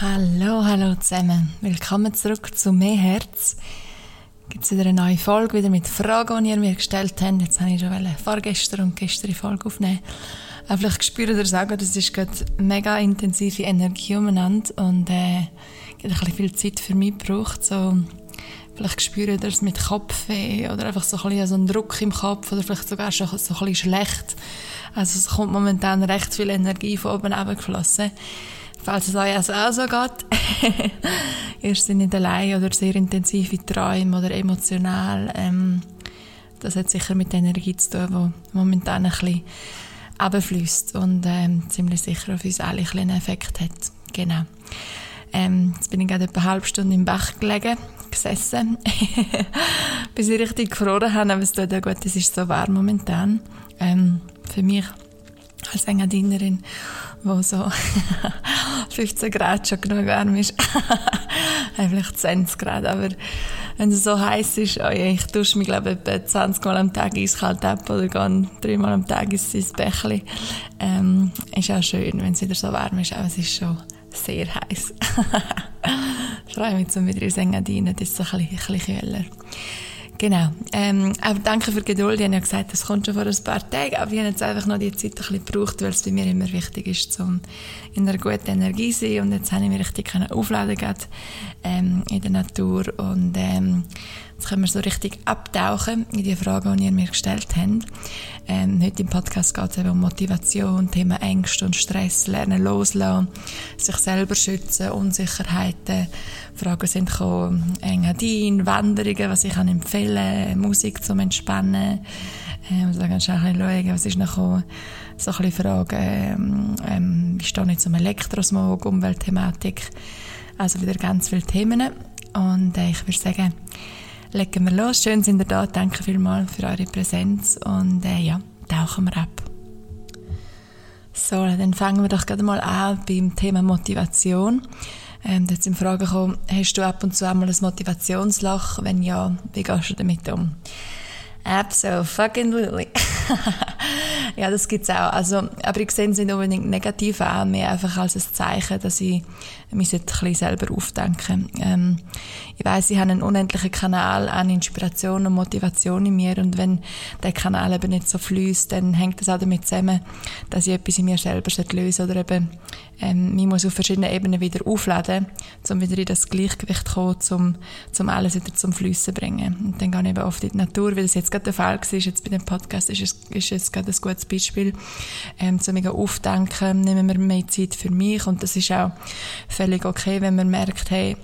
Hallo, hallo zusammen. Willkommen zurück zu «Mehr Herz». Gibt es wieder eine neue Folge, wieder mit Fragen, die ihr mir gestellt habt. Jetzt habe ich schon vorgestern und gestern die Folge aufnehmen. Aber vielleicht spürt ihr es auch, das ist gerade mega intensive Energie umeinander und äh, ein bisschen viel Zeit für mich gebraucht. So, vielleicht spürt ihr es mit Kopfweh oder einfach so ein bisschen so einen Druck im Kopf oder vielleicht sogar schon so ein bisschen schlecht. Also es kommt momentan recht viel Energie von oben geflossen falls es euch also auch so geht, ihr seid nicht allein oder sehr intensive Träume oder emotional, ähm, das hat sicher mit der Energie zu tun, die momentan ein bisschen runterfließt und ähm, ziemlich sicher auf uns alle einen Effekt hat. Genau. Ähm, jetzt bin ich gerade etwa eine halbe Stunde im Bach gelegen, gesessen, bis ich richtig gefroren habe, aber es tut auch gut, es ist so warm momentan. Ähm, für mich als Engadienerin, wo so 15 Grad schon genug warm ist. Vielleicht 20 Grad, aber wenn es so heiß ist, oh je, ich dusche mich glaube etwa 20 Mal am Tag eiskalt ab oder gehe dreimal am Tag ins Bächli. Ähm, ist auch schön, wenn es wieder so warm ist, aber es ist schon sehr heiß. ich freue mich, zum wieder ins Engadinen, das ist so ein bisschen, ein bisschen kühler. Genau. Ähm, aber danke für die Geduld. Ich habe ja gesagt, das kommt schon vor ein paar Tagen, aber ich habe jetzt einfach noch die Zeit ein bisschen gebraucht, weil es bei mir immer wichtig ist, um in einer guten Energie zu sein. Und jetzt habe ich mich richtig aufladen können, ähm, in der Natur und ähm, Jetzt können wir so richtig abtauchen in die Fragen, die ihr mir gestellt habt. Ähm, heute im Podcast geht es eben um Motivation, Thema Ängste und Stress, Lernen loslassen, sich selber schützen, Unsicherheiten. Fragen sind gekommen, Engadin, Wanderungen, was ich kann empfehlen, Musik zum Entspannen. Ähm, also da kannst du auch ein bisschen schauen, was ist noch gekommen. So ein bisschen Fragen, ähm, ähm, wie stehe ich zum Elektrosmog, Umweltthematik. Also wieder ganz viele Themen. Und äh, ich würde sagen, legen wir los. Schön sind ihr da. Danke vielmals für eure Präsenz und äh, ja, tauchen wir ab. So, dann fangen wir doch gerade mal an beim Thema Motivation. Ähm, da ist Frage gekommen, hast du ab und zu einmal ein Motivationsloch? Wenn ja, wie gehst du damit um? Absolutely. ja, das gibt's auch. Also, aber ich sehe es nicht unbedingt negativ an, mehr einfach als ein Zeichen, dass ich mich ein bisschen selber aufdenken. Ähm, ich weiß, ich habe einen unendlichen Kanal an Inspiration und Motivation in mir und wenn der Kanal eben nicht so fließt, dann hängt das auch damit zusammen, dass ich etwas in mir selber lösen oder eben ähm, mich muss auf verschiedenen Ebenen wieder aufladen, um wieder in das Gleichgewicht zu kommen, um, um alles wieder zum Fließen zu bringen. Und dann gehe ich eben oft in die Natur, weil das jetzt gerade der Fall war, jetzt bei dem Podcast ist es, ist es gerade ein gutes Beispiel, ähm, zu mir aufdenken, nehmen wir mehr Zeit für mich und das ist auch völlig okay, wenn man merkt, hey,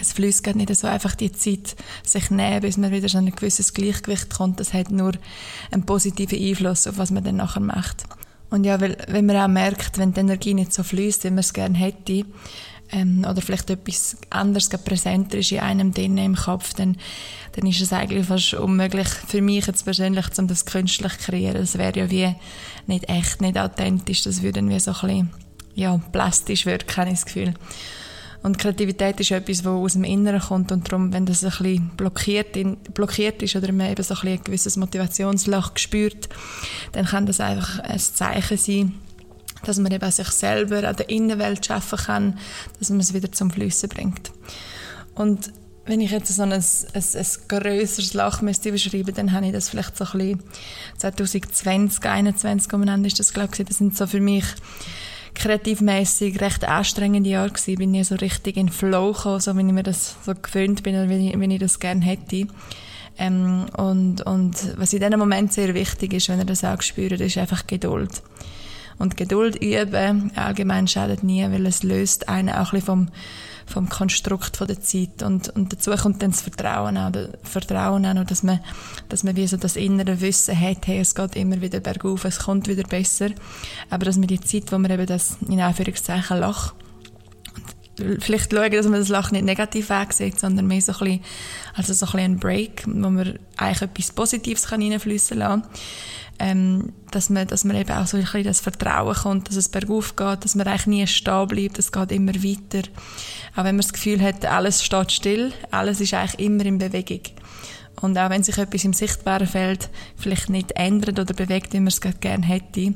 es fließt gerade nicht so einfach die Zeit sich nehmen, bis man wieder so ein gewisses Gleichgewicht kommt. Das hat nur einen positiven Einfluss auf was man dann nachher macht. Und ja, weil, wenn man auch merkt, wenn die Energie nicht so fließt, wie man es gerne hätte, ähm, oder vielleicht etwas anderes präsenter ist in einem drin im Kopf, dann, dann ist es eigentlich fast unmöglich für mich jetzt persönlich, um das künstlich zu kreieren. Das wäre ja wie nicht echt, nicht authentisch. Das würde dann wie so ein bisschen, ja, plastisch wirken, habe ich das Gefühl. Und Kreativität ist etwas, was aus dem Inneren kommt und darum, wenn das ein bisschen blockiert, in, blockiert ist oder man eben so ein, ein gewisses Motivationsloch spürt, dann kann das einfach ein Zeichen sein, dass man eben sich selber an der Innenwelt schaffen kann, dass man es wieder zum Flüssen bringt. Und wenn ich jetzt so ein, ein, ein grösseres Loch müsste beschreiben, dann habe ich das vielleicht so ein bisschen 2020, 2021 umeinander ist das, glaube ich, das sind so für mich kreativmäßig recht anstrengende Jahre gewesen. Bin ich so richtig in Flow gekommen, so wie ich mir das so gewöhnt bin, wie ich, wie ich das gerne hätte. Ähm, und, und was in diesem Moment sehr wichtig ist, wenn ihr das auch spürt, ist einfach Geduld. Und Geduld üben, allgemein schadet nie, weil es löst einen auch ein bisschen vom, vom Konstrukt von der Zeit. Und, und dazu kommt dann das Vertrauen auch, Vertrauen auch, dass man, dass man wie so das innere Wissen hat, hey, es geht immer wieder bergauf, es kommt wieder besser. Aber dass man die Zeit, wo man eben das, in Anführungszeichen, Loch vielleicht schauen, dass man das Lachen nicht negativ ansieht, sondern mehr so ein bisschen, also so ein bisschen ein Break, wo man eigentlich etwas Positives kann reinfließen kann ähm, dass man, dass man eben auch so ein bisschen das Vertrauen kommt, dass es bergauf geht, dass man eigentlich nie stehen bleibt, es geht immer weiter. Auch wenn man das Gefühl hat, alles steht still, alles ist eigentlich immer in Bewegung. Und auch wenn sich etwas im sichtbaren Feld vielleicht nicht ändert oder bewegt, wie man es gerne hätte,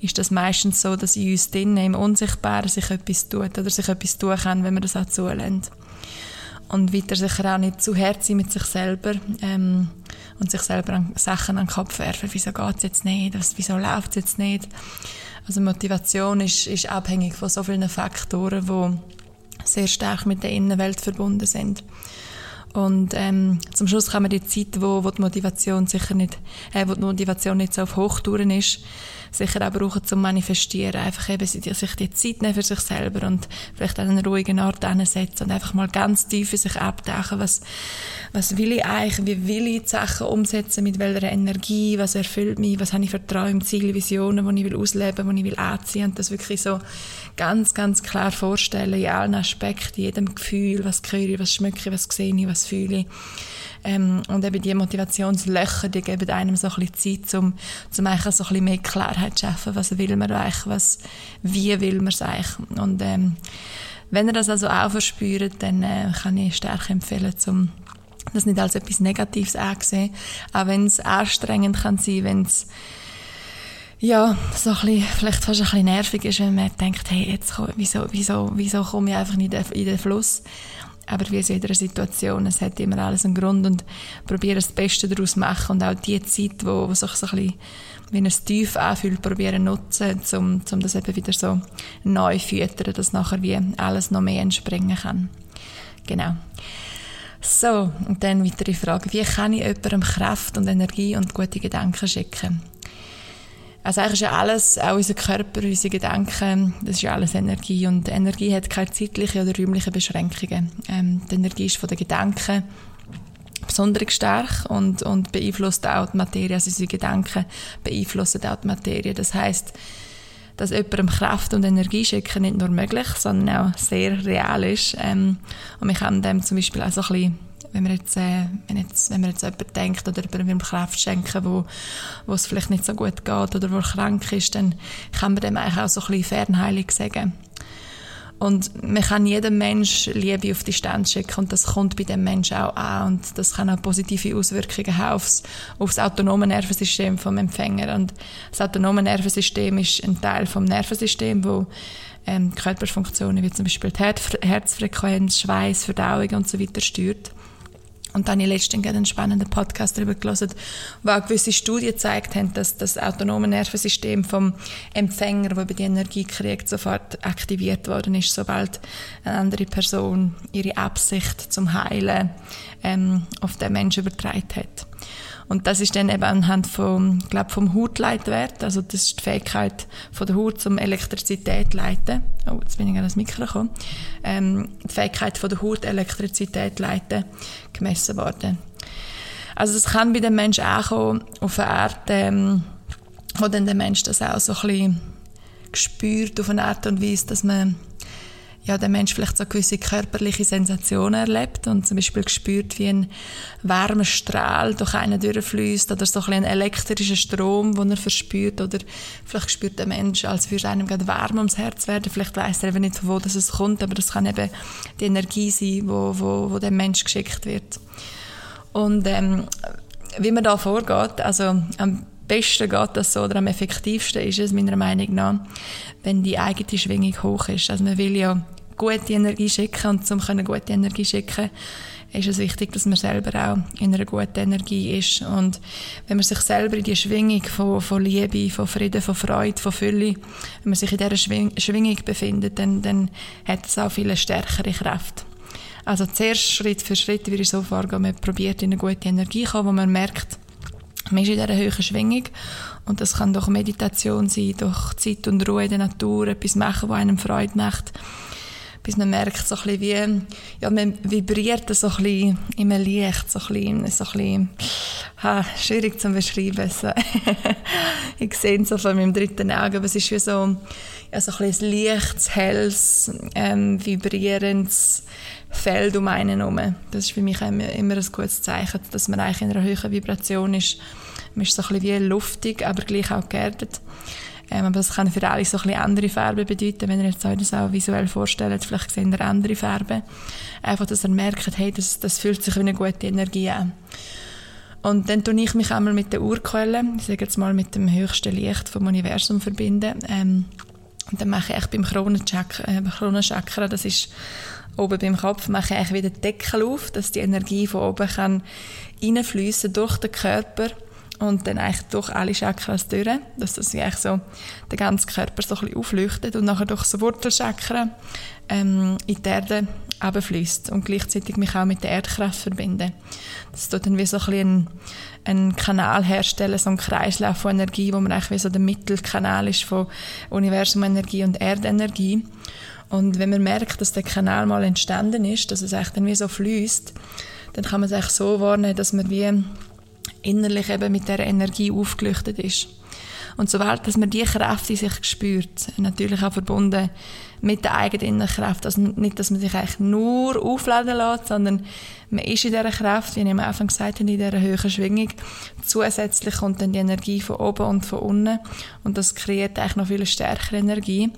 ist das meistens so, dass in uns drinnen im Unsichtbaren sich etwas tut oder sich etwas tun kann, wenn man das auch zulässt. Und weiter sicher auch nicht zu hart sein mit sich selber ähm, und sich selber an Sachen an den Kopf werfen. Wieso geht es jetzt nicht? Wieso läuft es jetzt nicht? Also Motivation ist, ist abhängig von so vielen Faktoren, die sehr stark mit der Innenwelt verbunden sind. Und ähm, zum Schluss kann man die Zeit, wo, wo die Motivation sicher nicht, äh, wo die Motivation nicht so auf Hochtouren ist, sicher auch brauchen zum Manifestieren. Einfach eben sich die Zeit nehmen für sich selber und vielleicht an einen ruhigen Ort hinsetzen und einfach mal ganz tief in sich abtauchen, was, was will ich eigentlich, wie will ich die Sachen umsetzen, mit welcher Energie, was erfüllt mich, was habe ich für Träume, Ziele, Visionen, die ich will ausleben, die ich will anziehen? Und das wirklich so ganz, ganz klar vorstellen, in allen Aspekten, jedem Gefühl, was höre ich, was schmecke ich, was sehe ich, was fühle ich. Ähm, und eben die Motivationslöcher, die geben einem so ein bisschen Zeit, um, um eigentlich so ein bisschen mehr Klarheit zu schaffen, was will man eigentlich, was, wie will man es eigentlich. Und ähm, wenn ihr das also auch verspürt, dann äh, kann ich stark empfehlen, zum das nicht als etwas Negatives anzusehen, auch wenn es anstrengend kann sein, wenn es ja, so ein bisschen, vielleicht fast ein bisschen nervig ist, wenn man denkt, hey, jetzt, wieso, wieso, wieso komme ich einfach nicht in den Fluss? Aber wie in jeder Situation, es hat immer alles einen Grund und probiere das Beste daraus machen und auch die Zeit, wo, wo sich so ein bisschen wie ein Tief anfühlt, probieren nutzen, um, um das eben wieder so neu füttern, dass nachher wie alles noch mehr entspringen kann. Genau. So, und dann weitere Frage. Wie kann ich jemandem Kraft und Energie und gute Gedanken schicken? Also eigentlich ist ja alles, auch unser Körper, unsere Gedanken, das ist ja alles Energie. Und Energie hat keine zeitlichen oder räumlichen Beschränkungen. Ähm, die Energie ist von den Gedanken besonders stark und, und beeinflusst auch die Materie. Also unsere Gedanken beeinflussen auch die Materie. Das heißt, dass jemandem Kraft und Energie schicken nicht nur möglich, sondern auch sehr real ist. Ähm, und man kann dem zum Beispiel auch so ein bisschen wenn man jetzt, äh, wenn jetzt, wenn man jetzt jemand denkt oder jemandem Kraft schenken, wo, wo es vielleicht nicht so gut geht oder wo er krank ist, dann kann man dem eigentlich auch so ein bisschen Fernheilung sagen. Und man kann jedem Mensch Liebe auf Distanz schicken und das kommt bei dem Menschen auch an und das kann auch positive Auswirkungen haben aufs, aufs autonome Nervensystem vom Empfänger. Und das autonome Nervensystem ist ein Teil vom Nervensystem, wo ähm, Körperfunktionen wie zum Beispiel die Herzfrequenz, Schweiß, Verdauung und so weiter steuert. Und dann habe ich letztens einen spannenden Podcast darüber gelesen, wo auch gewisse Studien gezeigt haben, dass das autonome Nervensystem vom Empfänger, der über die Energie kriegt, sofort aktiviert worden ist, sobald eine andere Person ihre Absicht zum Heilen ähm, auf den Menschen übertragen hat. Und das ist dann eben anhand vom, glaub, vom Hautleitwert, also das ist die Fähigkeit von der Haut zum Elektrizität leiten. Oh, jetzt bin ich an das Mikro gekommen. Ähm, die Fähigkeit von der Haut Elektrizität leiten gemessen worden. Also das kann bei dem Menschen auch kommen, auf eine Art, ähm, wo dann der Mensch das auch so ein bisschen spürt auf eine Art und Weise, dass man ja, der Mensch vielleicht so gewisse körperliche Sensationen erlebt und zum Beispiel gespürt, wie ein warmer Strahl durch einen durchfließt oder so ein, ein elektrischer Strom, den er verspürt oder vielleicht spürt der Mensch, als würde einem gerade warm ums Herz werden. Vielleicht weiß er eben nicht, von wo das kommt, aber das kann eben die Energie sein, wo, wo, wo dem Mensch geschickt wird. Und ähm, wie man da vorgeht, also am besten geht das so oder am effektivsten ist es meiner Meinung nach, wenn die eigene Schwingung hoch ist. Also man will ja gute Energie schicken und um können gute Energie schicken ist es wichtig, dass man selber auch in einer guten Energie ist. Und wenn man sich selber in die Schwingung von, von Liebe, von Frieden, von Freude, von Fülle, wenn man sich in dieser Schwing Schwingung befindet, dann, dann hat es auch viel stärkere Kraft. Also zuerst Schritt für Schritt würde ich so vorgehen, man probiert in eine gute Energie zu kommen, wo man merkt, man ist in dieser höheren Schwingung und das kann durch Meditation sein, durch Zeit und Ruhe in der Natur, etwas machen, was einem Freude macht bis man merkt, so ein bisschen wie, ja, man vibriert so ein bisschen im Licht, so ein bisschen, so ein bisschen, ha, schwierig zu beschreiben. So. ich sehe es so von meinem dritten Auge, aber es ist wie so, ja, so ein ein leichtes, helles, ähm, vibrierendes Feld um einen herum. Das ist für mich immer, immer ein gutes Zeichen, dass man eigentlich in einer höheren Vibration ist. Man ist so ein bisschen wie luftig, aber gleich auch geerdet. Ähm, aber das kann für alle so ein andere Farben bedeuten. Wenn ihr jetzt euch das auch visuell vorstellt, vielleicht sehen ihr andere Farben. Einfach, dass ihr merkt, hey, das, das fühlt sich wie eine gute Energie an. Und dann tue ich mich einmal mit der Urquelle, ich sage jetzt mal mit dem höchsten Licht vom Universum verbinden. Ähm, und dann mache ich beim Kronenchakra, äh, das ist oben beim Kopf, mache ich wieder den Deckel auf, dass die Energie von oben kann durch den Körper und dann eigentlich durch alle Chakras durch, dass das eigentlich so den ganzen Körper so ein bisschen aufleuchtet und nachher durch das Wurzelchakra ähm, in die Erde abfließt und gleichzeitig mich auch mit der Erdkraft verbinden. Das tut dann wie so ein einen Kanal herstellen, so einen Kreislauf von Energie, wo man eigentlich wie so der Mittelkanal ist von Universumenergie und Erdenergie. Und wenn man merkt, dass der Kanal mal entstanden ist, dass es eigentlich dann wie so fließt, dann kann man es eigentlich so wahrnehmen, dass man wie innerlich eben mit der Energie aufgeleuchtet ist. Und sobald dass man die Kraft in sich spürt, natürlich auch verbunden mit der eigenen Kraft, also nicht, dass man sich eigentlich nur aufladen lässt, sondern man ist in dieser Kraft, wie ich am Anfang gesagt habe, in dieser höheren Schwingung. Zusätzlich kommt dann die Energie von oben und von unten und das kreiert eigentlich noch viel stärkere Energie.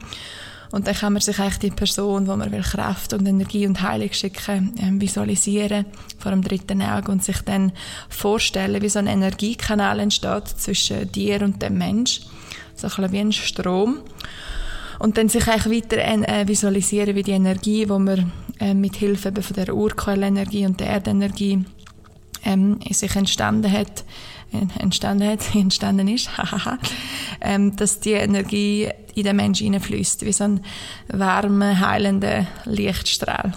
Und dann kann man sich eigentlich die Person, wo man will Kraft und Energie und Heilung schicken, ähm, visualisieren vor dem dritten Auge und sich dann vorstellen, wie so ein Energiekanal entsteht zwischen dir und dem Mensch. So ein wie ein Strom. Und dann sich eigentlich weiter äh, visualisieren, wie die Energie, die man äh, mit Hilfe von der Urquellenergie und der Erdenergie ähm, sich entstanden hat, entstanden entstanden ist, ähm, dass die Energie in den Menschen hineinfließt, wie so ein warmer, heilender Lichtstrahl.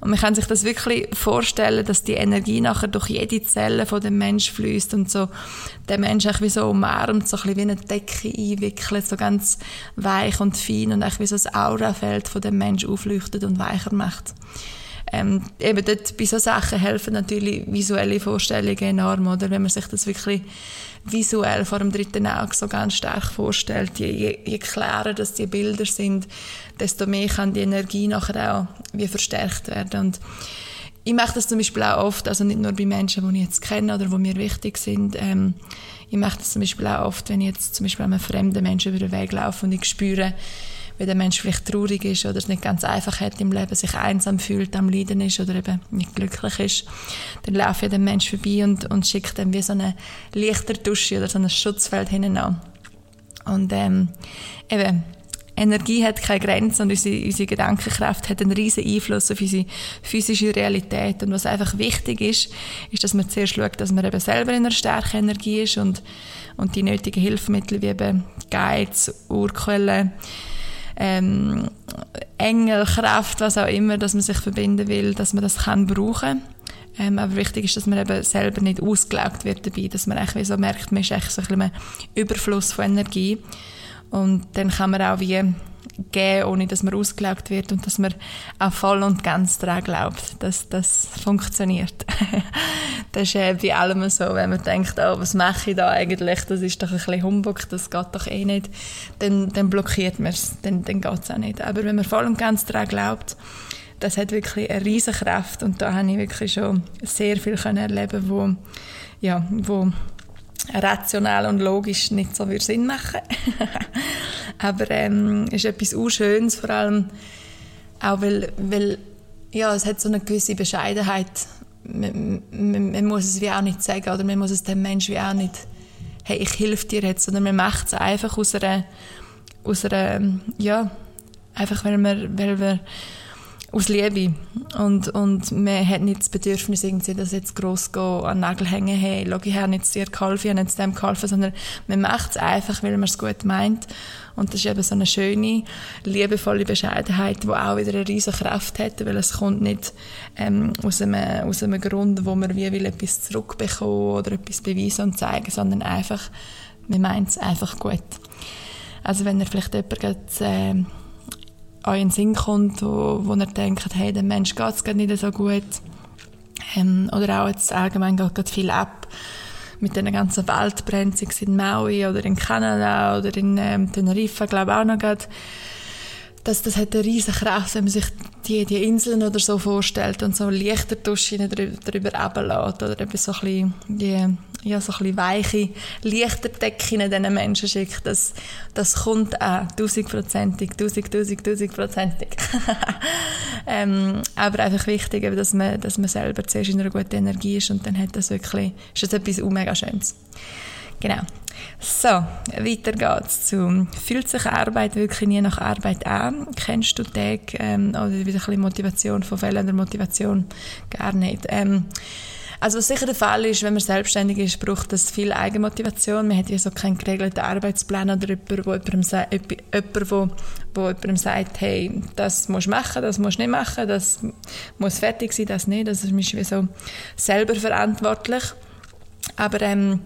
Und man kann sich das wirklich vorstellen, dass die Energie nachher durch jede Zelle von dem Mensch fließt und so der Mensch wie so umarmt, so ein bisschen wie eine Decke einwickelt, so ganz weich und fein und wie so das Aurafeld von dem Mensch aufleuchtet und weicher macht. Ähm, eben dort bei so Sachen helfen natürlich visuelle Vorstellungen enorm, oder? Wenn man sich das wirklich visuell vor dem dritten Auge so ganz stark vorstellt, je, je, je klarer dass die Bilder sind, desto mehr kann die Energie nachher auch wie verstärkt werden. Und ich mache das zum Beispiel auch oft, also nicht nur bei Menschen, die ich jetzt kenne oder die mir wichtig sind. Ähm, ich mache das zum Beispiel auch oft, wenn ich jetzt zum Beispiel einem fremden Menschen über den Weg laufe und ich spüre, wenn der Mensch vielleicht traurig ist oder es nicht ganz einfach hat im Leben, sich einsam fühlt, am Leiden ist oder eben nicht glücklich ist, dann laufe ich dem Mensch vorbei und, und schicke dem wie so eine Lichterdusche oder so ein Schutzfeld hinein. Und ähm, eben, Energie hat keine Grenzen und unsere, unsere Gedankenkraft hat einen riesen Einfluss auf unsere physische Realität. Und was einfach wichtig ist, ist, dass man zuerst schaut, dass man eben selber in einer starken Energie ist und, und die nötigen Hilfsmittel wie eben Guides, Urquellen, ähm, Engelkraft, was auch immer, dass man sich verbinden will, dass man das kann brauchen. Ähm, aber wichtig ist, dass man eben selber nicht ausgelaugt wird dabei, dass man eigentlich so merkt, man ist eigentlich so ein bisschen Überfluss von Energie. Und dann kann man auch wie geben, ohne dass man ausgelaugt wird und dass man auch voll und ganz daran glaubt, dass das funktioniert. das ist äh, bei allem so, wenn man denkt, oh, was mache ich da eigentlich, das ist doch ein bisschen Humbug, das geht doch eh nicht, dann, dann blockiert man es, dann, dann geht es auch nicht. Aber wenn man voll und ganz daran glaubt, das hat wirklich eine riesige Kraft und da habe ich wirklich schon sehr viel können erleben, wo, ja, wo rational und logisch nicht so viel Sinn machen. Aber ähm, ist etwas Unschönes, vor allem auch weil, weil ja, es hat so eine gewisse Bescheidenheit. Man, man, man, muss es wie auch nicht sagen oder man muss es dem Menschen wie auch nicht hey, ich helfe dir jetzt, sondern man macht es einfach aus einer, aus einer, ja, einfach weil man, weil wir aus Liebe. Und, und man hat nicht das Bedürfnis, irgendwie, das jetzt gross an den Nagel hängen, hey, schau, ich habe jetzt dir geholfen, ich habe jetzt dem geholfen, sondern man macht es einfach, weil man es gut meint. Und das ist eben so eine schöne, liebevolle Bescheidenheit, die auch wieder eine riesige Kraft hat, weil es kommt nicht ähm, aus, einem, aus einem Grund, wo man wie will etwas zurückbekommen oder etwas beweisen und zeigen, sondern einfach, man meint es einfach gut. Also wenn ihr vielleicht jemand äh, euren Sinn kommt, wo, wo ihr denkt, hey, dem Mensch geht es nicht so gut. Ähm, oder auch jetzt allgemein geht gerade viel ab mit den ganzen Waldbränden, sei es in Maui oder in Kanada oder in ähm, Teneriffa, glaube ich auch noch gerade. Das, das hat eine riesige Kraft, wenn man sich die, die Inseln oder so vorstellt und so Lichtertuschen drüber, drüber runterlässt oder eben so ein bisschen die ja, so ein bisschen weiche Lichterdecken diesen Menschen schickt, das, das kommt auch tausendprozentig, tausend, tausend, tausendprozentig. ähm, aber einfach wichtig, dass man, dass man selber zuerst in einer guten Energie ist und dann hat das wirklich, ist das etwas mega Schönes. Genau. So, weiter geht's zu Fühlt sich Arbeit wirklich nie nach Arbeit an? Kennst du Tag ähm, oder wieder ein bisschen Motivation von fehlender Motivation? Gar nicht. Ähm, also was sicher der Fall ist, wenn man selbstständig ist, braucht das viel Eigenmotivation. Man hat ja so keinen geregelten Arbeitsplan oder jemand, wo jemandem, jemand, wo, wo sagt, hey, das musst du machen, das musst du nicht machen, das muss fertig sein, das nicht. Das ist wie so selber verantwortlich. Aber ähm,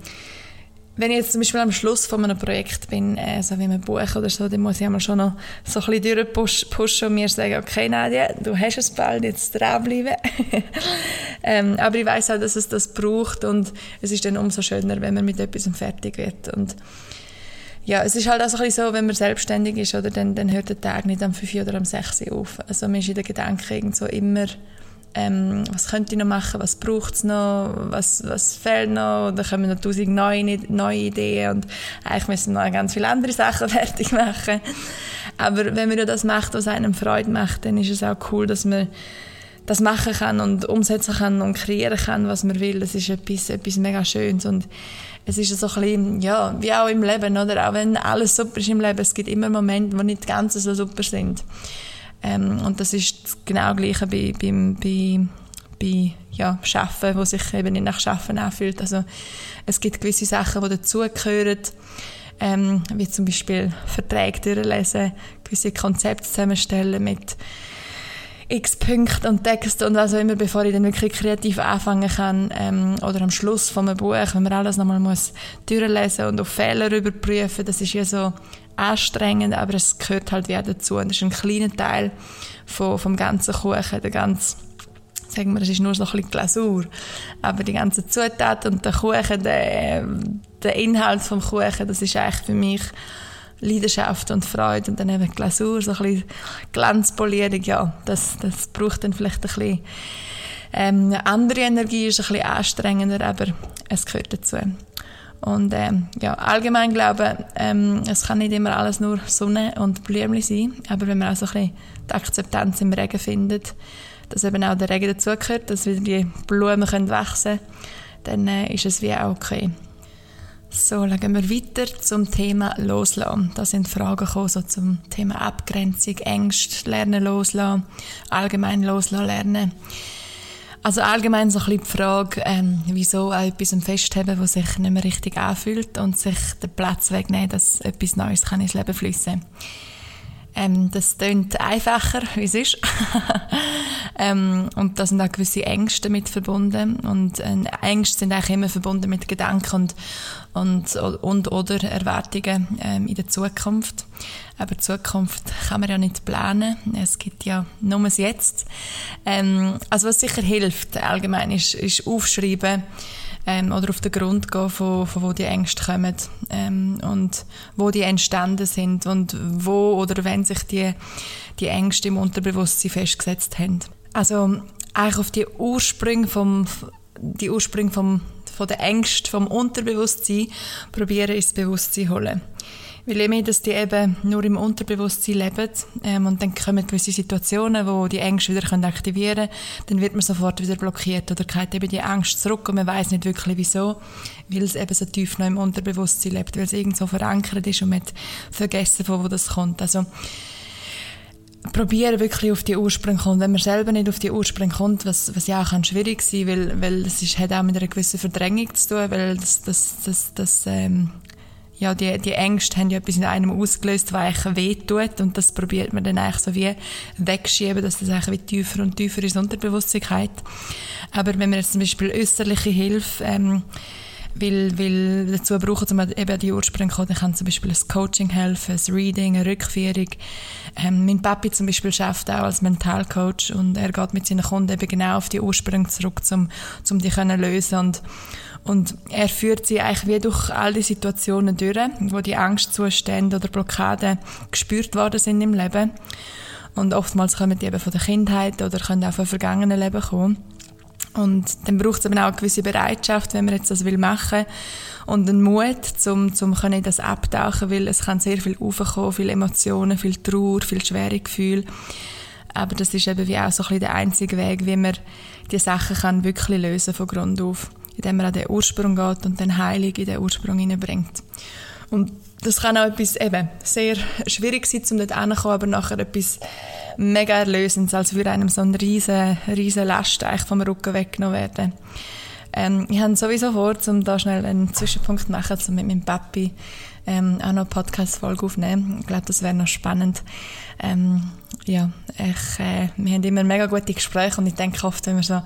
wenn ich jetzt zum Beispiel am Schluss von einem Projekt bin, äh, so wie ein Buch oder so, dann muss ich einmal schon noch so ein bisschen durchpushen und mir sagen, okay, Nadia, du hast es bald, jetzt dranbleiben. ähm, aber ich weiß auch, dass es das braucht und es ist dann umso schöner, wenn man mit etwas fertig wird. Und ja, es ist halt auch so, ein bisschen so, wenn man selbstständig ist, oder, dann, dann hört der Tag nicht am 5 oder am 6 auf. Also man ist in den Gedanken so immer ähm, was könnte ich noch machen, was braucht es noch, was, was fehlt noch, da kommen noch tausend neue, neue Ideen und eigentlich müssen wir noch ganz viele andere Sachen fertig machen. Aber wenn man das macht, was einem Freude macht, dann ist es auch cool, dass man das machen kann und umsetzen kann und kreieren kann, was man will. Das ist etwas, etwas mega Schönes und es ist so ein bisschen, ja, wie auch im Leben, oder? Auch wenn alles super ist im Leben, es gibt immer Momente, die nicht ganz so super sind. Ähm, und das ist genau das Gleiche bei, beim, bei, bei ja, Schaffen, wo sich eben nicht nach Schaffen anfühlt. Also es gibt gewisse Sachen, die dazugehören, ähm, wie zum Beispiel Verträge durchlesen, gewisse Konzepte zusammenstellen mit x Punkten und Texten und was auch immer, bevor ich dann wirklich kreativ anfangen kann. Ähm, oder am Schluss von einem Buch, wenn man alles nochmal muss durchlesen und auf Fehler überprüfen, das ist ja so anstrengend, aber es gehört halt wieder dazu. Und das ist ein kleiner Teil von, vom ganzen Kuchen, der ganze sagen wir, es ist nur so ein bisschen Glasur. Aber die ganzen Zutaten und der Kuchen, der, der Inhalt vom Kuchen, das ist eigentlich für mich Leidenschaft und Freude. Und dann eben Glasur, so ein bisschen Glanzpolierung, ja, das, das braucht dann vielleicht ein bisschen ähm, andere Energie, ist ein bisschen anstrengender, aber es gehört dazu. Und ähm, ja, allgemein glaube ähm, es kann nicht immer alles nur Sonne und Blümchen sein, aber wenn man auch so ein bisschen die Akzeptanz im Regen findet, dass eben auch der Regen dazugehört, dass wieder die Blumen können wachsen können, dann äh, ist es wie auch okay. So, legen wir weiter zum Thema Loslassen. Da sind Fragen gekommen, so zum Thema Abgrenzung, Ängste, Lernen loslassen, allgemein loslassen lernen. Also allgemein so ein bisschen die Frage, ähm, wieso auch etwas festheben, was sich nicht mehr richtig anfühlt und sich den Platz wegnehmen, dass etwas Neues kann ins Leben fließen kann. Ähm, das klingt einfacher, wie es ist. ähm, und da sind auch gewisse Ängste mit verbunden. Und äh, Ängste sind eigentlich immer verbunden mit Gedanken und, und, und oder Erwartungen ähm, in der Zukunft. Aber Zukunft kann man ja nicht planen. Es gibt ja nur das Jetzt. Ähm, also was sicher hilft allgemein ist, ist aufschreiben, ähm, oder auf den Grund gehen, von, von wo die Ängste kommen ähm, und wo die entstanden sind und wo oder wenn sich die, die Ängste im Unterbewusstsein festgesetzt haben. Also eigentlich auf die Ursprünge vom, die Ursprünge vom, von der Ängste vom Unterbewusstsein probieren ins Bewusstsein holen. Weil ich meine, dass die eben nur im Unterbewusstsein leben ähm, und dann kommen gewisse Situationen, wo die Ängste wieder aktivieren können, dann wird man sofort wieder blockiert oder geht eben die Angst zurück und man weiß nicht wirklich wieso, weil es eben so tief noch im Unterbewusstsein lebt, weil es irgendwo verankert ist und man hat vergessen, von wo das kommt. Also probieren wirklich auf die Ursprünge kommen. Wenn man selber nicht auf die Ursprünge kommt, was, was ja auch kann schwierig sein, weil, weil es ist, hat auch mit einer gewissen Verdrängung zu tun, weil das, das, das, das ähm, ja, die, die Ängste haben ja etwas in einem ausgelöst, was eigentlich wehtut und das probiert man dann eigentlich so wie wegschieben, dass das eigentlich wie tiefer und tiefer ins Unterbewusstsein geht. Aber wenn man jetzt zum Beispiel äußerliche Hilfe ähm, will, will dazu brauchen, um eben die Ursprünge dann kann zum Beispiel ein Coaching helfen, ein Reading, eine Rückführung. Ähm, mein Papi zum Beispiel schafft auch als Mentalcoach und er geht mit seinen Kunden eben genau auf die Ursprünge zurück, um, um die können lösen und und er führt sie eigentlich wie durch all die Situationen durch, wo die Angstzustände oder Blockaden gespürt worden sind im Leben. Und oftmals kommen die eben von der Kindheit oder können auch von vergangenen Leben kommen. Und dann braucht es eben auch eine gewisse Bereitschaft, wenn man jetzt das will machen und einen Mut, um, um können das abtauchen, weil es kann sehr viel aufkommen, viele Emotionen, viel Trauer, viel schwere Gefühle. Aber das ist eben wie auch so ein bisschen der einzige Weg, wie man die Sachen kann wirklich lösen von Grund auf, indem man an den Ursprung geht und den Heilung in den Ursprung hineinbringt. Und das kann auch etwas eben sehr schwierig sein, um dort hinzukommen, aber nachher etwas mega erlösendes, als würde einem so eine riesen, riesen Last eigentlich vom Rücken weggenommen werden. Ähm, ich habe sowieso vor, um da schnell einen Zwischenpunkt zu machen, um mit meinem Papi ähm, auch noch eine Podcast-Folge aufnehmen. Ich glaube, das wäre noch spannend. Ähm, ja, ich, äh, wir haben immer mega gute Gespräche und ich denke oft, wenn wir so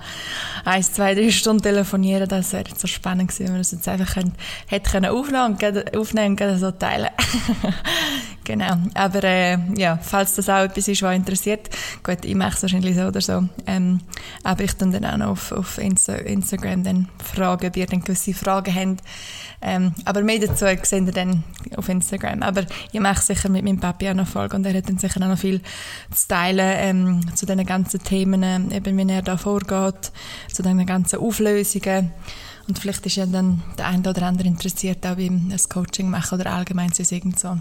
ein, zwei, drei Stunden telefonieren, das wäre so spannend gewesen, wenn wir das jetzt einfach können, hätte können aufnehmen und aufnehmen so teilen. genau. Aber äh, ja, falls das auch etwas ist, was interessiert, gut, ich mache es wahrscheinlich so oder so. Ähm, aber ich dann auch noch auf, auf Insta Instagram dann fragen, ob ihr dann gewisse Fragen habt. Ähm, aber mehr dazu seht ihr dann auf Instagram. Aber ich mache sicher mit meinem Papi auch noch Folge und er hat dann sicher auch noch viel zu teilen ähm, zu diesen ganzen Themen, äh, eben wie er da vorgeht, zu diesen ganzen Auflösungen. Und vielleicht ist ja dann der eine oder andere interessiert, auch beim das Coaching machen oder allgemein so irgend so.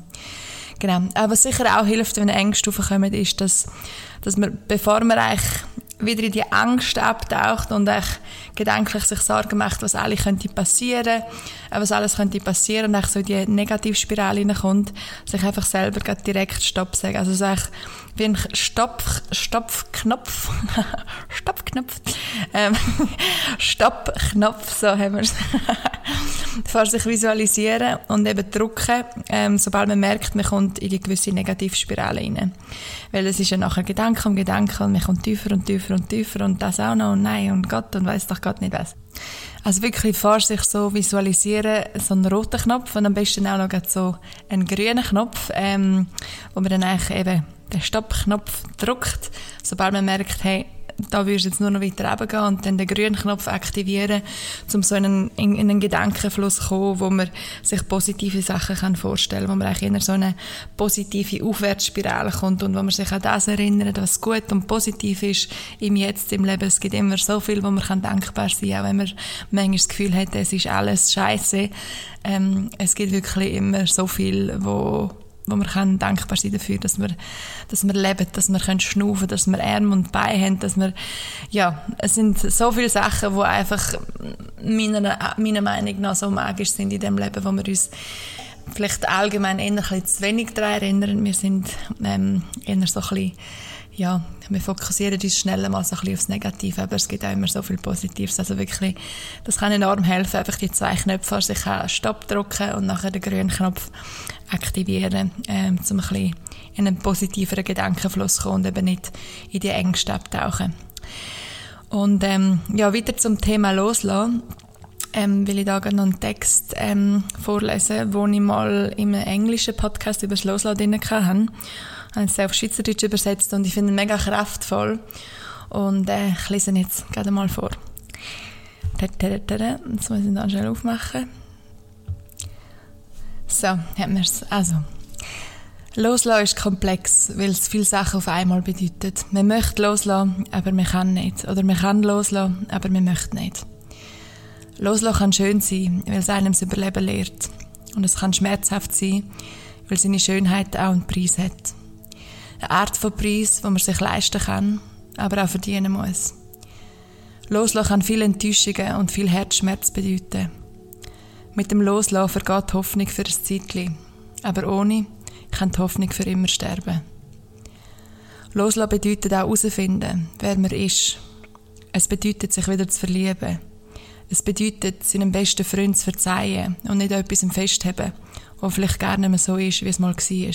Genau. Aber was sicher auch hilft, wenn Ängste aufkommen, ist, dass, dass man, bevor man eigentlich wieder in die Angst abtaucht und echt gedanklich sich Sorgen macht, was alles könnte passieren, äh, was alles könnte passieren und so in die Negativspirale hineinkommt, sich einfach selber direkt Stopp sagen. Also so wie ein Stopf, Stopfknopf, Stoppknopf, ähm, Stoppknopf, so haben wir es. vor sich visualisieren und eben drucken, ähm, sobald man merkt, man kommt in die gewisse Negativspirale rein. Weil es ist ja nachher Gedanke um Gedanke und man kommt tiefer und tiefer und tiefer und das auch noch und nein und Gott und weiß doch Gott nicht was. Also wirklich vor sich so visualisieren, so einen roten Knopf und am besten auch noch so einen grünen Knopf, ähm, wo man dann eigentlich eben den Stoppknopf drückt, sobald man merkt, hey, da würdest du jetzt nur noch weiter runtergehen und dann den grünen Knopf aktivieren, um so in einen, in einen Gedankenfluss zu kommen, wo man sich positive Sachen vorstellen kann, wo man eigentlich in so eine positive Aufwärtsspirale kommt und wo man sich an das erinnert, was gut und positiv ist im Jetzt, im Leben. Es gibt immer so viel, wo man dankbar sein kann, auch wenn man manchmal das Gefühl hat, es ist alles scheiße. Ähm, es gibt wirklich immer so viel, wo wo wir können dankbar sein dafür, dass wir, dass wir leben, dass wir können schnaufen, dass wir Arme und Beine haben, dass wir, ja, es sind so viele Sachen, die einfach meiner, meiner Meinung nach so magisch sind in dem Leben, wo wir uns vielleicht allgemein eher ein bisschen zu wenig daran erinnern. Wir sind ähm, eher so ein bisschen ja, wir fokussieren uns schnell mal so ein bisschen aufs Negative, aber es gibt auch immer so viel Positives. Also wirklich, das kann enorm helfen, einfach die zwei Knöpfe vor sich Stopp drücken und nachher den grünen Knopf aktivieren, ähm, um ein bisschen in einen positiveren Gedankenfluss zu kommen und eben nicht in die Ängste abtauchen. Und ähm, ja, wieder zum Thema Loslassen. Ähm, will ich da noch einen Text ähm, vorlesen, wo ich mal im englischen Podcast über das Loslassen hatte habe es auf Schweizerdeutsch übersetzt und ich finde ihn mega kraftvoll. Und äh, ich lese ihn jetzt gerade mal vor. Jetzt muss ich ihn schnell aufmachen. So, haben wir es. Also, Loslassen ist komplex, weil es viele Sachen auf einmal bedeutet. Man möchte loslassen, aber man kann nicht. Oder man kann loslassen, aber man möchte nicht. Loslassen kann schön sein, weil es einem das Überleben lehrt. Und es kann schmerzhaft sein, weil seine Schönheit auch einen Preis hat eine Art von Preis, den man sich leisten kann, aber auch verdienen muss. Loslassen kann viele Enttäuschungen und viel Herzschmerz bedeuten. Mit dem Loslassen vergeht die Hoffnung für ein Zeitchen, aber ohne kann die Hoffnung für immer sterben. Loslassen bedeutet auch herausfinden, wer man ist. Es bedeutet, sich wieder zu verlieben. Es bedeutet, seinem besten Freund zu verzeihen und nicht etwas im Festhaben, was vielleicht gar nicht mehr so ist, wie es mal war.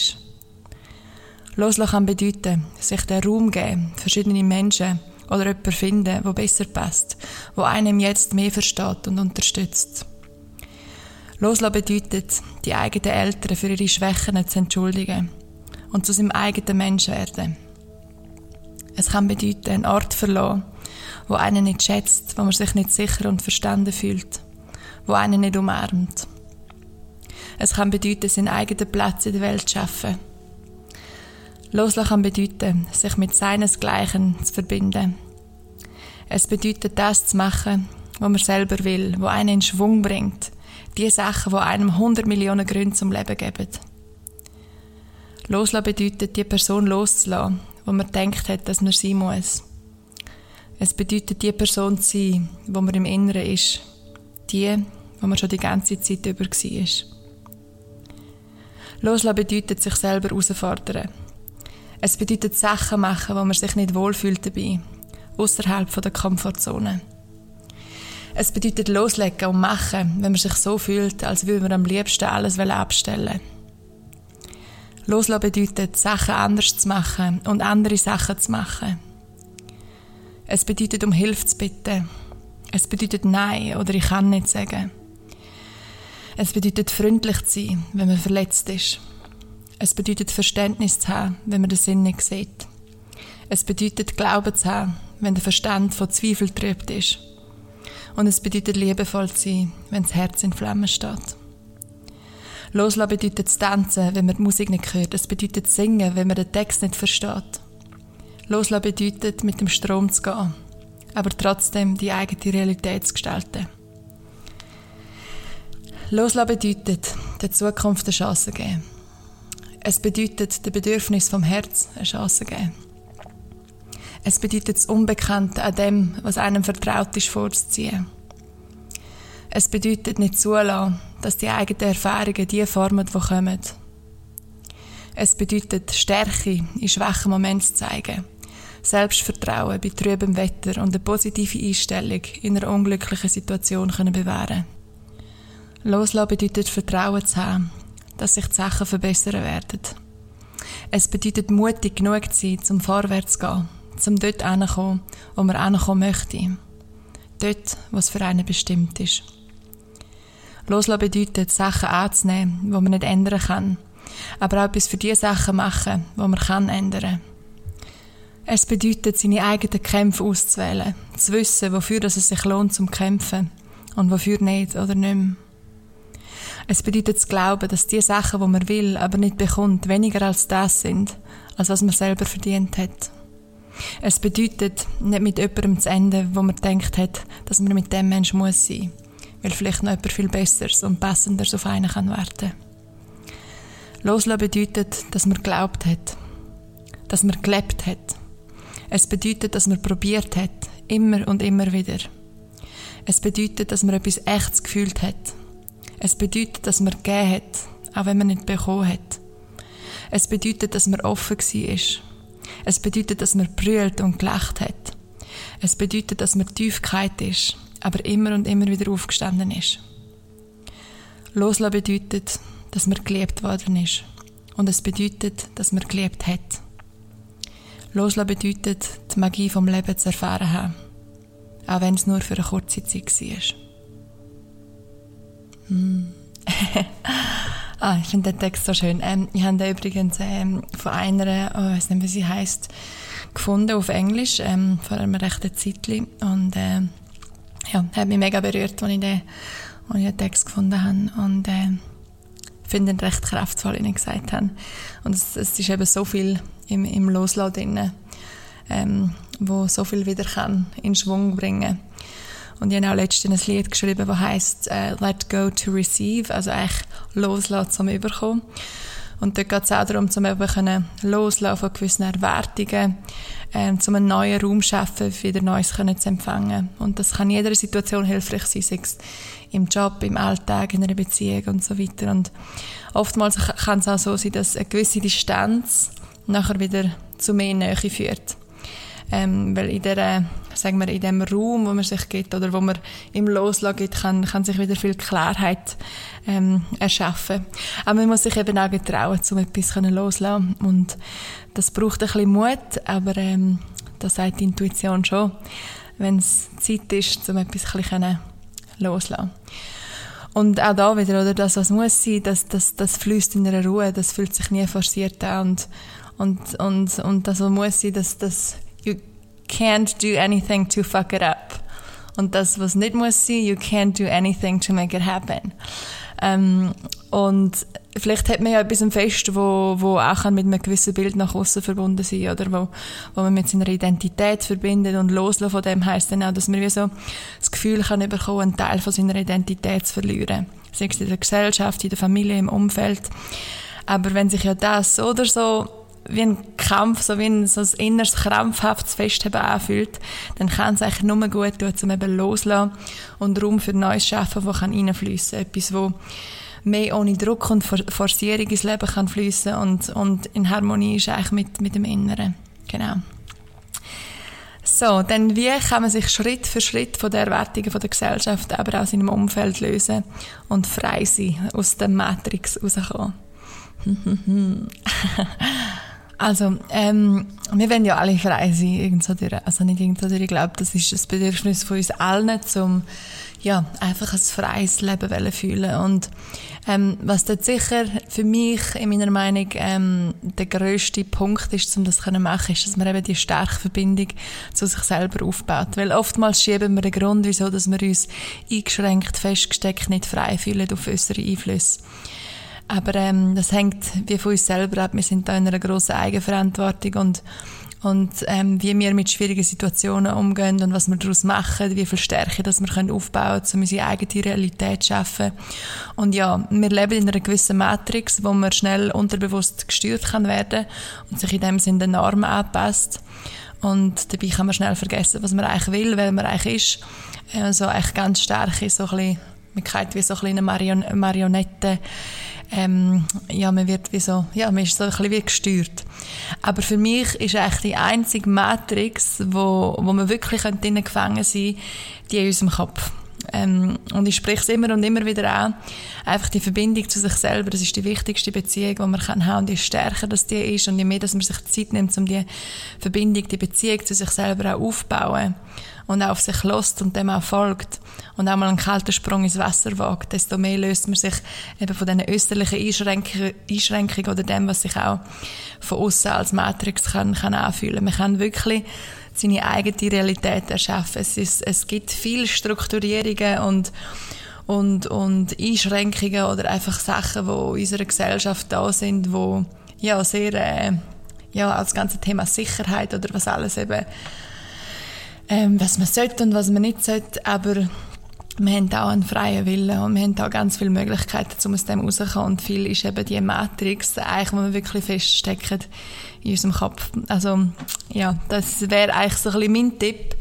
Loslassen kann bedeuten, sich den Raum geben, verschiedene Menschen oder jemanden finden, der besser passt, wo einem jetzt mehr versteht und unterstützt. Loslassen bedeutet, die eigenen Eltern für ihre Schwächen zu entschuldigen und zu seinem eigenen Mensch werden. Es kann bedeuten, einen Ort verlassen, wo einen nicht schätzt, wo man sich nicht sicher und verstanden fühlt, wo einen nicht umarmt. Es kann bedeuten, seinen eigenen Platz in der Welt zu schaffen Loslassen kann bedeuten, sich mit seinesgleichen zu verbinden. Es bedeutet, das zu machen, was man selber will, wo einen in Schwung bringt. Die Sachen, die einem 100 Millionen Gründe zum Leben geben. Loslassen bedeutet, die Person loszulassen, wo man denkt hat, dass man sein muss. Es bedeutet, die Person zu sein, wo man im Inneren ist. Die, wo man schon die ganze Zeit über war. Loslassen bedeutet, sich selber herausfordern. Es bedeutet, Sachen machen, wo man sich nicht wohlfühlt dabei. Außerhalb der Komfortzone. Es bedeutet loslegen und machen, wenn man sich so fühlt, als würde man am liebsten alles abstellen Loslassen bedeutet, Sachen anders zu machen und andere Sachen zu machen. Es bedeutet, um Hilfe zu bitten. Es bedeutet Nein oder ich kann nicht sagen. Es bedeutet, freundlich zu sein, wenn man verletzt ist. Es bedeutet, Verständnis zu haben, wenn man den Sinn nicht sieht. Es bedeutet, Glauben zu haben, wenn der Verstand von Zweifel trübt ist. Und es bedeutet, liebevoll zu sein, wenn das Herz in Flammen steht. Loslassen bedeutet zu tanzen, wenn man die Musik nicht hört. Es bedeutet singen, wenn man den Text nicht versteht. Loslassen bedeutet, mit dem Strom zu gehen, aber trotzdem die eigene Realität zu gestalten. Loslassen bedeutet, der Zukunft eine Chance geben. Es bedeutet, dem Bedürfnis vom Herz eine Chance geben. Es bedeutet, das Unbekannte an dem, was einem vertraut ist, vorzuziehen. Es bedeutet, nicht zulassen, dass die eigenen Erfahrungen die formen, die kommen. Es bedeutet, Stärke in schwachen Momenten zu zeigen Selbstvertrauen bei trübem Wetter und eine positive Einstellung in einer unglücklichen Situation können bewähren Loslassen bedeutet Vertrauen zu haben, dass sich die Sachen verbessern werden. Es bedeutet mutig genug zu sein, zum vorwärts zu gehen, zum dort anzukommen, wo man ankommen möchte. Dort, was für einen bestimmt ist. Loslassen bedeutet, Sachen anzunehmen, die man nicht ändern kann, aber auch etwas für die Sachen machen, die man kann ändern kann. Es bedeutet, seine eigenen Kämpfe auszuwählen, zu wissen, wofür es sich lohnt zum Kämpfen und wofür nicht oder nicht mehr. Es bedeutet zu glauben, dass die Sachen, die man will, aber nicht bekommt, weniger als das sind, als was man selber verdient hat. Es bedeutet, nicht mit jemandem zu enden, wo man denkt hat, dass man mit dem Mensch muss sein, weil vielleicht noch jemand viel Besseres und Passenderes auf einen kann warten. Loslassen bedeutet, dass man geglaubt hat, dass man gelebt hat, es bedeutet, dass man probiert hat, immer und immer wieder. Es bedeutet, dass man etwas Echtes gefühlt hat. Es bedeutet, dass man gegeben hat, auch wenn man nicht bekommen hat. Es bedeutet, dass man offen war. Es bedeutet, dass man brüllt und gelacht hat. Es bedeutet, dass man tief ist, aber immer und immer wieder aufgestanden ist. Loslassen bedeutet, dass man geliebt worden ist. Und es bedeutet, dass man geliebt hat. Loslassen bedeutet, die Magie vom Leben zu erfahren haben. Auch wenn es nur für eine kurze Zeit war. Hm. ah, ich finde den Text so schön. Ähm, ich habe den übrigens ähm, von einer, oh, ich weiß nicht, wie sie heißt, gefunden auf Englisch, ähm, vor einem rechten Zeitchen. Und äh, ja, hat mich mega berührt, als ich den, ich den Text gefunden habe. Und äh, finde ihn recht kraftvoll, wie ich gesagt habe. Und es, es ist eben so viel im, im Loslassen drin, ähm, wo so viel wieder kann in Schwung bringen und ich habe auch letztens ein Lied geschrieben, das heisst uh, «Let go to receive», also eigentlich loslassen zum Überkommen. Und dort geht es auch darum, zum eben loslassen von gewissen Erwartungen, ähm, zum einen neuen Raum zu schaffen, wieder Neues können zu empfangen. Und das kann in jeder Situation hilfreich sein, sei es im Job, im Alltag, in einer Beziehung und so weiter. Und oftmals kann es auch so sein, dass eine gewisse Distanz nachher wieder zu mehr Nähe führt. Ähm, weil in der, sagen wir, in dem Raum, wo man sich gibt oder wo man im Loslassen gibt, kann, kann sich wieder viel Klarheit ähm, erschaffen. Aber man muss sich eben auch getrauen, um etwas loszulassen. Und das braucht ein bisschen Mut, aber ähm, das sagt die Intuition schon, wenn es Zeit ist, um etwas ein. Und auch da wieder, oder, das, was muss sein, das, das, das fließt in einer Ruhe, das fühlt sich nie forciert an. Und und, und, und das muss sein, das you can't do anything to fuck it up. Und das, was nicht muss sein, you can't do anything to make it happen. Ähm, und vielleicht hat man ja etwas im Fest, wo, wo auch mit einem gewissen Bild nach außen verbunden sein oder wo, wo man mit seiner Identität verbindet und loslassen von dem heisst dann auch, dass man wie so das Gefühl kann bekommen, einen Teil von seiner Identität zu verlieren. Sei es in der Gesellschaft, in der Familie, im Umfeld. Aber wenn sich ja das oder so wie ein Kampf, so wie ein, so ein inneres krampfhaftes Festheben anfühlt, dann kann es eigentlich nur gut tun, um eben loslassen und Raum für Neues schaffen, das reinfließen kann. Etwas, wo mehr ohne Druck und Forcierung ins Leben kann fließen und, und in Harmonie ist eigentlich mit, mit dem Inneren. Genau. So, dann wie kann man sich Schritt für Schritt von den Erwartungen von der Gesellschaft, aber auch seinem Umfeld lösen und frei sein, aus der Matrix rauskommen? Also, ähm, wir wollen ja alle frei sein, durch. Also nicht irgendwo. Ich glaube, das ist das Bedürfnis von uns allen, um ja, einfach ein freies Leben fühlen Und ähm, was dort sicher für mich, in meiner Meinung, ähm, der grösste Punkt ist, um das zu machen, ist, dass man eben die starke Verbindung zu sich selber aufbaut. Weil oftmals schieben wir den Grund, wieso dass wir uns eingeschränkt, festgesteckt, nicht frei fühlen auf unsere Einflüsse. Aber ähm, das hängt wie von uns selber ab. Wir sind da in einer grossen Eigenverantwortung und und ähm, wie wir mit schwierigen Situationen umgehen und was wir daraus machen, wie viel Stärke dass wir können aufbauen können, um unsere eigene Realität zu schaffen. Und ja, wir leben in einer gewissen Matrix, wo man schnell unterbewusst gesteuert kann werden und sich in dem Sinne den Normen anpasst. Und dabei kann man schnell vergessen, was man eigentlich will, wer man eigentlich ist. Also eigentlich ganz stark ist so ein bisschen, man wie so ein eine Marion Marionette ähm, ja, man wird wie so, ja, man ist so ein bisschen wie gesteuert. Aber für mich ist eigentlich die einzige Matrix, wo, wo man wirklich drinnen gefangen sein die in unserem Kopf. Ähm, und ich spreche es immer und immer wieder an. Einfach die Verbindung zu sich selber, das ist die wichtigste Beziehung, die man kann haben. Und je stärker das die ist und je mehr, dass man sich Zeit nimmt, um die Verbindung, die Beziehung zu sich selber auch aufzubauen und auf sich lost und dem auch folgt und auch mal einen kalten Sprung ins Wasser wagt, desto mehr löst man sich eben von diesen österlichen Einschränkungen, oder dem, was sich auch von außen als Matrix kann, kann anfühlen. Man kann wirklich seine eigene Realität erschaffen. Es, ist, es gibt viele Strukturierungen und und, und Einschränkungen oder einfach Sachen, die in unserer Gesellschaft da sind, wo ja sehr äh, ja als ganze Thema Sicherheit oder was alles eben ähm, was man sollte und was man nicht sollte, aber wir haben auch einen freien Willen und wir haben auch ganz viele Möglichkeiten, um aus dem rauszukommen. Und viel ist eben die Matrix, eigentlich, wo wir wirklich feststecken in unserem Kopf. Also, ja, das wäre eigentlich so ein bisschen mein Tipp,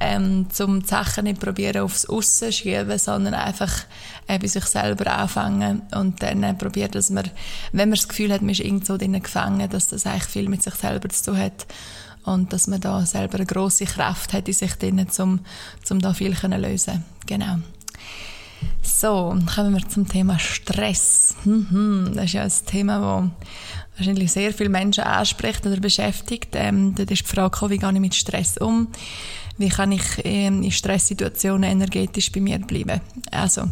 ähm, um die Sachen nicht probieren aufs Aussen schieben, sondern einfach äh, bei sich selber anfangen und dann äh, probieren, dass man, wenn man das Gefühl hat, man ist irgendwo drinnen gefangen, dass das eigentlich viel mit sich selber zu tun hat und dass man da selber eine große Kraft hat in sich drin, um, um da viel zu lösen. Genau. So, kommen wir zum Thema Stress. Mhm, das ist ja ein Thema, das wahrscheinlich sehr viele Menschen anspricht oder beschäftigt. Ähm, dort ist die Frage, wie gehe ich mit Stress um? Wie kann ich ähm, in Stresssituationen energetisch bei mir bleiben? Also,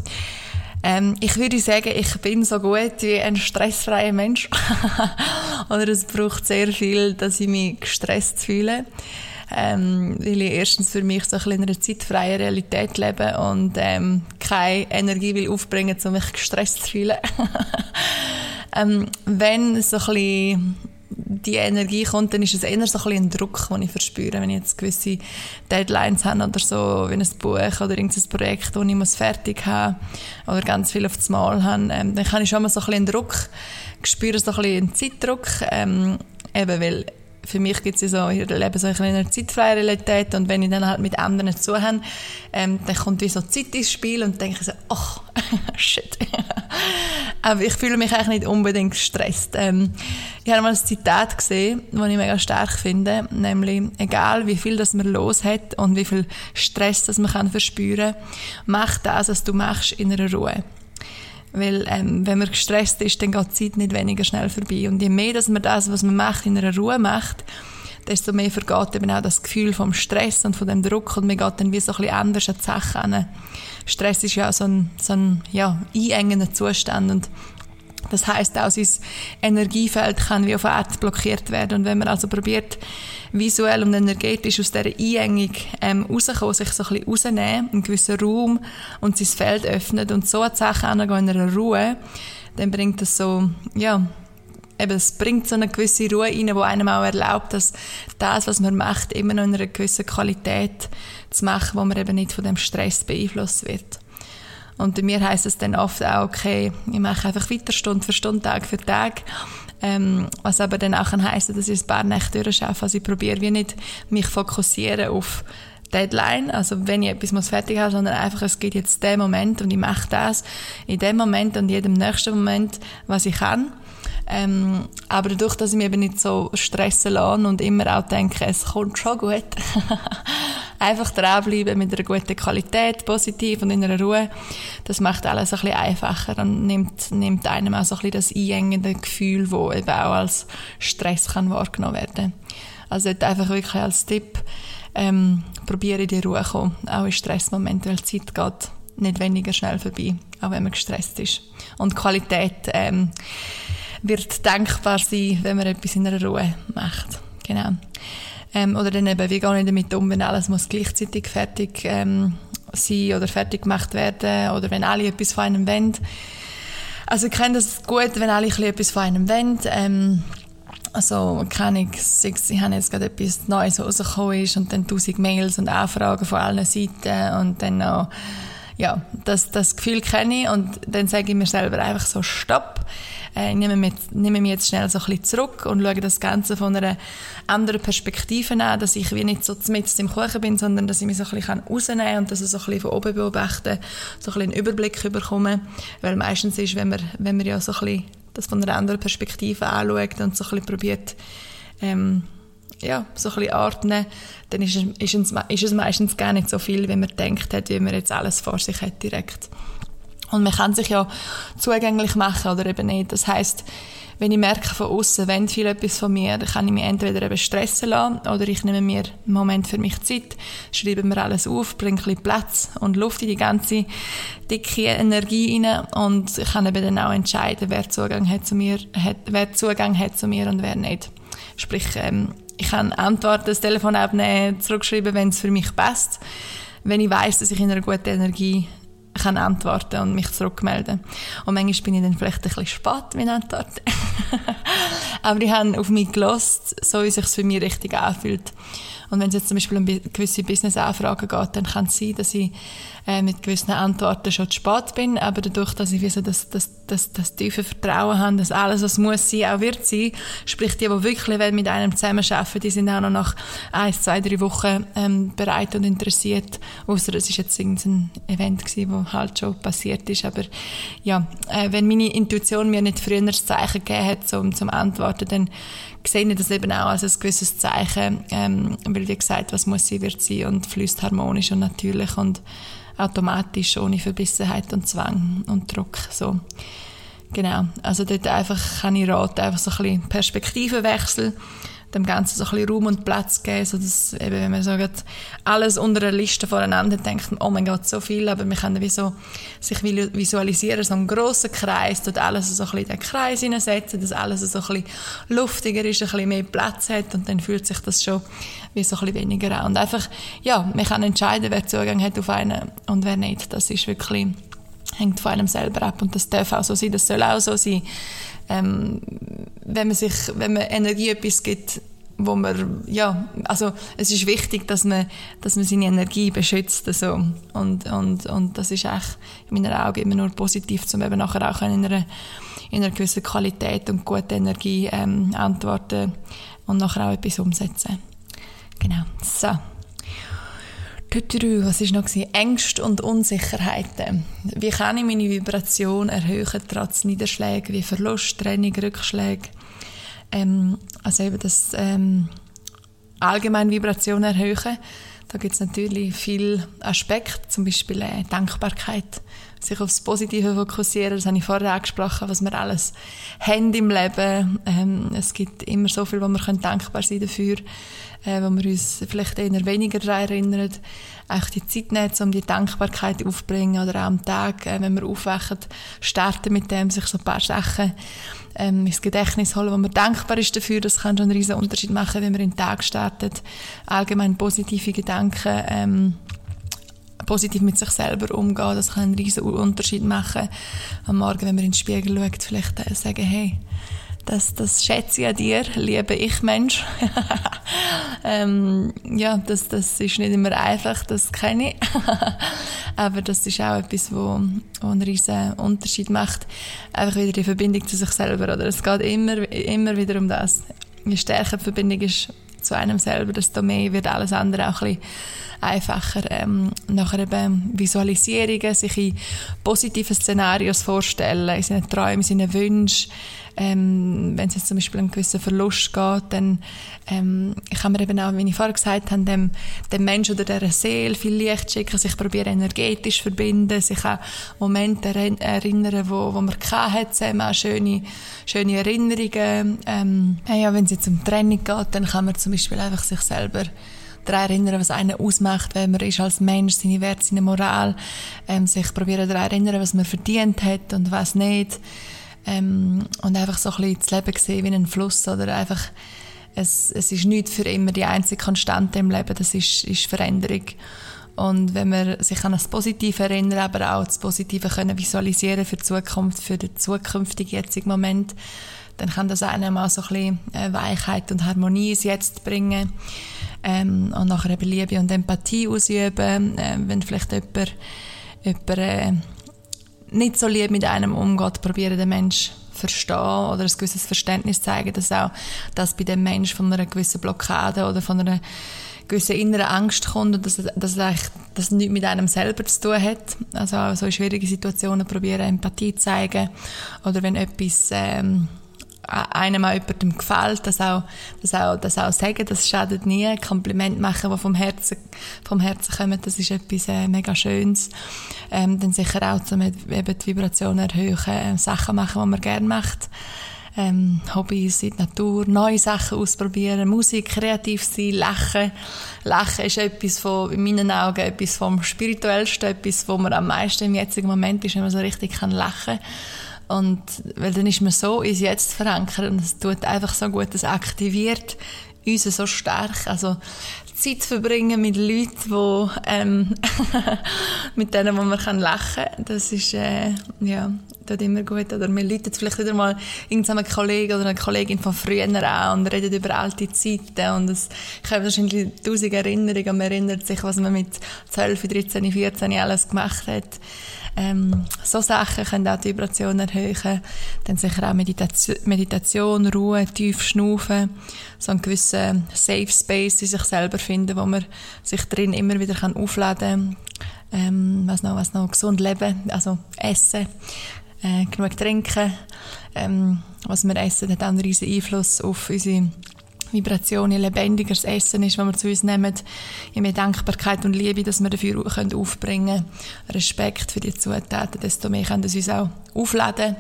ähm, ich würde sagen, ich bin so gut wie ein stressfreier Mensch. Oder es braucht sehr viel, dass ich mich gestresst fühle. Ähm, weil ich erstens für mich so ein in einer zeitfreien Realität lebe und ähm, keine Energie will aufbringen, um mich gestresst zu fühlen. ähm, wenn so ein bisschen die Energie kommt, dann ist es eher so ein, ein Druck, den ich verspüre, wenn ich jetzt gewisse Deadlines habe oder so, wie ein Buch oder irgendein Projekt, das ich fertig haben oder ganz viel auf das Mal habe, ähm, dann kann ich schon mal so ein einen Druck spüre, so ein einen Zeitdruck, ähm, eben weil für mich gibt es ja so, ich lebe so in einer zeitfreien Realität und wenn ich dann halt mit anderen zu habe, ähm, dann kommt wie so Zeit ins Spiel und denke so, ach, shit. Aber ich fühle mich eigentlich nicht unbedingt gestresst. Ähm, ich habe mal ein Zitat gesehen, das ich mega stark finde, nämlich, egal wie viel das man los hat und wie viel Stress das man kann verspüren, mach das, was du machst, in einer Ruhe. Weil, ähm, wenn man gestresst ist, dann geht die Zeit nicht weniger schnell vorbei. Und je mehr, dass man das, was man macht, in einer Ruhe macht, desto mehr vergeht eben auch das Gefühl vom Stress und von dem Druck und man geht dann wie so ein bisschen anders an die Sachen an. Stress ist ja so ein, so ein ja, einengender Zustand und das heißt auch, sein Energiefeld kann wie auf eine blockiert werden. Und wenn man also probiert, visuell und energetisch aus dieser Einengung ähm, rauszukommen, sich so ein bisschen rausnehmen, einen gewissen Raum und sein Feld öffnet und so an die Sachen angehen in einer Ruhe, dann bringt das so, ja, eben, es bringt so eine gewisse Ruhe rein, die einem auch erlaubt, dass das, was man macht, immer noch in einer gewissen Qualität zu machen, wo man eben nicht von dem Stress beeinflusst wird. Und bei mir heisst es dann oft auch, okay, ich mache einfach weiter Stunde für Stunde, Tag für Tag. Ähm, was aber dann auch heisst, dass ich ein paar Nächte durchschaffe. Also ich probiere wie nicht mich fokussieren auf Deadline, also wenn ich etwas muss fertig habe, sondern einfach, es geht jetzt den Moment und ich mache das in dem Moment und jedem nächsten Moment, was ich kann. Ähm, aber dadurch, dass ich mich eben nicht so stressen lasse und immer auch denke, es kommt schon gut, einfach dranbleiben mit einer guten Qualität, positiv und in einer Ruhe, das macht alles ein bisschen einfacher und nimmt, nimmt einem auch so ein bisschen das einengende Gefühl, das eben auch als Stress kann wahrgenommen werden Also einfach wirklich als Tipp, ähm, probiere in die Ruhe zu kommen, auch in Stressmomenten, weil die Zeit geht nicht weniger schnell vorbei, auch wenn man gestresst ist. Und Qualität ähm, wird denkbar sein, wenn man etwas in einer Ruhe macht. Genau. Ähm, oder dann eben, wie gehe ich damit um, wenn alles muss gleichzeitig fertig ähm, sein oder fertig gemacht werden oder wenn alle etwas von einem wollen. Also ich kenne das gut, wenn alle etwas von einem wollen. Ähm, also, keine ich, ich habe jetzt gerade etwas Neues rausgekommen ist und dann tausend Mails und Anfragen von allen Seiten und dann noch, ja, das, das Gefühl kenne ich und dann sage ich mir selber einfach so, stopp äh, nehme, mich, nehme mich jetzt schnell so ein bisschen zurück und schaue das Ganze von einer anderen Perspektive an, dass ich wie nicht so mit im Kuchen bin, sondern dass ich mich so ein bisschen rausnehmen kann und das so ein bisschen von oben beobachten, so ein bisschen einen Überblick bekomme, weil meistens ist, wenn man, wenn man ja so ein bisschen das von einer anderen Perspektive anschaut und so ein bisschen probiert, ähm, ja, so ein bisschen ordnen, dann ist es, ist, es, ist es meistens gar nicht so viel, wie man denkt hat, wie man jetzt alles vor sich hat direkt. Und man kann sich ja zugänglich machen oder eben nicht. Das heißt, wenn ich merke von außen, wenn viel etwas von mir, dann kann ich mich entweder eben stressen lassen oder ich nehme mir einen Moment für mich Zeit, schreibe mir alles auf, bringe ein bisschen Platz und Luft in die ganze dicke Energie rein und ich kann eben dann auch entscheiden, wer Zugang hat zu mir, hat, wer Zugang hat zu mir und wer nicht. Sprich, ähm, ich kann antworten, das Telefon abnehmen, zurückschreiben, wenn es für mich passt. Wenn ich weiß, dass ich in einer guten Energie kann antworten und mich zurückmelden. Und manchmal bin ich dann vielleicht ein bisschen spät mit Antworten. Aber ich habe auf mich gelost, so wie es sich für mich richtig anfühlt. Und wenn es jetzt zum Beispiel um gewisse Business-Anfragen geht, dann kann es sein, dass ich äh, mit gewissen Antworten schon zu spät bin, aber dadurch, dass ich so das, das, das, das tiefe Vertrauen habe, dass alles, was muss sein, auch wird sein, sprich die, die wirklich mit einem zusammenarbeiten, die sind auch noch nach ein, zwei, drei Wochen ähm, bereit und interessiert, außer es ist jetzt irgendein Event gewesen, wo halt schon passiert ist, aber ja, äh, wenn meine Intuition mir nicht früher das Zeichen gegeben hat, um zum Antworten, dann sehe das eben auch als ein gewisses Zeichen, ähm, weil wie gesagt, was muss sein, wird sein und fließt harmonisch und natürlich und automatisch ohne Verbissenheit und Zwang und Druck. So. Genau. Also dort einfach kann ich raten, einfach so ein bisschen Perspektivenwechsel dem Ganzen so ein bisschen Raum und Platz geben, so dass eben, wenn man so alles unter einer Liste voreinander denkt, oh mein Gott, so viel, aber man kann wie so sich visualisieren, so einen grossen Kreis, dort alles so ein bisschen in den Kreis hineinsetzen, dass alles so ein bisschen luftiger ist, ein bisschen mehr Platz hat und dann fühlt sich das schon wie so ein bisschen weniger an. Und einfach, ja, man kann entscheiden, wer Zugang hat auf einen und wer nicht. Das ist wirklich hängt von einem selber ab und das darf auch so sein, das soll auch so sein ähm, wenn man sich, wenn man Energie etwas gibt, wo man, ja, also es ist wichtig, dass man, dass man seine Energie beschützt, also. und, und, und das ist eigentlich in meinen Augen immer nur positiv, um eben nachher auch in einer, in einer gewissen Qualität und gute Energie ähm, antworten und nachher auch etwas umsetzen. Genau, so. Was ist noch? Ängste und Unsicherheiten. Wie kann ich meine Vibration erhöhen, trotz Niederschlägen wie Verlust, Trennung, Rückschläge? Ähm, also eben das ähm, allgemeine Vibration erhöhen. Da gibt es natürlich viele Aspekte, zum Beispiel äh, Dankbarkeit, sich aufs Positive fokussieren, das habe ich vorher angesprochen, was wir alles haben im Leben. Ähm, es gibt immer so viel, wo wir dankbar sein dafür, äh, wo wir uns vielleicht eher weniger daran erinnern. Auch die Zeit nehmen, um die Dankbarkeit aufzubringen oder auch am Tag, äh, wenn wir aufwachen, starten mit dem, sich so ein paar Sachen ähm, ins Gedächtnis holen, wo man dankbar ist dafür. Das kann schon einen riesen Unterschied machen, wenn man in den Tag startet. Allgemein positive Gedanken ähm, positiv mit sich selber umgehen. Das kann einen riesen Unterschied machen. Am Morgen, wenn man in den Spiegel schaut, vielleicht äh, sagen, hey, das, das schätze ich an dir, liebe ich Mensch. ähm, ja, das, das ist nicht immer einfach, das kenne ich. Aber das ist auch etwas, wo, wo einen riesen Unterschied macht. Einfach wieder die Verbindung zu sich selber, oder? Es geht immer, immer wieder um das. Je stärker die Verbindung ist zu einem selber, desto mehr wird alles andere auch ein bisschen einfacher. Ähm, nachher eben Visualisierungen, sich in positive Szenarios vorstellen, in seinen Träumen, in seinen Wünschen. Ähm, wenn es jetzt zum Beispiel einen gewissen Verlust geht, dann ähm, kann man eben auch, wie ich vorher gesagt habe, dem, dem Menschen oder der Seele viel Licht schicken, sich probieren energetisch verbinden, sich an Momente erinnern, wo, wo man hat, zusammen, schöne, schöne Erinnerungen. Ähm, ja, wenn es jetzt um Trennung geht, dann kann man zum Beispiel einfach sich selber daran erinnern, was einen ausmacht, wer man ist als Mensch, seine Werte, seine Moral, ähm, sich probieren daran erinnern, was man verdient hat und was nicht. Ähm, und einfach so ein bisschen das Leben sehen wie ein Fluss oder einfach, es, es ist nicht für immer die einzige Konstante im Leben, das ist, ist Veränderung. Und wenn man sich an das Positive erinnert, aber auch das Positive können visualisieren für die Zukunft, für den zukünftigen jetzigen Moment, dann kann das einem mal so ein bisschen äh, Weichheit und Harmonie ins Jetzt bringen ähm, und nachher eben Liebe und Empathie ausüben, äh, wenn vielleicht jemand, jemand äh, nicht so lieb mit einem umgeht, probieren den Menschen verstehen oder ein gewisses Verständnis zeigen, dass auch das bei dem Menschen von einer gewissen Blockade oder von einer gewissen inneren Angst kommt und dass, dass eigentlich das nichts mit einem selber zu tun hat. Also auch so in schwierigen Situationen probieren Empathie zu zeigen oder wenn etwas ähm, einem auch jemandem gefällt, das auch, das auch, das auch sagen, das schadet nie. Kompliment machen, das vom Herzen, vom Herzen kommt, das ist etwas äh, mega Schönes. Ähm, dann sicher auch, um eben die Vibration erhöhen, äh, Sachen machen, die man gerne macht. Ähm, Hobbys in der Natur, neue Sachen ausprobieren, Musik, kreativ sein, lachen. Lachen ist etwas von, in meinen Augen, etwas vom Spirituellsten, etwas, wo man am meisten im jetzigen Moment ist, wenn man so richtig kann lachen kann und, weil dann ist man so ins Jetzt verankert und es tut einfach so gut, es aktiviert uns so stark. Also, Zeit verbringen mit Leuten, wo, ähm, mit denen, wo man kann lachen kann, das ist, äh, ja, tut immer gut. Oder man läutet vielleicht wieder mal irgendeinen Kollegen oder eine Kollegin von früher an und redet über alte Zeiten und es kommen wahrscheinlich tausend Erinnerungen und man erinnert sich, was man mit 12, 13, 14 alles gemacht hat. Ähm, so Sachen können auch die Vibration erhöhen. Dann sicher auch Meditation, Meditation, Ruhe, tief schnaufen, so einen gewissen Safe Space in sich selber finden, wo man sich drin immer wieder kann aufladen kann. Ähm, was noch, was noch, gesund leben, also essen, äh, genug trinken. Ähm, was wir essen, hat auch einen riesen Einfluss auf unsere Vibration, je lebendiger das Essen ist, was wir zu uns nehmen, je mehr Dankbarkeit und Liebe, dass wir dafür aufbringen können, Respekt für die Zutaten, desto mehr können sie uns auch aufladen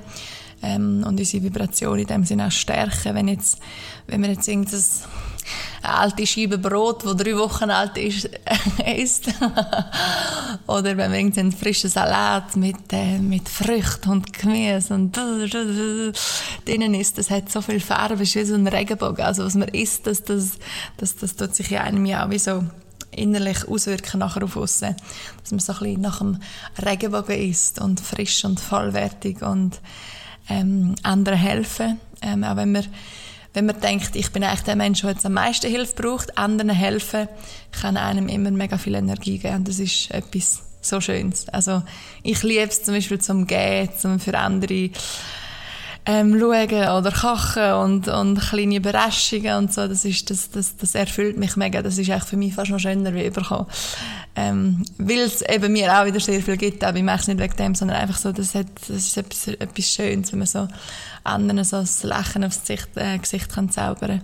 ähm, und unsere Vibration in dem Sinne auch stärken. Wenn, jetzt, wenn wir jetzt irgendein eine alte Scheibe Brot, die drei Wochen alt ist, isst. Oder wenn man irgendeinen frischen Salat mit, äh, mit Früchten und Gemüse und drinnen isst, das hat so viel Farbe, ist wie so ein Regenbogen. Also was man isst, das, das, das, das tut sich in einem ja auch wie so innerlich auswirken nachher auf aussen. Dass man so ein bisschen nach dem Regenbogen isst und frisch und vollwertig und ähm, anderen helfen. Ähm, auch wenn man wenn man denkt, ich bin eigentlich der Mensch, der jetzt am meisten Hilfe braucht, anderen helfen, kann einem immer mega viel Energie geben. Das ist etwas so Schönes. Also, ich liebe es zum Beispiel zum Gehen, zum für andere ähm, schauen oder kochen und, und kleine Überraschungen und so, das, ist, das, das, das erfüllt mich mega. Das ist eigentlich für mich fast noch schöner wie überkommen. Ähm, weil es eben mir auch wieder sehr viel gibt, aber ich mache es nicht wegen dem, sondern einfach so, das, hat, das ist etwas, etwas Schönes, wenn man so anderen so ein Lächeln aufs Gesicht, äh, Gesicht kann zaubern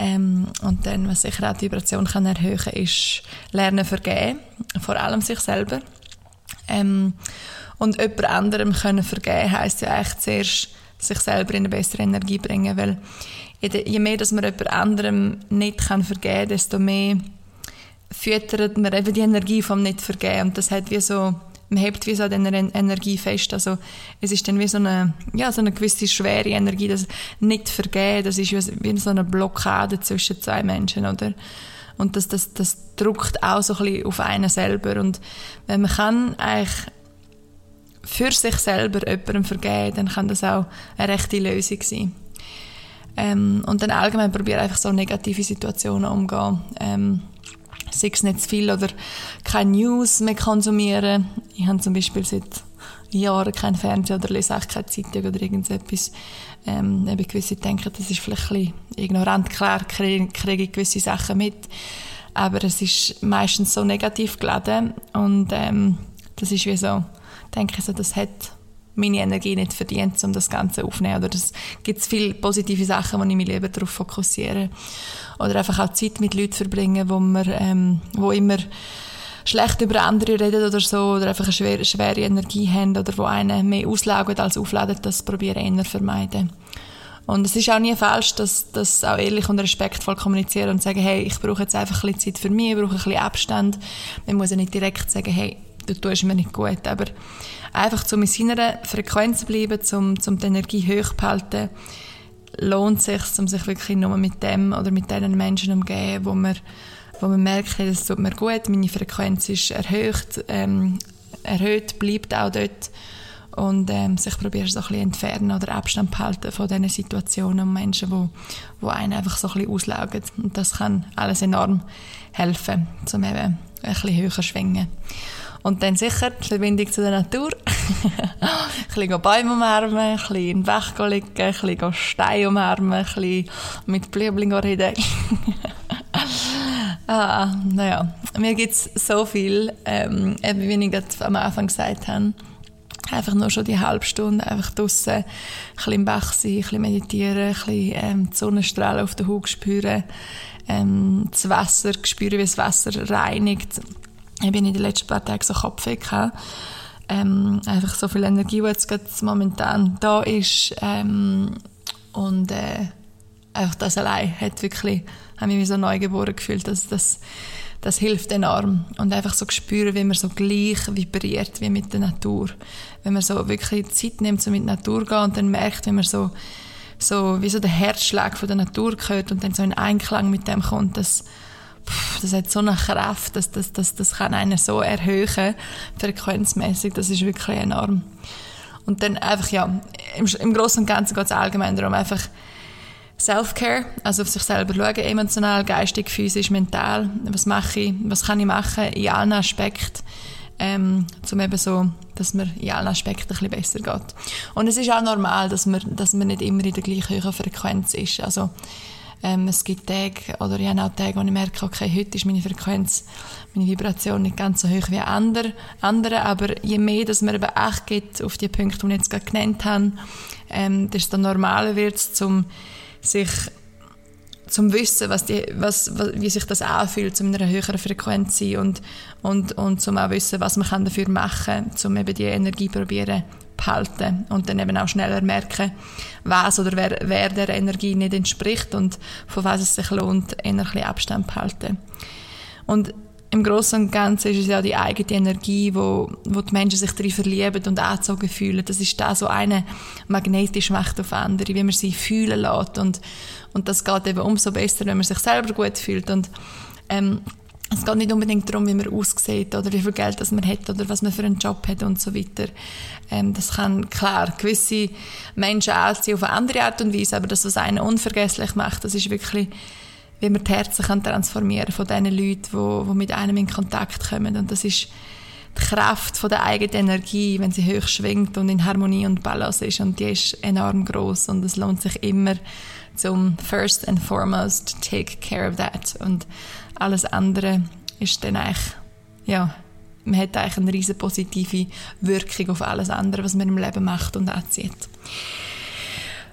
ähm, und dann, was sicher auch die Vibration kann erhöhen ist lernen vergeben, vor allem sich selber. Ähm, und jemand anderem können vergeben heisst ja eigentlich zuerst sich selber in eine bessere Energie bringen, weil je mehr, dass man jemand anderem nicht kann vergeben kann, desto mehr füttert man eben die Energie vom nicht vergeben und das hat wie so man hebt wie so an dieser Energie fest. Also, es ist dann wie so eine, ja, so eine gewisse schwere Energie, das nicht vergeben, das ist wie so eine Blockade zwischen zwei Menschen, oder? Und das, das, das drückt auch so ein bisschen auf einen selber. Und wenn man kann eigentlich für sich selber jemandem vergeben, dann kann das auch eine rechte Lösung sein. Ähm, und dann allgemein probiere einfach so negative Situationen umgehen. Ähm, sei es nicht zu viel oder keine News mehr konsumieren. Ich habe zum Beispiel seit Jahren kein Fernsehen oder lese auch keine Zeitung oder irgendetwas. Ähm, eben gewisse denken, das ist vielleicht ein bisschen ignorant, klar kriege, kriege ich gewisse Sachen mit, aber es ist meistens so negativ geladen und ähm, das ist wie so, denke ich so, das hat meine Energie nicht verdient, um das Ganze aufzunehmen. Oder es gibt viele positive Sachen, wo ich mich lieber darauf fokussiere. Oder einfach auch Zeit mit Leuten verbringen, wo, man, ähm, wo immer schlecht über andere reden oder so, oder einfach eine schwere, schwere Energie haben, oder wo einen mehr auslaugen als aufladen, das probiere ich eher vermeiden. Und es ist auch nie falsch, dass, dass auch ehrlich und respektvoll kommunizieren und sagen, hey, ich brauche jetzt einfach ein bisschen Zeit für mich, ich brauche ein bisschen Abstand. Man muss ja nicht direkt sagen, hey, du tust mir nicht gut, aber einfach zum in seiner Frequenz bleiben, zum, zum die Energie hoch behalten, lohnt sich, um sich wirklich nur mit dem oder mit diesen Menschen umgehen, wo man wo man merkt, hey, das tut mir gut, meine Frequenz ist erhöht, ähm, erhöht, bleibt auch dort und ähm, sich probieren so ein bisschen entfernen oder Abstand behalten von diesen Situationen und Menschen, wo, wo einen einfach so ein auslaugen und das kann alles enorm helfen, um eben ein bisschen höher schwingen. Und dann sicher die Verbindung zu der Natur. ein bisschen Bäume umarmen, ein bisschen in den Bach liegen, ein bisschen Steine umarmen, ein bisschen mit Blümchen reden. Ah, naja, mir gibt es so viel, ähm, eben wie ich gerade am Anfang gesagt habe. Einfach nur schon die halbe Stunde einfach draussen, ein bisschen im Bach sein, ein bisschen meditieren, ein bisschen ähm, die Sonnenstrahlen auf der Haut spüren, ähm, das Wasser spüren, wie das Wasser reinigt. Ich bin in den letzten paar Tagen so kopfweh ähm, einfach so viel Energie, die jetzt momentan da ist. Ähm, und äh, einfach das allein hat wirklich habe ich mich so neugeboren gefühlt. dass das, das hilft enorm. Und einfach so spüren, wie man so gleich vibriert wie mit der Natur. Wenn man so wirklich Zeit nimmt, so mit der Natur gehen und dann merkt, wie man so, so, wie so der Herzschlag von der Natur gehört und dann so in Einklang mit dem kommt, das, das hat so eine Kraft, dass das, das, das kann einen so erhöhen, frequenzmäßig, das ist wirklich enorm. Und dann einfach, ja, im, im Großen und Ganzen geht es allgemein darum, einfach Self-Care, also auf sich selber schauen, emotional, geistig, physisch, mental. Was mache ich, was kann ich machen in allen Aspekten, ähm, zum eben so, dass mir in allen Aspekten ein bisschen besser geht. Und es ist auch normal, dass man, dass man nicht immer in der gleichen Frequenz ist. Also, ähm, es gibt Tage, oder ich habe auch Tage, wo ich merke, okay, heute ist meine Frequenz, meine Vibration nicht ganz so hoch wie andere, andere. Aber je mehr, dass man eben Acht gibt auf die Punkte, die ich jetzt gerade genannt habe, ähm, desto normaler wird es, zum sich zum Wissen, was die, was, wie sich das anfühlt, zu einer höheren Frequenz sein und, und, und zum auch wissen, was man dafür machen kann, um eben die Energie probieren behalten und dann eben auch schneller merken, was oder wer, wer der Energie nicht entspricht und von was es sich lohnt, eher ein bisschen Abstand behalten. Und im Großen und Ganzen ist es ja die eigene Energie, wo, wo die Menschen sich darin verlieben und angezogen fühlen. Das ist da so eine magnetisch macht auf andere, wie man sie fühlen lässt. Und, und das geht eben umso besser, wenn man sich selber gut fühlt. Und, ähm, es geht nicht unbedingt darum, wie man aussieht oder wie viel Geld das man hat oder was man für einen Job hat und so weiter. Ähm, das kann, klar, gewisse Menschen anziehen auf eine andere Art und Weise, aber das, was einen unvergesslich macht, das ist wirklich wie man die Herzen kann transformieren von den Leuten, die, die mit einem in Kontakt kommen. Und das ist die Kraft von der eigenen Energie, wenn sie hoch schwingt und in Harmonie und Balance ist. Und die ist enorm groß und es lohnt sich immer zum first and foremost take care of that. Und alles andere ist dann eigentlich, ja, man hat eigentlich eine riesen positive Wirkung auf alles andere, was man im Leben macht und anzieht.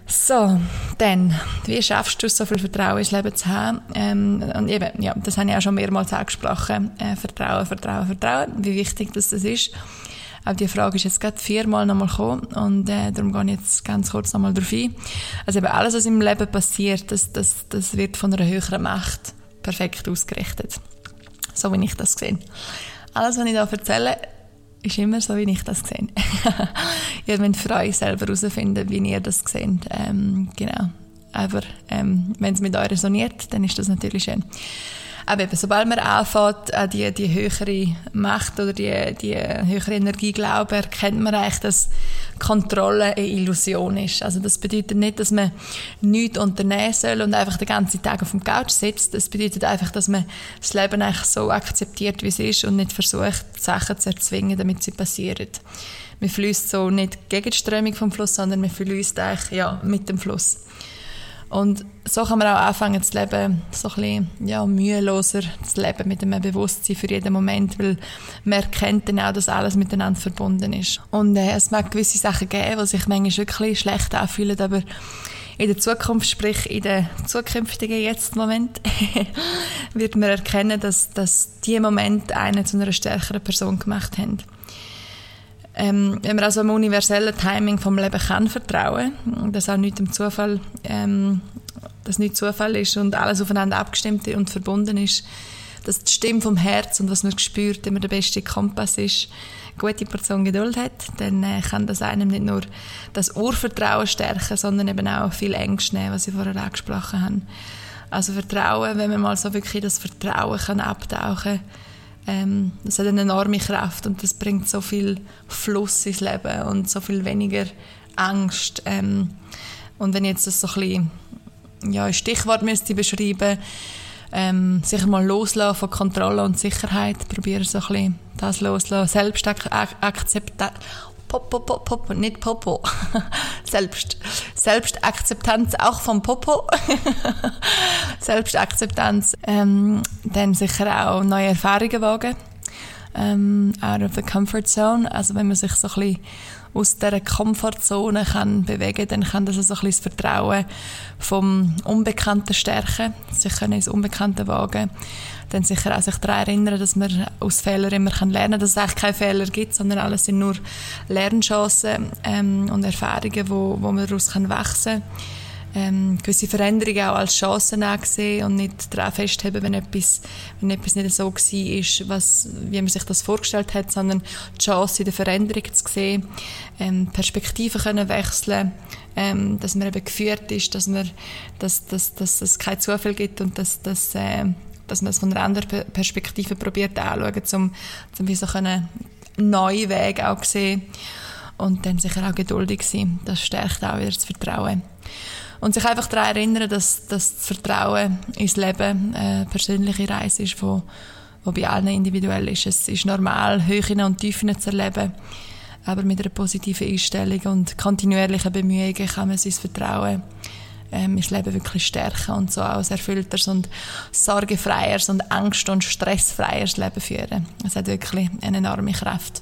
So, dann, wie schaffst du es, so viel Vertrauen ins Leben zu haben? Ähm, und eben, ja, das habe ich auch schon mehrmals angesprochen. Äh, Vertrauen, Vertrauen, Vertrauen, wie wichtig das, das ist. Aber die Frage ist jetzt gerade viermal nochmal gekommen und äh, darum gehe ich jetzt ganz kurz nochmal drauf ein. Also eben alles, was im Leben passiert, das, das, das wird von einer höheren Macht perfekt ausgerichtet. So wie ich das sehe. Alles, was ich hier erzähle, ist immer so, wie ich das sehe. ihr müsst für euch selber herausfinden, wie ihr das seht. Ähm, genau. Aber ähm, wenn es mit euch resoniert, dann ist das natürlich schön. Aber eben, sobald man anfängt, an die, die höhere Macht oder die, die höhere Energie glauben, erkennt man eigentlich, dass Kontrolle eine Illusion ist. Also das bedeutet nicht, dass man nichts unternehmen soll und einfach den ganzen Tag auf dem Couch sitzt. Das bedeutet einfach, dass man das Leben eigentlich so akzeptiert, wie es ist und nicht versucht, Sachen zu erzwingen, damit sie passieren. Man fließt so nicht gegen die Strömung vom Fluss, sondern man fließt eigentlich ja, mit dem Fluss. Und so kann man auch anfangen zu leben, so ein bisschen, ja, müheloser zu leben, mit einem Bewusstsein für jeden Moment, weil man erkennt dann auch, dass alles miteinander verbunden ist. Und äh, es mag gewisse Sachen geben, die sich manchmal wirklich schlecht anfühlen, aber in der Zukunft, sprich in den zukünftigen Jetzt-Moment, wird man erkennen, dass, dass diese Momente einen zu einer stärkeren Person gemacht haben. Ähm, wenn man also im universellen Timing vom Leben kann vertrauen, dass auch nicht im Zufall, ähm, dass nicht Zufall ist und alles aufeinander abgestimmt und verbunden ist, dass die Stimme vom Herz und was man spürt immer der beste Kompass ist, gute Portion Geduld hat, dann äh, kann das einem nicht nur das Urvertrauen stärken, sondern eben auch viel Ängste nehmen, was ich vorher angesprochen habe. Also Vertrauen, wenn man mal so wirklich das Vertrauen kann abtauchen kann, ähm, das hat eine enorme Kraft und das bringt so viel Fluss ins Leben und so viel weniger Angst. Ähm, und wenn ich jetzt das so ein bisschen, ja, ein Stichwort müsste beschreiben, ähm, sicher mal loslassen von Kontrolle und Sicherheit, probieren so ein bisschen das loslassen, Selbstakzeptanz, Popo, Popo, Popo, nicht Popo. Selbst. Selbstakzeptanz auch vom Popo. Selbstakzeptanz. Ähm, dann sicher auch neue Erfahrungen wagen. Ähm, out of the comfort zone. Also wenn man sich so ein bisschen aus dieser Komfortzone kann bewegen dann kann das so ein bisschen das Vertrauen vom Unbekannten stärken, sich können ins Unbekannte wagen dann sicher auch sich daran erinnern, dass man aus Fehlern immer lernen kann, dass es eigentlich keine Fehler gibt, sondern alles sind nur Lernchancen ähm, und Erfahrungen, wo, wo man daraus kann wachsen kann. Ähm, gewisse Veränderungen auch als Chancen ansehen und nicht daran festhalten, wenn etwas, wenn etwas nicht so war, was, wie man sich das vorgestellt hat, sondern die Chance in der Veränderung zu sehen, ähm, Perspektiven können wechseln, ähm, dass man eben geführt ist, dass man, dass, dass, dass es kein Zufall gibt und dass, dass äh, dass man es von einer anderen Perspektive probiert anzuschauen, um, um wie so einen neuen Weg auch zu sehen und dann sicher auch geduldig sein. Das stärkt auch wieder das Vertrauen. Und sich einfach daran erinnern, dass, dass das Vertrauen ins Leben eine persönliche Reise ist, die, die bei allen individuell ist. Es ist normal, Höhen und Tiefen zu erleben, aber mit einer positiven Einstellung und kontinuierlichen Bemühungen kann man sein Vertrauen ähm, mein Leben wirklich stärken und so auch ein erfüllteres und sorgefreieres und angst- und stressfreieres Leben führen. Es hat wirklich eine enorme Kraft.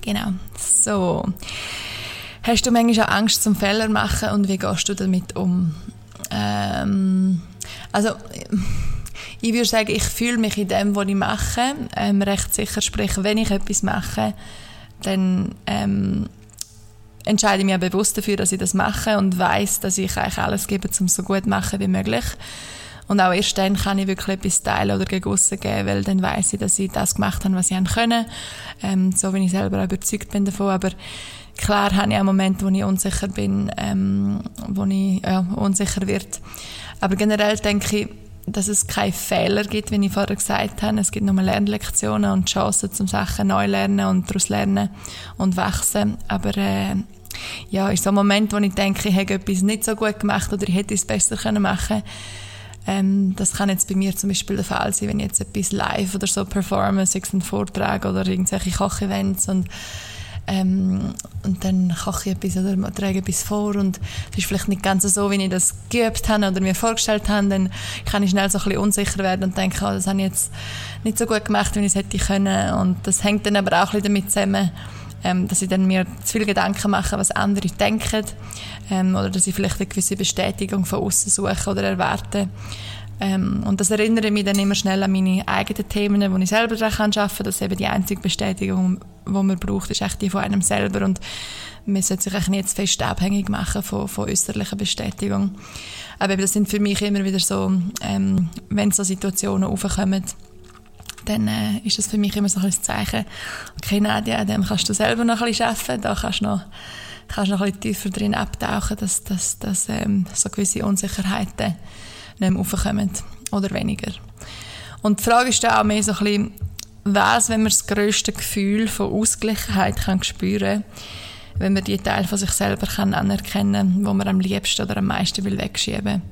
Genau, so. Hast du manchmal auch Angst zum Fehler machen und wie gehst du damit um? Ähm, also, ich würde sagen, ich fühle mich in dem, was ich mache, ähm, recht sicher. Sprich, wenn ich etwas mache, dann ähm, entscheide ich mich bewusst dafür, dass ich das mache und weiß, dass ich eigentlich alles gebe, um es so gut zu machen wie möglich. Und auch erst dann kann ich wirklich etwas teilen oder gegen geben, weil dann weiß ich, dass ich das gemacht habe, was ich können ähm, so wie ich selber auch überzeugt bin davon. Aber klar habe ich auch Momente, wo ich unsicher bin, ähm, wo ich ja, unsicher wird. Aber generell denke ich, dass es keine Fehler gibt, wie ich vorher gesagt habe. Es gibt nur Lernlektionen und Chancen zum Sachen neu lernen und daraus lernen und wachsen. Aber äh, ja, ist so ein Moment, wo ich denke, ich habe etwas nicht so gut gemacht oder ich hätte es besser können machen ähm, das kann jetzt bei mir zum Beispiel der Fall sein, wenn ich jetzt etwas live oder so performe, sei es ein Vortrag oder irgendwelche Kochevents und ähm, und dann koche ich etwas oder trage etwas vor und es ist vielleicht nicht ganz so, wie ich das geübt habe oder mir vorgestellt habe, dann kann ich schnell so ein bisschen unsicher werden und denke, oh, das habe ich jetzt nicht so gut gemacht, wie ich es hätte können und das hängt dann aber auch ein bisschen damit zusammen, ähm, dass ich dann mir zu viele Gedanken mache, was andere denken ähm, oder dass ich vielleicht eine gewisse Bestätigung von außen suche oder erwarte. Ähm, und das erinnere mich dann immer schnell an meine eigenen Themen, wo ich selber daran arbeiten kann, dass eben die einzige Bestätigung, die man braucht, ist echt die von einem selber und man sollte sich nicht jetzt fest abhängig machen von, von äußerlicher Bestätigung. Aber das sind für mich immer wieder so, ähm, wenn so Situationen aufkommen, dann äh, ist das für mich immer so ein Zeichen, okay Nadia, an dem kannst du selber noch ein bisschen arbeiten, da kannst du noch, kannst noch ein bisschen tiefer drin abtauchen, dass, dass, dass ähm, so gewisse Unsicherheiten nicht mehr aufkommen oder weniger. Und die Frage ist dann auch mehr so ein bisschen, was, wenn man das grösste Gefühl von Ausgleichheit kann spüren wenn man die Teile von sich selber kann anerkennen wo man am liebsten oder am meisten will wegschieben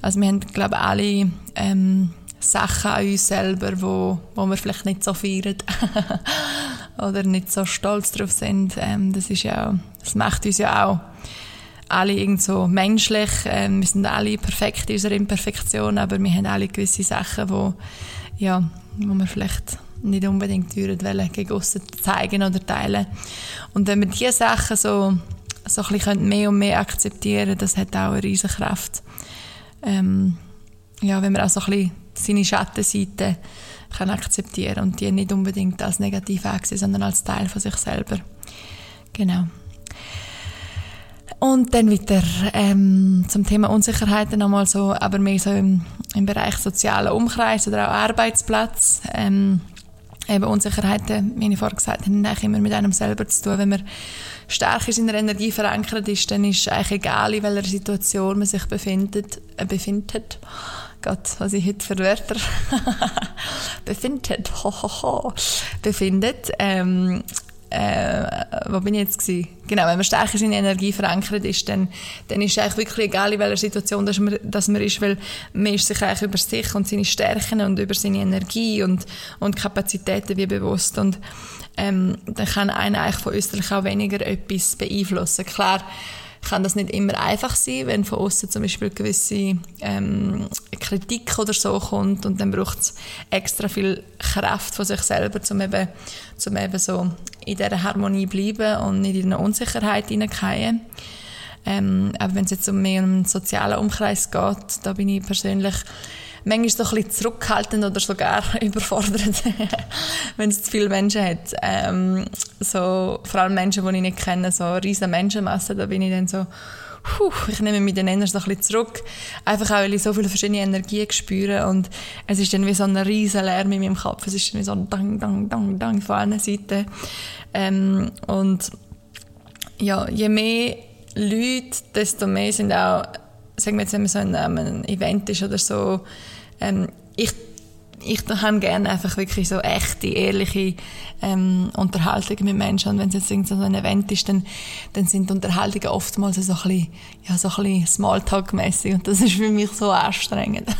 Also wir haben, glaube ich, alle ähm, Sachen an uns selber, wo, wo wir vielleicht nicht so feiern oder nicht so stolz drauf sind. Ähm, das ist ja, das macht uns ja auch alle irgend so menschlich. Ähm, wir sind alle perfekt in unserer Imperfektion, aber wir haben alle gewisse Sachen, wo, ja, wo wir vielleicht nicht unbedingt wollen, gegen aussen zeigen oder teilen. Und wenn wir diese Sachen so, so ein bisschen mehr und mehr akzeptieren das hat auch eine riesige Kraft. Ähm, ja, wenn man auch so ein bisschen seine Schattenseite kann akzeptieren und die nicht unbedingt als negativ ansehen, sondern als Teil von sich selber. Genau. Und dann wieder ähm, zum Thema Unsicherheiten nochmal so, aber mehr so im, im Bereich sozialer Umkreis oder auch Arbeitsplatz. Ähm, eben Unsicherheiten, wie ich vorhin gesagt habe, haben immer mit einem selber zu tun. Wenn man stark in seiner Energie verankert ist, dann ist eigentlich egal, in welcher Situation man sich befindet, äh, befindet. Gott, was ich heute für Wörter befindet, ho, ho, ho, befindet. Ähm, äh, wo bin ich jetzt gewesen? Genau, wenn man stark in seiner Energie verankert ist, dann, dann ist es eigentlich wirklich egal, in welcher Situation dass man, dass man ist, weil man ist sich eigentlich über sich und seine Stärken und über seine Energie und, und Kapazitäten wie bewusst und ähm, dann kann einer eigentlich von äußerlich auch weniger etwas beeinflussen. Klar, kann das nicht immer einfach sein, wenn von außen zum Beispiel gewisse ähm, Kritik oder so kommt und dann braucht es extra viel Kraft von sich selber, um eben, um eben so in dieser Harmonie bleiben und nicht in eine Unsicherheit hineingehen. Ähm, aber wenn es jetzt um mehr um einen sozialen Umkreis geht, da bin ich persönlich manchmal so ein bisschen zurückhaltend oder sogar überfordert, wenn es zu viele Menschen hat. Ähm, so, vor allem Menschen, die ich nicht kenne, so riesen Menschenmassen, da bin ich dann so, puh, ich nehme mich dann eher so ein bisschen zurück. Einfach auch, weil ich so viele verschiedene Energien spüre und es ist dann wie so ein riesen Lärm in meinem Kopf. Es ist dann wie so ein Dang, Dang, Dang, Dang von allen Seiten. Ähm, und ja, je mehr Leute, desto mehr sind auch, sagen wir jetzt, wenn man so ein, ein Event ist oder so, ähm, ich ich habe gerne einfach wirklich so echte, ehrliche ähm, Unterhaltungen mit Menschen. Und wenn es jetzt so ein Event ist, dann, dann sind Unterhaltungen oftmals so ein bisschen, ja, so bisschen Smalltalk-mässig. Und das ist für mich so anstrengend.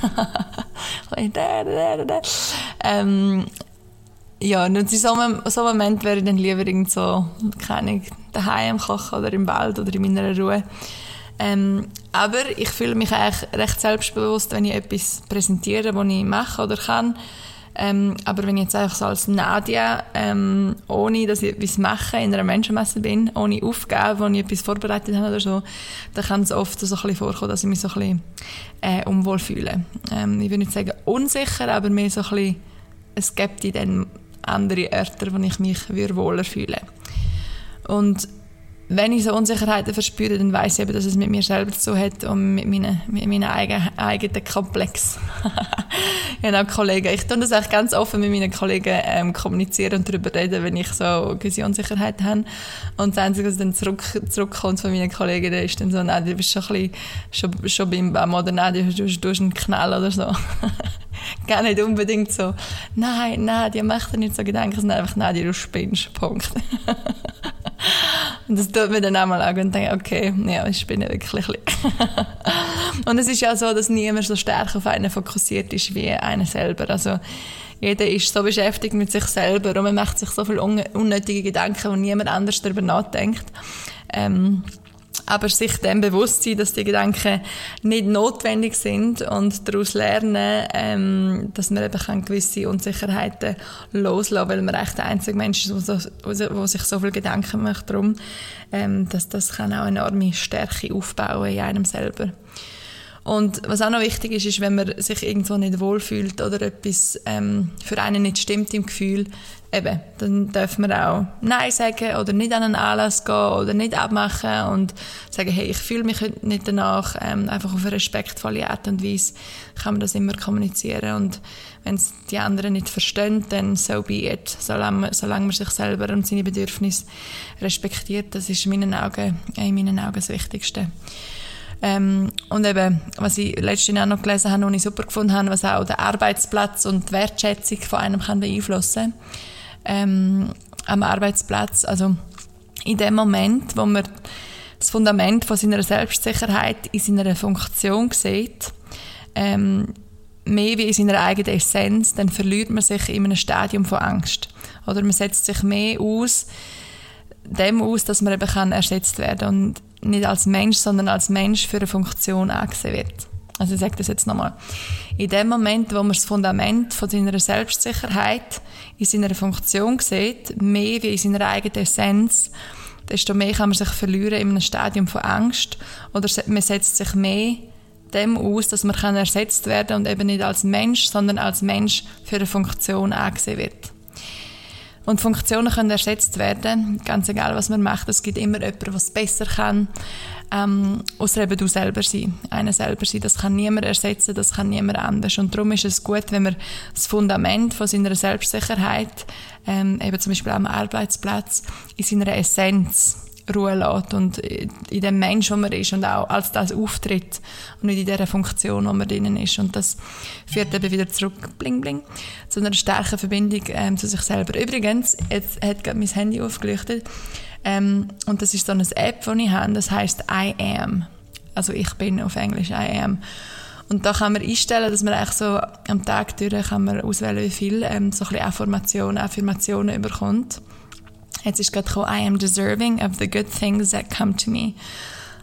ähm, ja, und in so einem, so einem Moment wäre ich dann lieber irgend so, keine Ahnung, daheim kochen oder im Wald oder in meiner Ruhe. Ähm, aber ich fühle mich eigentlich recht selbstbewusst, wenn ich etwas präsentiere, was ich mache oder kann. Ähm, aber wenn ich jetzt einfach so als Nadia, ähm, ohne dass ich etwas mache, in einer Menschenmesse bin, ohne Aufgabe, wo ich etwas vorbereitet habe oder so, dann kann es oft so ein bisschen vorkommen, dass ich mich so ein bisschen äh, unwohl fühle. Ähm, ich würde nicht sagen unsicher, aber mehr so ein bisschen, es gibt dann andere Orte, wo ich mich wohler fühle. Und wenn ich so Unsicherheiten verspüre, dann weiß ich eben, dass es mit mir selber zu hat und mit meinen, mit meinen eigenen, eigenen Komplex. genau, Kollegen. Ich tue das eigentlich ganz offen mit meinen Kollegen ähm, kommunizieren und darüber reden, wenn ich so gewisse Unsicherheiten habe. Und das Einzige, was dann zurück, zurückkommt von meinen Kollegen, ist dann so, nein, du bist schon ein bisschen, schon, schon beim Bam oder nein, du, du, du hast einen Knall oder so. Gar nicht unbedingt so, nein, nein, die macht dir nicht so Gedanken, sondern einfach, nein, du spinnst, Punkt. Und das tut mir dann auch mal an und denke, okay, ja, ich bin ja wirklich Und es ist ja so, dass niemand so stark auf einen fokussiert ist wie einer selber. Also jeder ist so beschäftigt mit sich selber und man macht sich so viele unnötige Gedanken, wo niemand anders darüber nachdenkt. Ähm, aber sich dem bewusst sein, dass die Gedanken nicht notwendig sind und daraus lernen, ähm, dass man eben kann gewisse Unsicherheiten loslassen weil man echt der einzige Mensch ist, der sich so viel Gedanken macht darum, ähm, dass das kann auch enorme Stärke aufbauen in einem selber. Und was auch noch wichtig ist, ist, wenn man sich irgendwo nicht wohlfühlt oder etwas ähm, für einen nicht stimmt im Gefühl, eben, dann dürfen wir auch Nein sagen oder nicht an einen Anlass gehen oder nicht abmachen und sagen, hey, ich fühle mich nicht danach. Ähm, einfach auf eine respektvolle Art und Weise kann man das immer kommunizieren und wenn es die anderen nicht verstehen, dann so be it. Solange man, solange man sich selber und seine Bedürfnisse respektiert, das ist in meinen Augen, in meinen Augen das Wichtigste. Ähm, und eben, was ich letztens auch noch gelesen habe und ich super gefunden habe, was auch den Arbeitsplatz und die Wertschätzung von einem kann beeinflussen ähm, am Arbeitsplatz. Also in dem Moment, wo man das Fundament von seiner Selbstsicherheit in seiner Funktion sieht, ähm, mehr wie in seiner eigenen Essenz, dann verliert man sich in einem Stadium von Angst. Oder man setzt sich mehr aus, dem aus, dass man eben kann ersetzt werden und nicht als Mensch, sondern als Mensch für eine Funktion angesehen wird. Also ich sage das jetzt nochmal. In dem Moment, wo man das Fundament von seiner Selbstsicherheit in seiner Funktion sieht, mehr wie in seiner eigenen Essenz, desto mehr kann man sich verlieren in einem Stadium von Angst oder man setzt sich mehr dem aus, dass man kann ersetzt werden und eben nicht als Mensch, sondern als Mensch für eine Funktion angesehen wird. Und Funktionen können ersetzt werden, ganz egal, was man macht. Es gibt immer jemanden, es besser kann, ähm, außer eben du selber sein. Einer selber sein, das kann niemand ersetzen, das kann niemand anders. Und darum ist es gut, wenn man das Fundament von seiner Selbstsicherheit, ähm, eben zum Beispiel am Arbeitsplatz, in seiner Essenz Ruhe lässt und in dem Mensch, wo man ist und auch als das auftritt und nicht in der Funktion, wo man drinnen ist. Und das führt eben wieder zurück, bling bling, zu einer starken Verbindung ähm, zu sich selber. Übrigens, jetzt hat gerade mein Handy aufgeleuchtet ähm, und das ist so eine App, die ich habe, das heißt I Am. Also ich bin auf Englisch I Am. Und da kann man einstellen, dass man eigentlich so am Tag durch kann man auswählen, wie viel ähm, so ein bisschen Affirmationen, Affirmationen überkommt. Jetzt ist gerade gekommen, I am deserving of the good things that come to me.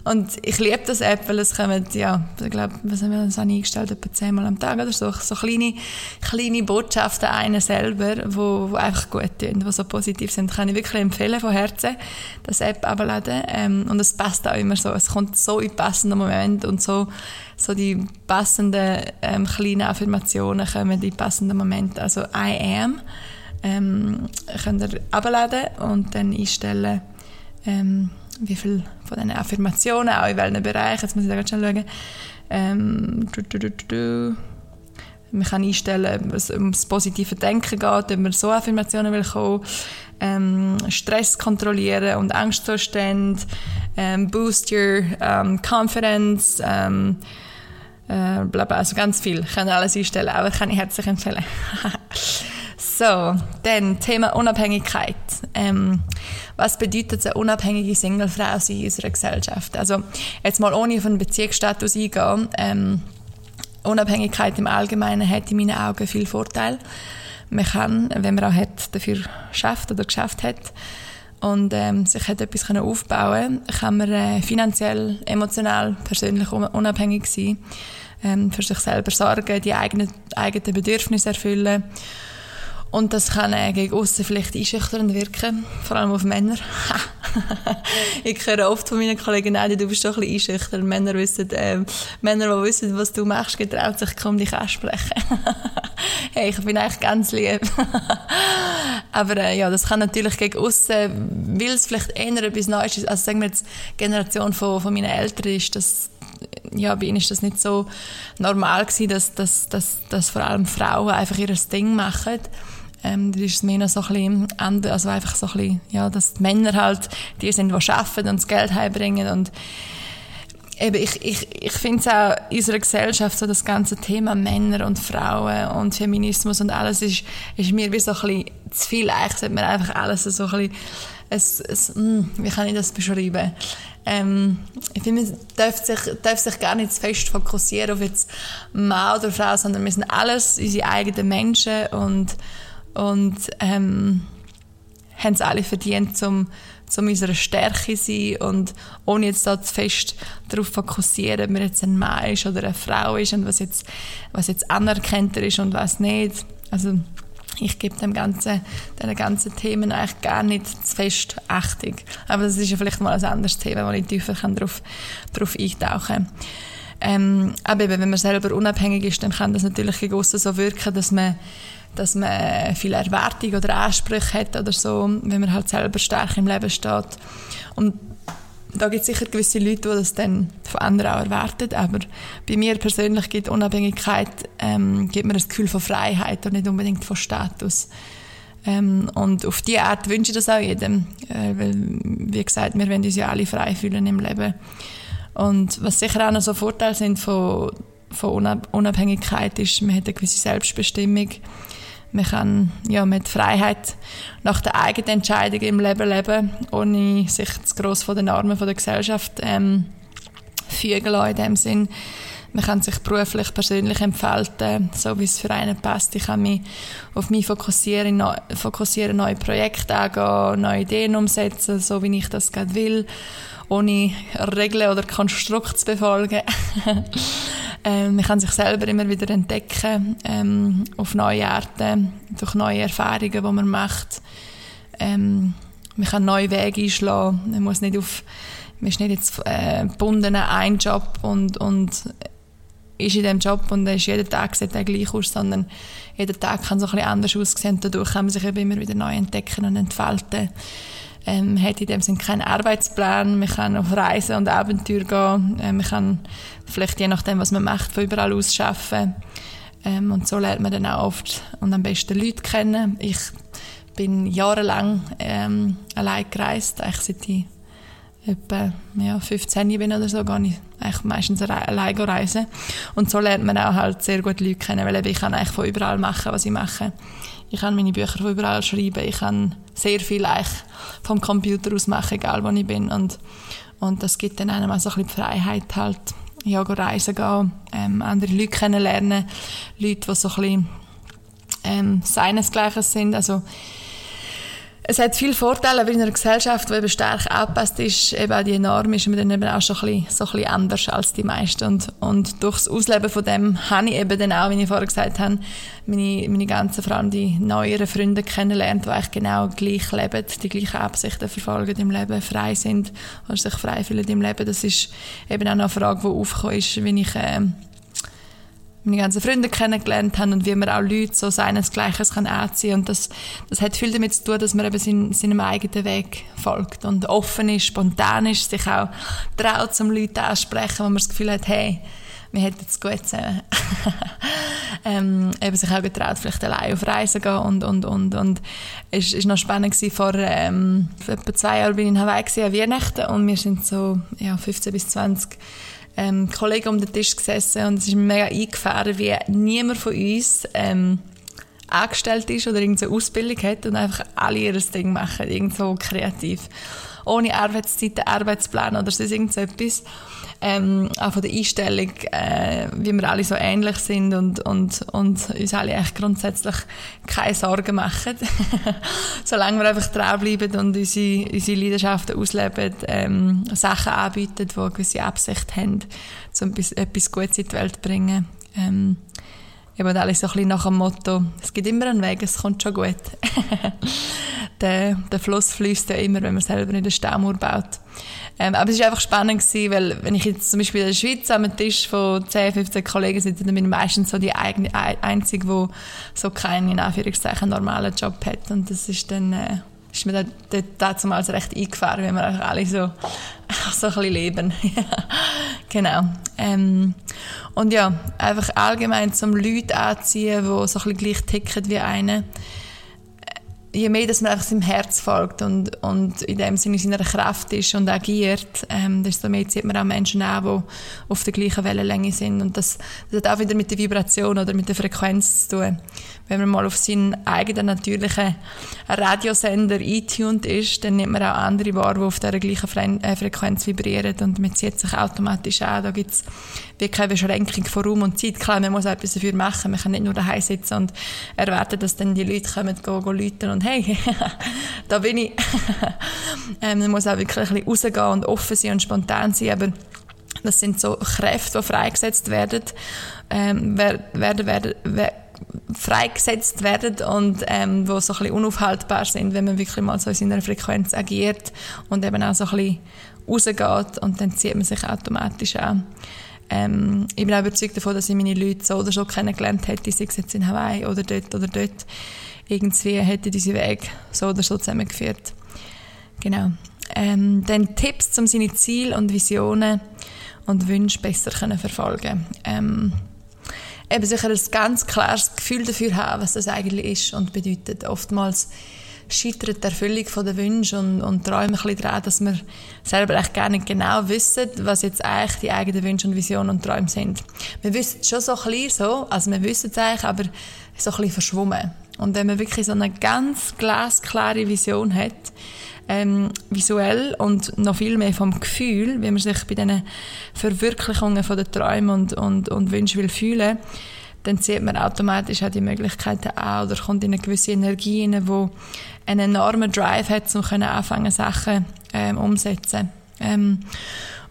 Und ich liebe das App, weil es kommen, ja, ich glaube, was haben wir uns eingestellt, etwa zehnmal am Tag oder so, so kleine, kleine Botschaften einen selber, wo, wo einfach gut tun, die so positiv sind. Kann ich wirklich empfehlen von Herzen, das App abladen. Ähm, und es passt auch immer so. Es kommt so in passenden Moment und so, so die passenden ähm, kleinen Affirmationen kommen in passenden Momenten. Also I am ähm, könnt ihr abladen und dann einstellen, ähm, wie viel von diesen Affirmationen, auch in welchen Bereichen, jetzt muss ich da ganz schnell schauen, ähm, du, du, du, man kann einstellen, was ums positive Denken geht, ob man so Affirmationen will kommen, ähm, Stress kontrollieren und Angstzustände, ähm, boost your um, confidence, ähm, äh, bla bla, also ganz viel. Ich kann alles einstellen, aber kann ich herzlich empfehlen. So, dann Thema Unabhängigkeit. Ähm, was bedeutet eine unabhängige Singlefrau sein in unserer Gesellschaft? Also jetzt mal ohne auf einen Beziehungsstatus eingehen. Ähm, Unabhängigkeit im Allgemeinen hat in meinen Augen viel Vorteil. Man kann, wenn man auch hat, dafür schafft oder geschafft hat und ähm, sich hat etwas können aufbauen, kann man äh, finanziell, emotional, persönlich unabhängig sein, ähm, für sich selber sorgen, die eigenen, eigenen Bedürfnisse erfüllen und das kann äh, gegen außen vielleicht einschüchternd wirken, vor allem auf Männer. ich höre oft von meinen Kollegen, nein, du bist doch ein bisschen einschüchternd. Männer wissen, äh, Männer, die wissen, was du machst, getraut sich kaum dich ansprechen. hey, ich bin eigentlich ganz lieb. Aber äh, ja, das kann natürlich gegen außen, weil es vielleicht eher etwas Neues ist. Also sagen wir jetzt, Generation von, von meinen Eltern ist das ja, bei ihnen ist das nicht so normal gewesen, dass, dass, dass, dass vor allem Frauen einfach ihr Ding machen. Ähm, das ist mehr noch so ein bisschen also einfach so ein bisschen, ja, dass die Männer halt die sind, die arbeiten und das Geld heimbringen und eben, ich, ich, ich finde es auch in unserer Gesellschaft, so das ganze Thema Männer und Frauen und Feminismus und alles ist, ist mir wie so ein bisschen zu viel. Eigentlich sollte man einfach alles so ein bisschen, es, es, hm, wie kann ich das beschreiben? Ähm, ich finde, man darf sich, darf sich gar nicht zu fest fokussieren auf jetzt Mann oder Frau, sondern wir sind alles unsere eigenen Menschen und und ähm, haben es alle verdient, um, um unsere Stärke zu sein und ohne jetzt da zu fest darauf fokussieren, ob man jetzt ein Mann ist oder eine Frau ist und was jetzt, was jetzt anerkannter ist und was nicht. Also ich gebe dem ganzen, diesen ganzen Themen eigentlich gar nicht zu fest Achtung. Aber das ist ja vielleicht mal ein anderes Thema, wo ich tiefer kann darauf, darauf eintauchen kann. Ähm, aber eben, wenn man selber unabhängig ist, dann kann das natürlich gegen so wirken, dass man dass man viel Erwartung oder Ansprüche hat oder so, wenn man halt selber stark im Leben steht. Und da gibt es sicher gewisse Leute, die das dann von anderen auch erwarten, aber bei mir persönlich gibt Unabhängigkeit ähm, gibt mir das Gefühl von Freiheit und nicht unbedingt von Status. Ähm, und auf diese Art wünsche ich das auch jedem, äh, weil, wie gesagt, wir wollen uns ja alle frei fühlen im Leben. Und was sicher auch noch so Vorteile sind von, von Unabhängigkeit ist, man hat eine gewisse Selbstbestimmung. Man kann, ja, mit Freiheit nach der eigenen Entscheidung im Leben leben, ohne sich zu gross von den Normen von der Gesellschaft ähm, fügen lassen in dem Sinn. Man kann sich beruflich, persönlich entfalten, so wie es für einen passt. Ich kann mich auf mich fokussieren, fokussieren neue Projekte angehen, neue Ideen umsetzen, so wie ich das gerade will, ohne Regeln oder Konstrukte zu befolgen. ähm, man kann sich selber immer wieder entdecken, ähm, auf neue Arten, durch neue Erfahrungen, die man macht. Ähm, man kann neue Wege einschlagen. Man muss nicht auf man ist nicht jetzt äh, gebunden an einen Job und, und ist in diesem Job und ist jeden Tag sieht er gleich aus, sondern jeder Tag kann so ein bisschen anders aussehen. Dadurch kann man sich immer wieder neu entdecken und entfalten. Ähm, hat in dem Sinne keinen Arbeitsplan, man kann auf Reisen und Abenteuer gehen, äh, man kann vielleicht je nachdem, was man macht, von überall aus arbeiten. Ähm, und so lernt man dann auch oft und am besten Leute kennen. Ich bin jahrelang ähm, allein gereist, eigentlich seit ich etwa ja, 15 bin oder so, gehe ich eigentlich meistens alleine reisen. Und so lernt man auch halt sehr gut Leute kennen, weil ich kann eigentlich von überall machen, was ich mache. Ich kann meine Bücher von überall schreiben, ich kann sehr viel eigentlich vom Computer aus machen, egal wo ich bin. Und, und das gibt dann einem auch so ein bisschen die Freiheit halt, ja, reisen gehen, ähm, andere Leute kennenlernen, Leute, die so ein bisschen ähm, seinesgleiches sind. Also es hat viele Vorteile, aber in einer Gesellschaft, die eben stark angepasst ist, eben auch die Norm, ist man dann eben auch schon ein bisschen, so ein bisschen anders als die meisten. Und, und durchs Ausleben von dem habe ich eben dann auch, wie ich vorher gesagt habe, meine, meine ganzen, vor allem die neueren Freunde kennengelernt, die eigentlich genau gleich leben, die gleichen Absichten verfolgen im Leben, frei sind oder sich frei fühlen im Leben. Das ist eben auch noch eine Frage, die aufgekommen ist, wenn ich... Äh, meine ganzen Freunde kennengelernt haben und wie man auch Leute so seinesgleiches kann anziehen und das, das hat viel damit zu tun, dass man eben seinen, seinem eigenen Weg folgt und offen ist, spontan ist, sich auch traut, zum Leute ansprechen, wo man das Gefühl hat, hey, wir hätten es gut zusammen. ähm, eben sich auch getraut, vielleicht allein auf Reisen gehen und, und, und, und es war noch spannend gewesen, vor, ähm, vor etwa zwei Jahren bin ich in Hawaii gewesen, an Weihnachten und wir sind so, ja, 15 bis 20 ähm, Kollegen um den Tisch gesessen und es ist mir mega eingefahren, wie niemand von uns ähm, angestellt ist oder irgendeine Ausbildung hat und einfach alle ihr Ding machen, irgendwo kreativ. Ohne Arbeitszeiten, Arbeitsplan oder sonst irgendetwas ähm, auch von der Einstellung, äh, wie wir alle so ähnlich sind und, und, und uns alle echt grundsätzlich keine Sorgen machen. Solange wir einfach dranbleiben und unsere, unsere Leidenschaften ausleben, ähm, Sachen anbieten, die eine gewisse Absicht haben, um etwas, Gutes in die Welt zu bringen. Ähm, eben alles so ein bisschen nach dem Motto, es gibt immer einen Weg, es kommt schon gut. der, der Fluss fließt ja immer, wenn man selber nicht den Stammauer baut. Ähm, aber es war einfach spannend gewesen, weil wenn ich jetzt zum Beispiel in der Schweiz am Tisch von 10, 15 Kollegen sitze, dann bin ich meistens so die eigene, Einzige, die so keinen, in Anführungszeichen, normalen Job hat. Und das ist dann, äh, ist mir dort damals recht eingefahren, wenn wir alle so, so ein bisschen leben. genau. Ähm, und ja, einfach allgemein zum Leute anziehen, die so ein bisschen gleich ticken wie eine je mehr dass man einfach seinem Herz folgt und, und in dem Sinne seiner Kraft ist und agiert, ähm, desto mehr zieht man auch Menschen an, die auf der gleichen Wellenlänge sind. Und das, das hat auch wieder mit der Vibration oder mit der Frequenz zu tun. Wenn man mal auf seinen eigenen natürlichen Radiosender eintuned ist, dann nimmt man auch andere wahr, die auf dieser gleichen Fre äh, Frequenz vibrieren und man zieht sich automatisch an. Da gibt es wie keine Beschränkung von Raum und Zeit. Klar, man muss etwas dafür machen. Man kann nicht nur daheim sitzen und erwarten, dass dann die Leute kommen, gehen, gehen läuten und hey, da bin ich. ähm, man muss auch wirklich ein bisschen rausgehen und offen sein und spontan sein, aber das sind so Kräfte, die freigesetzt werden, ähm, werden, werden, werden freigesetzt werden und ähm, wo so ein bisschen unaufhaltbar sind, wenn man wirklich mal so in seiner Frequenz agiert und eben auch so ein bisschen rausgeht und dann zieht man sich automatisch an. Ähm, ich bin auch überzeugt davon, dass ich meine Leute so oder so kennengelernt hätte, sei es jetzt in Hawaii oder dort oder dort. Irgendwie hätte diese Weg so oder so zusammengeführt. Genau. Ähm, dann Tipps, um seine Ziele und Visionen und Wünsche besser können verfolgen ähm, eben sicher ein ganz klares Gefühl dafür haben, was das eigentlich ist und bedeutet. Oftmals scheitert die Erfüllung der Wünsche und, und Träume ein bisschen daran, dass wir selber echt gar nicht genau wissen, was jetzt eigentlich die eigenen Wünsche und Visionen und Träume sind. Wir wissen es schon so ein bisschen so, also wir wissen es eigentlich, aber so ein bisschen verschwommen. Und wenn man wirklich so eine ganz glasklare Vision hat, ähm, visuell und noch viel mehr vom Gefühl, wie man sich bei diesen Verwirklichungen von den Träumen und, und, und Wünschen will fühlen, dann sieht man automatisch auch die Möglichkeiten an oder kommt in eine gewisse Energie rein, die einen enormen Drive hat, um anfangen Sachen ähm, umsetzen. Ähm,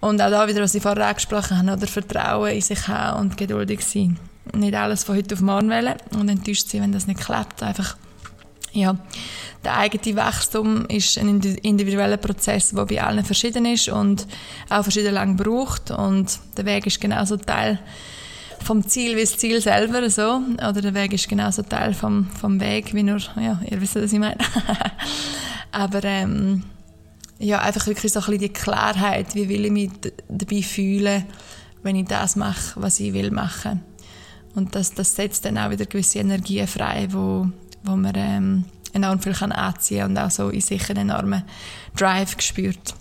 und auch da wieder, was ich vorher angesprochen habe, oder Vertrauen in sich haben und geduldig sein. Nicht alles von heute auf morgen wählen und enttäuscht sein, wenn das nicht klappt. Einfach, ja, der eigene Wachstum ist ein individueller Prozess, der bei allen verschieden ist und auch verschieden lang braucht. Und der Weg ist genauso Teil vom Ziel wie das Ziel selber so. Oder der Weg ist genauso Teil vom, vom Weg wie nur ja ihr wisst was ich meine. Aber ähm, ja einfach wirklich so ein bisschen die Klarheit wie will ich mich dabei fühlen wenn ich das mache was ich will machen und das, das setzt dann auch wieder gewisse Energien frei wo, wo man ähm, enorm viel kann anziehen und auch so in sich einen enormen Drive gespürt.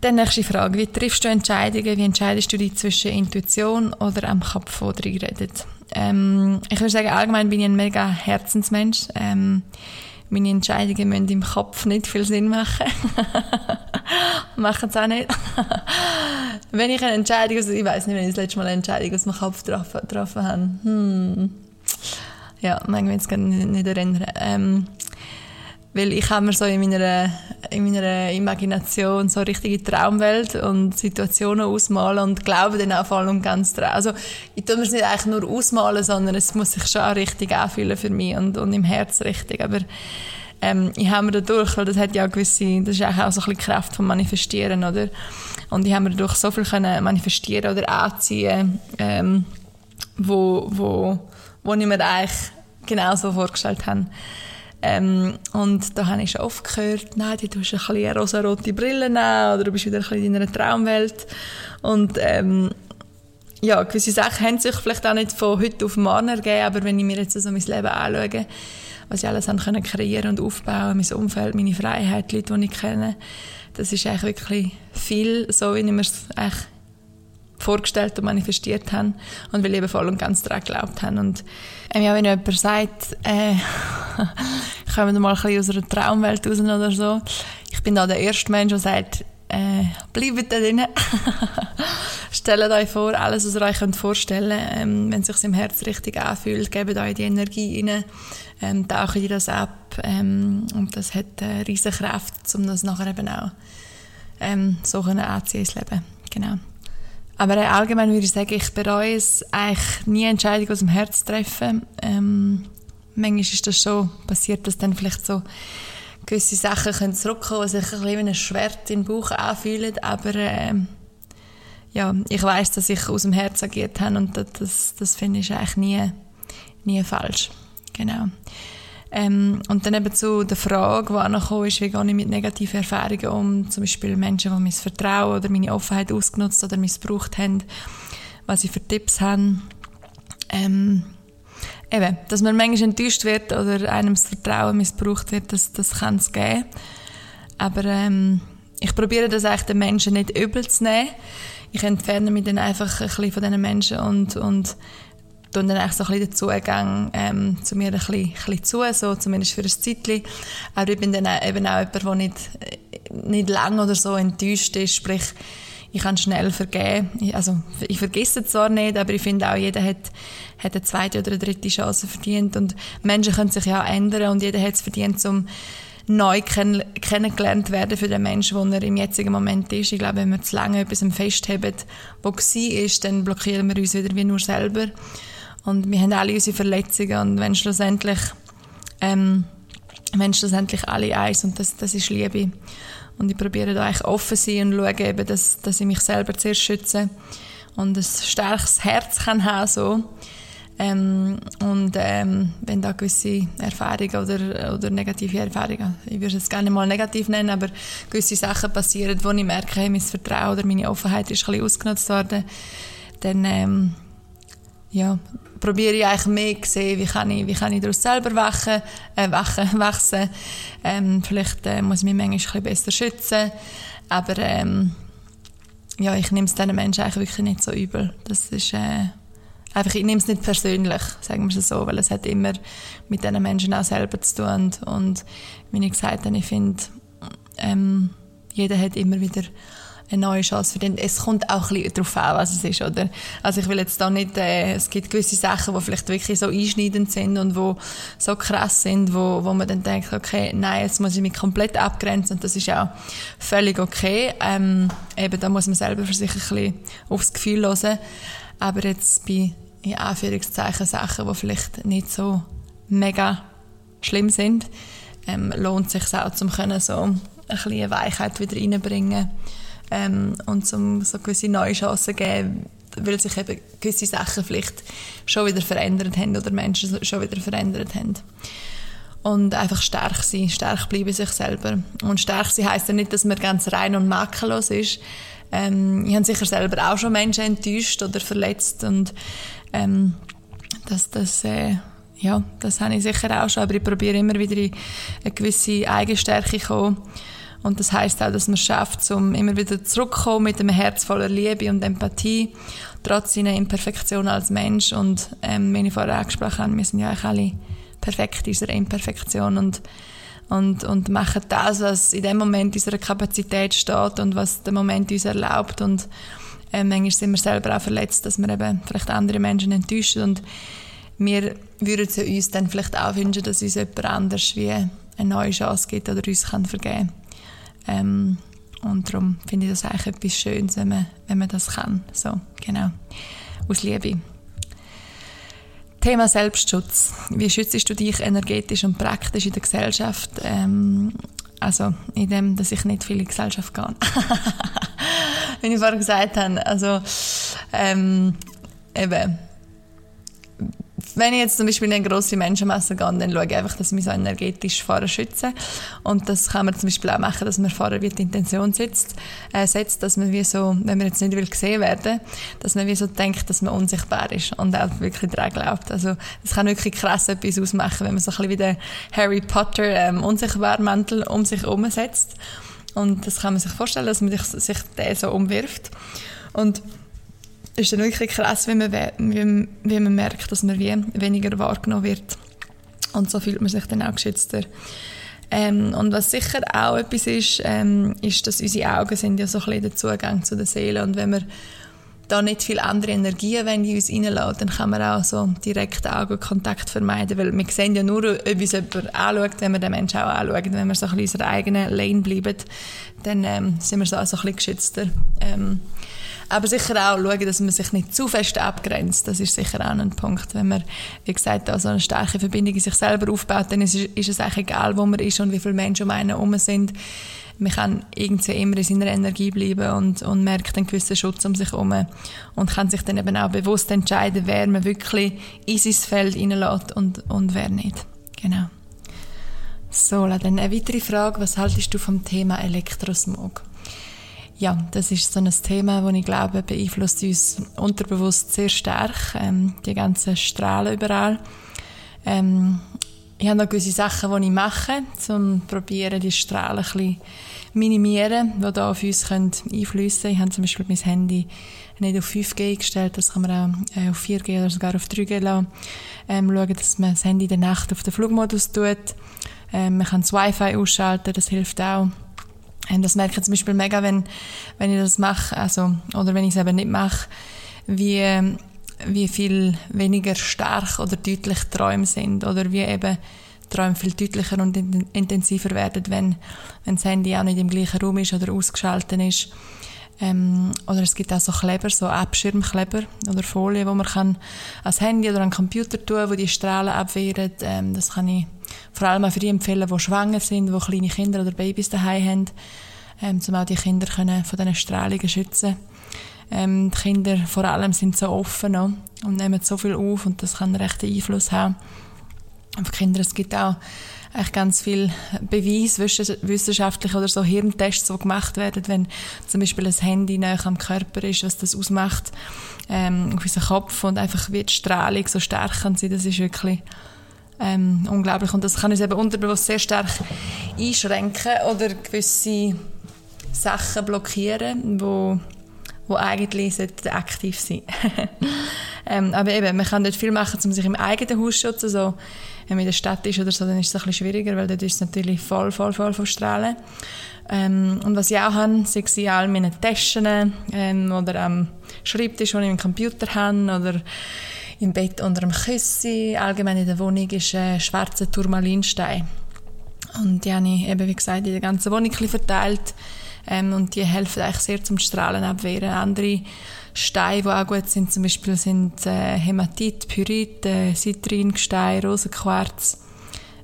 Dann nächste Frage. Wie triffst du Entscheidungen? Wie entscheidest du dich zwischen Intuition oder am Kopf, wo drin redet? Ähm, ich würde sagen, allgemein bin ich ein mega Herzensmensch. Ähm, meine Entscheidungen müssen im Kopf nicht viel Sinn machen. machen es auch nicht. wenn ich eine Entscheidung, also ich weiß nicht, wenn ich das letzte Mal eine Entscheidung aus dem Kopf getroffen, getroffen habe. Hm. Ja, manchmal jetzt kann ich nicht erinnern. Ähm, weil ich habe mir so in meiner, in meiner Imagination so richtige Traumwelt und Situationen ausmalen und glaube dann auch voll und ganz daran. Also ich tue mir es nicht eigentlich nur ausmalen, sondern es muss sich schon richtig anfühlen für mich und, und im Herz richtig. Aber ähm, ich habe mir dadurch, weil das hat ja gewisse, das ist auch so ein bisschen Kraft vom Manifestieren, oder? Und ich habe mir dadurch so viel können manifestieren oder anziehen, ähm, wo, wo wo ich mir eigentlich genau so vorgestellt habe. Ähm, und da habe ich schon oft gehört, nein, du hast ein bisschen eine rosa-rote Brille nehmen, oder du bist wieder ein bisschen in einer Traumwelt. Und ähm, ja, gewisse Sachen haben sich vielleicht auch nicht von heute auf morgen ergeben, aber wenn ich mir jetzt so mein Leben anschaue, was ich alles haben können kreieren und aufbauen, mein Umfeld, meine Freiheit, die Leute, die ich kenne, das ist eigentlich wirklich viel so, wie ich mir es eigentlich vorgestellt und manifestiert haben und weil eben voll und ganz daran geglaubt haben. Und ähm, ja, wenn jemand sagt, äh, kommen wir mal ein bisschen aus einer Traumwelt raus oder so, ich bin da der erste Mensch, der sagt, äh, bleibt da drinnen. Stellt euch vor, alles, was ihr euch vorstellen könnt, ähm, wenn es sich im Herz richtig anfühlt, gebt euch die Energie rein, ähm, taucht ihr das ab ähm, und das hat eine riesige Kraft, um das nachher eben auch ähm, so anziehen ins Leben. Genau. Aber allgemein würde ich sagen, ich bereue es eigentlich nie, Entscheidungen aus dem Herz zu treffen. Ähm, manchmal ist das schon passiert, dass dann vielleicht so gewisse Sachen können zurückkommen, die sich ein bisschen wie ein Schwert im Bauch anfühlen, aber ähm, ja, ich weiß, dass ich aus dem Herz agiert habe und das, das, das finde ich eigentlich nie, nie falsch. Genau. Ähm, und dann eben zu der Frage, die angekommen ist, wie gehe ich mit negativen Erfahrungen um, zum Beispiel Menschen, die mein Vertrauen oder meine Offenheit ausgenutzt oder missbraucht haben, was sie für Tipps haben. Ähm, eben, dass man manchmal enttäuscht wird oder einem das Vertrauen missbraucht wird, das, das kann es geben. Aber ähm, ich probiere das eigentlich den Menschen nicht übel zu nehmen. Ich entferne mich dann einfach ein bisschen von diesen Menschen und, und tun dann auch so ein bisschen den Zugang ähm, zu mir ein bisschen, ein bisschen zu, so zumindest für ein Zeitchen. Aber ich bin dann eben auch jemand, der nicht, nicht lange oder so enttäuscht ist, sprich, ich kann schnell vergeben. Also, ich vergesse es zwar nicht, aber ich finde auch, jeder hat, hat eine zweite oder eine dritte Chance verdient und Menschen können sich ja auch ändern und jeder hat es verdient, um neu kenn kennengelernt werden für den Menschen, wo er im jetzigen Moment ist. Ich glaube, wenn wir zu lange etwas festheben, wo war, dann blockieren wir uns wieder wie nur selber. Und wir haben alle unsere Verletzungen und wenn schlussendlich, ähm, wenn schlussendlich alle eins und das, das ist Liebe. Und ich probiere da eigentlich offen zu sein und schaue eben, dass, dass ich mich selber zuerst schütze und ein starkes Herz kann haben, so. Ähm, und ähm, wenn da gewisse Erfahrungen oder, oder negative Erfahrungen, ich würde es gerne mal negativ nennen, aber gewisse Sachen passieren, wo ich merke, hey, mein Vertrauen oder meine Offenheit ist ein bisschen ausgenutzt worden, dann ähm, ja, probiere ich eigentlich mehr sehen, wie kann ich, wie kann ich daraus selber wachen, äh, wachen, wachsen. Ähm, vielleicht äh, muss ich mich manchmal ein bisschen besser schützen. Aber ähm, ja, ich nehme es diesen Menschen eigentlich wirklich nicht so übel. Das ist äh, einfach, ich nehme es nicht persönlich, sagen wir es so, weil es hat immer mit diesen Menschen auch selber zu tun. Und, und wie ich gesagt habe, ich finde, ähm, jeder hat immer wieder eine neue Chance für. Es kommt auch ein bisschen darauf an, was es ist, oder? Also ich will jetzt da nicht, äh, es gibt gewisse Sachen, die vielleicht wirklich so einschneidend sind und wo so krass sind, wo, wo man dann denkt, okay, nein, jetzt muss ich mich komplett abgrenzen und das ist auch völlig okay. Ähm, eben, da muss man selber für sich ein bisschen aufs Gefühl hören. Aber jetzt bei, in Anführungszeichen, Sachen, die vielleicht nicht so mega schlimm sind, ähm, lohnt es sich auch, um können so ein bisschen Weichheit wieder reinbringen ähm, und zum so gewisse neue Chancen geben, weil sich eben gewisse Sachen vielleicht schon wieder verändert haben oder Menschen schon wieder verändert haben. Und einfach stark sein, stark bleiben sich selber. Und stark sein heisst ja nicht, dass man ganz rein und makellos ist. Ähm, ich habe sicher selber auch schon Menschen enttäuscht oder verletzt und ähm, das, das, äh, ja, das habe ich sicher auch schon, aber ich probiere immer wieder in eine gewisse Eigenstärke zu kommen und das heißt auch, dass man es schafft, um immer wieder zurückzukommen mit einem Herz voller Liebe und Empathie, trotz seiner Imperfektion als Mensch. Und ähm, wie ich vorher angesprochen habe, wir sind ja eigentlich alle perfekt in unserer Imperfektion und, und, und machen das, was in dem Moment unserer Kapazität steht und was der Moment uns erlaubt. Und ähm, manchmal sind wir selber auch verletzt, dass wir eben vielleicht andere Menschen enttäuschen und wir würden es uns dann vielleicht auch wünschen, dass uns jemand anders wie eine neue Chance gibt oder uns kann vergeben kann. Ähm, und darum finde ich das eigentlich etwas Schönes, wenn man, wenn man das kann. So, genau. Aus Liebe. Thema Selbstschutz. Wie schützt du dich energetisch und praktisch in der Gesellschaft? Ähm, also, in dem, dass ich nicht viel in die Gesellschaft gehe. Wie ich vorher gesagt habe, also, ähm, eben, wenn ich jetzt zum Beispiel in eine grosse Menschenmasse gehe, dann schaue ich einfach, dass ich mich so energetisch vorher schütze. Und das kann man zum Beispiel auch machen, dass man vorher wie die Intention setzt, äh, setzt, dass man wie so, wenn man jetzt nicht will gesehen werden, dass man wie so denkt, dass man unsichtbar ist und auch wirklich daran glaubt. Also, das kann wirklich krass etwas ausmachen, wenn man so ein bisschen wie der Harry Potter ähm, Unsichtbarmantel um sich herum setzt. Und das kann man sich vorstellen, dass man sich, sich den so umwirft. Und ist dann wirklich krass, wie man, wie, wie man merkt, dass man wie weniger wahrgenommen wird. Und so fühlt man sich dann auch geschützter. Ähm, und was sicher auch etwas ist, ähm, ist, dass unsere Augen sind ja so ein bisschen der Zugang zu der Seele. Und wenn wir da nicht viel andere Energien wenn in uns reinlassen, dann kann man auch so direkt Augenkontakt vermeiden, weil wir sehen ja nur, ob uns jemand anschaut, wenn wir den Menschen auch anschauen. Wenn wir so ein bisschen in unserer eigenen Lane bleiben, dann ähm, sind wir so ein bisschen geschützter. Ähm, aber sicher auch schauen, dass man sich nicht zu fest abgrenzt. Das ist sicher auch ein Punkt. Wenn man, wie gesagt, so eine starke Verbindung in sich selber aufbaut, dann ist, ist es eigentlich egal, wo man ist und wie viele Menschen um einen herum sind. Man kann irgendwie immer in seiner Energie bleiben und, und merkt einen gewissen Schutz um sich herum und kann sich dann eben auch bewusst entscheiden, wer man wirklich in sein Feld reinlässt und, und wer nicht. Genau. So, dann eine weitere Frage. Was haltest du vom Thema Elektrosmog? Ja, das ist so ein Thema, das ich glaube, beeinflusst uns unterbewusst sehr stark, ähm, die ganzen Strahlen überall. Ähm, ich habe noch gewisse Sachen, die ich mache, um probieren, die Strahlen ein bisschen minimieren, die da auf uns einfließen können. Ich habe zum Beispiel mein Handy nicht auf 5G gestellt, das kann man auch äh, auf 4G oder sogar auf 3G lassen. Ähm, schauen, dass man das Handy in der Nacht auf den Flugmodus tut. Ähm, man kann das Wi-Fi ausschalten, das hilft auch. Das merke ich zum Beispiel mega, wenn, wenn ich das mache, also, oder wenn ich es eben nicht mache, wie, wie viel weniger stark oder deutlich Träume sind oder wie eben Träume viel deutlicher und intensiver werden, wenn, wenn das Handy auch nicht im gleichen Raum ist oder ausgeschaltet ist. Ähm, oder es gibt auch so Kleber, so Abschirmkleber oder Folien, wo man kann ans Handy oder an den Computer tun, wo die Strahlen abwehren. Ähm, das kann ich vor allem auch für die empfehlen, die schwanger sind, die kleine Kinder oder Babys daheim haben, ähm, um auch die Kinder können von diesen Strahlungen schützen ähm, Die Kinder vor allem sind so offen noch und nehmen so viel auf und das kann einen rechten Einfluss haben auf die Kinder. Es gibt auch eigentlich ganz viel Beweis wissenschaftlich oder so Hirntests, die gemacht werden, wenn zum Beispiel ein Handy näher am Körper ist, was das ausmacht ähm, auf unseren Kopf und einfach wie die Strahlung so stark kann sein, das ist wirklich ähm, unglaublich und das kann uns eben unterbewusst sehr stark einschränken oder gewisse Sachen blockieren, wo wo eigentlich aktiv sein ähm, Aber eben, man kann nicht viel machen, um sich im eigenen Haus zu schützen. So, wenn man in der Stadt ist oder so, dann ist es ein bisschen schwieriger, weil dort ist es natürlich voll, voll, voll von Strahlen. Ähm, und was ich auch habe, sei es all meinen Taschen ähm, oder am Schreibtisch, wo ich einen Computer habe oder im Bett unter dem Küssi. Allgemein in der Wohnung ist ein schwarzer Turmalinstein. Und die habe ich eben, wie gesagt, in der ganzen Wohnung verteilt. Ähm, und die helfen eigentlich sehr zum Strahlen abwehren. Andere Steine, die auch gut sind, zum Beispiel sind äh, Hämatit, Pyrit, äh, Citringestein, Rosenquarz.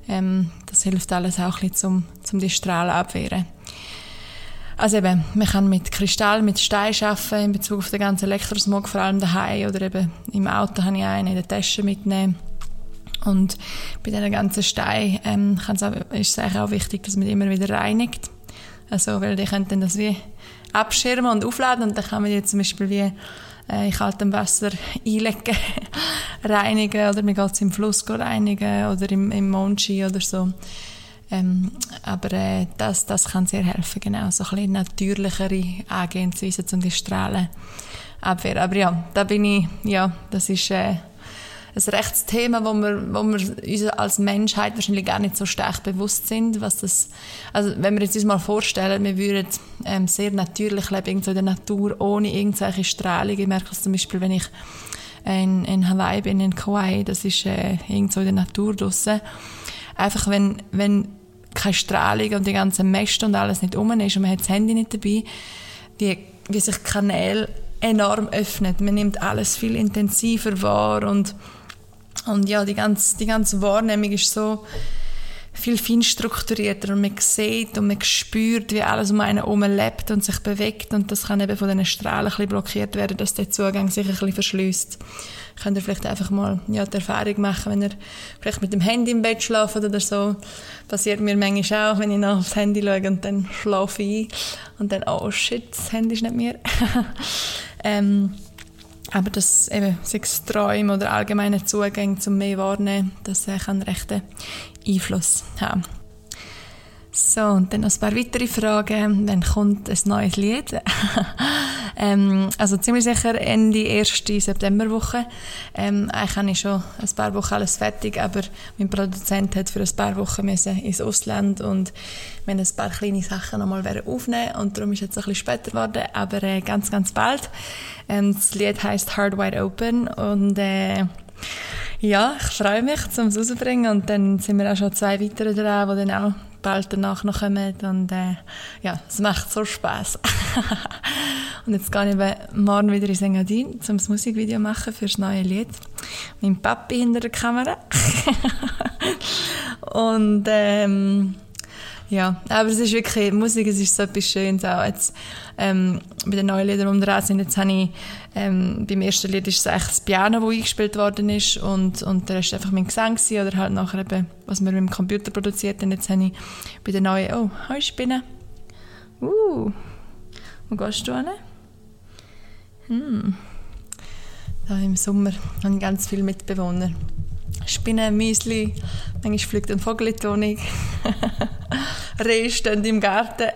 Ähm, das hilft alles auch ein bisschen, zum, zum die Strahlen abwehren. Also eben, man kann mit Kristall, mit Stein arbeiten in Bezug auf den ganzen Elektrosmog, vor allem daheim oder eben im Auto habe ich einen in der Tasche mitnehmen. Und bei diesen ganzen Steinen ähm, ist es auch wichtig, dass man die immer wieder reinigt. Also, weil die können dann das wie abschirmen und aufladen und dann kann man die zum Beispiel wie äh, in kaltem Wasser einlegen, reinigen oder man geht es im Fluss reinigen oder im, im Monchi oder so. Ähm, aber äh, das, das kann sehr helfen, genau. So ein bisschen natürlichere Angehensweise um die Strahlen abwehren. Aber ja, da bin ich, ja, das ist äh, ein Rechtsthema, wo wir, wo wir uns als Menschheit wahrscheinlich gar nicht so stark bewusst sind, was das, also wenn wir uns mal vorstellen, wir würden ähm, sehr natürlich leben, so in der Natur, ohne irgendwelche Strahlung. Ich merke das zum Beispiel, wenn ich in, in Hawaii bin, in Kauai, das ist äh, irgendwo in der Natur draussen. Einfach wenn, wenn keine Strahlung und die ganzen Mäste und alles nicht um ist und man hat das Handy nicht dabei, wie, wie sich Kanäle enorm öffnet. Man nimmt alles viel intensiver wahr und und ja, die ganze, die ganze Wahrnehmung ist so viel fein strukturierter und man sieht und man spürt, wie alles um einen herum lebt und sich bewegt und das kann eben von diesen Strahlen ein bisschen blockiert werden, dass der Zugang sich ein bisschen verschließt. Könnt ihr vielleicht einfach mal ja, die Erfahrung machen, wenn ihr vielleicht mit dem Handy im Bett schlaft oder so. Passiert mir manchmal auch, wenn ich noch aufs Handy schaue und dann schlafe ich und dann, oh shit, das Handy ist nicht mehr. ähm, aber das eben, sei es Träume oder allgemeine Zugänge zum mehr wahrnehmen, das äh, kann rechten Einfluss haben. So, und dann noch ein paar weitere Fragen. Wann kommt ein neues Lied? ähm, also ziemlich sicher Ende erste Septemberwoche. Ähm, eigentlich habe ich schon ein paar Wochen alles fertig, aber mein Produzent hat für ein paar Wochen müssen ins Ausland und wir ein paar kleine Sachen nochmal aufnehmen und darum ist es jetzt ein bisschen später geworden, aber äh, ganz, ganz bald. Ähm, das Lied heißt Hard Wide Open und äh, ja, ich freue mich, um es rauszubringen und dann sind wir auch schon zwei weitere dran, die dann auch bald danach noch kommen und äh, ja, es macht so Spaß. und jetzt gehe ich morgen wieder in Engadin, um das Musikvideo machen für das neue Lied. Mein Papi hinter der Kamera. und ähm, ja, aber es ist wirklich, Musik es ist so etwas Schönes auch. Jetzt, ähm, bei den neuen Liedern unter sind, jetzt habe ich, ähm, beim ersten Lied ist es eigentlich das Piano, das eingespielt worden ist und, und der Rest einfach mein Gesang gewesen, oder halt nachher eben, was man mit dem Computer produziert. Und jetzt habe ich bei den neuen, oh, hi Spinne. Uh, wo gehst du hin? Hm. Da im Sommer habe ich ganz viele Mitbewohner. Spinnen, Müsli, manchmal fliegt ein Vogel in die. Rehe stehen im Garten.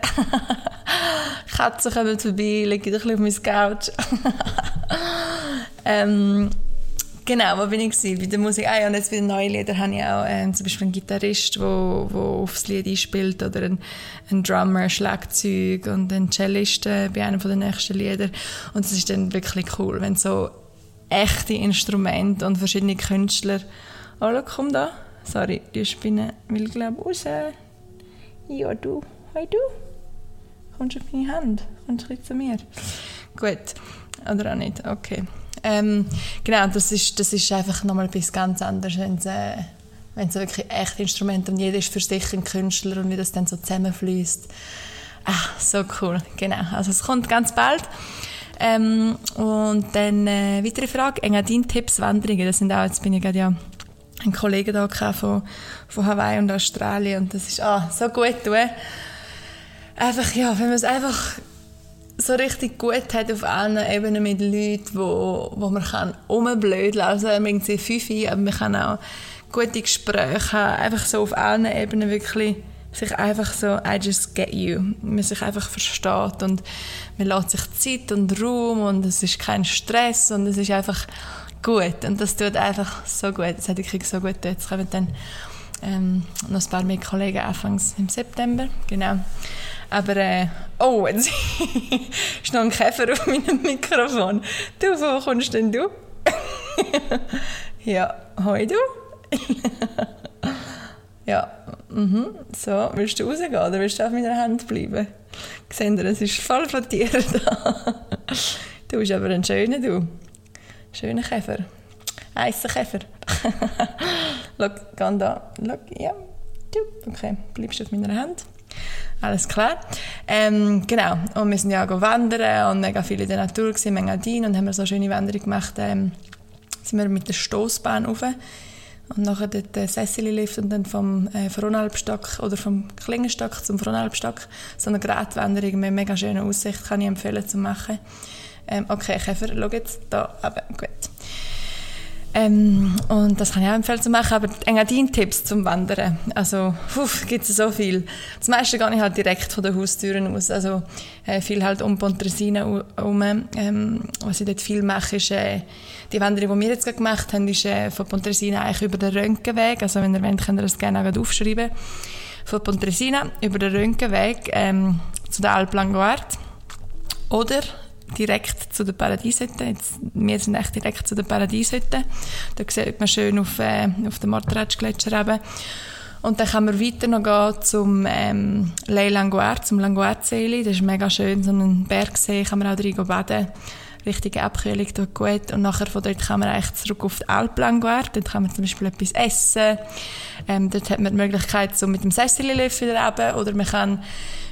Katzen kommen vorbei, liegen ein bisschen auf meinem Couch. ähm, genau, wo bin ich gewesen? Bei der Musik. Ah ja, und jetzt bei den neuen Liedern habe ich auch ähm, zum Beispiel einen Gitarrist, der wo, wo aufs Lied einspielt oder ein, ein Drummer, Schlagzeug und ein Cellist äh, bei einem der nächsten Lieder. Und das ist dann wirklich cool, wenn so echte Instrumente und verschiedene Künstler Oh, komm da. Sorry, die Spinne will, glaube ich, raus. Ja, du. Hey, du. Kommst du auf meine Hand? Kommst du zu mir? Gut. Oder auch nicht. Okay. Ähm, genau, das ist, das ist einfach nochmal etwas ganz anderes, wenn es äh, wenn's wirklich echte Instrumente und jeder ist für sich ein Künstler und wie das dann so zusammenfließt. Ah, so cool. Genau. Also es kommt ganz bald. Ähm, und dann äh, weitere Frage. Engadin-Tipps, Wanderungen. Das sind auch, jetzt bin ich gerade ja einen Kollegen da von, von Hawaii und Australien und das ist ah, so gut tun. Einfach, ja, wenn man es einfach so richtig gut hat auf allen Ebenen mit Leuten, wo, wo man kann rumblödeln kann. Also man sieht fünf aber man kann auch gute Gespräche haben. Einfach so auf allen Ebenen wirklich sich einfach so I just get you. Man sich einfach versteht und man lässt sich Zeit und Raum und es ist kein Stress und es ist einfach gut und das tut einfach so gut. Das hat wirklich so gut getan. Jetzt kommen dann ähm, noch ein paar mehr Kollegen anfangs im September, genau. Aber, äh, oh, jetzt ist noch ein Käfer auf meinem Mikrofon. Du, wo kommst denn du? ja, hoi du. ja, mhm. so, willst du rausgehen oder willst du auf meiner Hand bleiben? Seht ihr, es ist voll von Tieren da. du bist aber ein schöner, du. Schöner Käfer. Eisenkäfer. Schau, geh da. Schau, ja. Okay, bleibst du auf meiner Hand. Alles klar. Ähm, genau. Und wir sind ja wandern und mega viel in der Natur gewesen, Mengadin und haben so schöne Wanderung gemacht. Ähm, sind wir mit der Stoßbahn rauf und nachher dort den Sessili-Lift und dann vom äh, oder vom Klingenstock zum Fronalpstock so eine Gratwanderung mit mega schöner Aussicht kann ich empfehlen zu machen. Ähm, okay, Käfer, schau jetzt da, aber gut. Ähm, und das kann ich auch empfehlen zu machen, aber Engadin-Tipps zum Wandern, also gibt es so viel. Das meiste gehe ich halt direkt von den Haustüren aus, also äh, viel halt um Pontresina herum. Ähm, was ich dort viel mache, ist äh, die Wanderung, die wir jetzt gemacht haben, ist äh, von Pontresina eigentlich über den Röntgenweg, also wenn ihr wollt, könnt ihr das gerne auch aufschreiben, von Pontresina über den Röntgenweg ähm, zu der Alp Langoard oder direkt zu der Paradieshütte. Jetzt, wir sind echt direkt zu der Paradieshütte. Da sieht man schön auf, äh, auf den Marteratsch-Gletscher eben. Und dann kann man weiter noch gehen zum ähm, Le Languard, zum Languard-See. Das ist mega schön, so ein Bergsee, kann man auch drin baden. Richtige Abkühlung tut gut. Und nachher von dort kann man eigentlich zurück auf die Alp Languard. Dort kann man zum Beispiel etwas essen. Ähm, dort hat man die Möglichkeit, so mit dem Sessili-Lift wieder runter. Oder man kann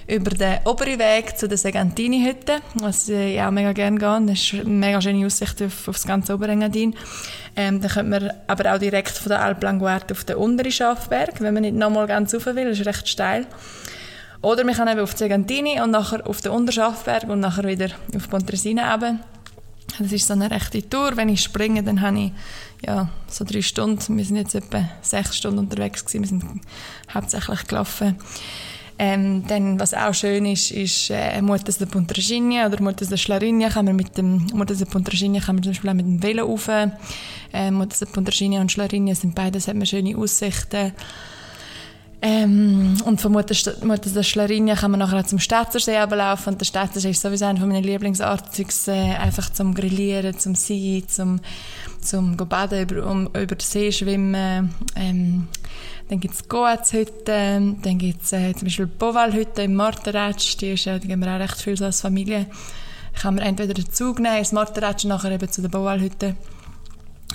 über den oberen Weg zu der Segantini-Hütte, was ich auch mega gerne gehe. Das ist eine mega schöne Aussicht auf, auf das ganze Oberengadin. Ähm, dann könnte man aber auch direkt von der Alp Languard auf den unteren Schafberg, wenn man nicht nochmal ganz rauf will, das ist recht steil. Oder man kann eben auf die Segantini und nachher auf den Unterschafberg und nachher wieder auf Pontresina eben. Das ist so eine rechte Tour. Wenn ich springe, dann habe ich ja, so drei Stunden. Wir sind jetzt etwa sechs Stunden unterwegs gewesen. Wir sind hauptsächlich gelaufen. Ähm, dann, was auch schön ist, ist äh, Muttes de Puntraginia oder Muttes de Schlarinia kann man mit dem Muttes de Puntraginia kann man zum Beispiel auch mit dem Velo rauf. Äh, Muttes de Puntraginia und Schlarinia sind beides, hat man schöne Aussichten. Ähm, und von Mutter, der Schlarinia kann man nachher zum Städtersee laufen. Und der Städtersee ist sowieso einer meiner Lieblingsorte, äh, einfach zum Grillieren, zum Sein, zum, zum baden, über, um, über den See schwimmen. Ähm, dann gibt es Goaz-Hütten, dann gibt es äh, zum Beispiel Boval-Hütte im Marteratsch, die, ist, äh, die gehen wir auch recht viel so als Familie. Kann man entweder den Zug nehmen, ins Marteratsch und nachher eben zu der Boval-Hütte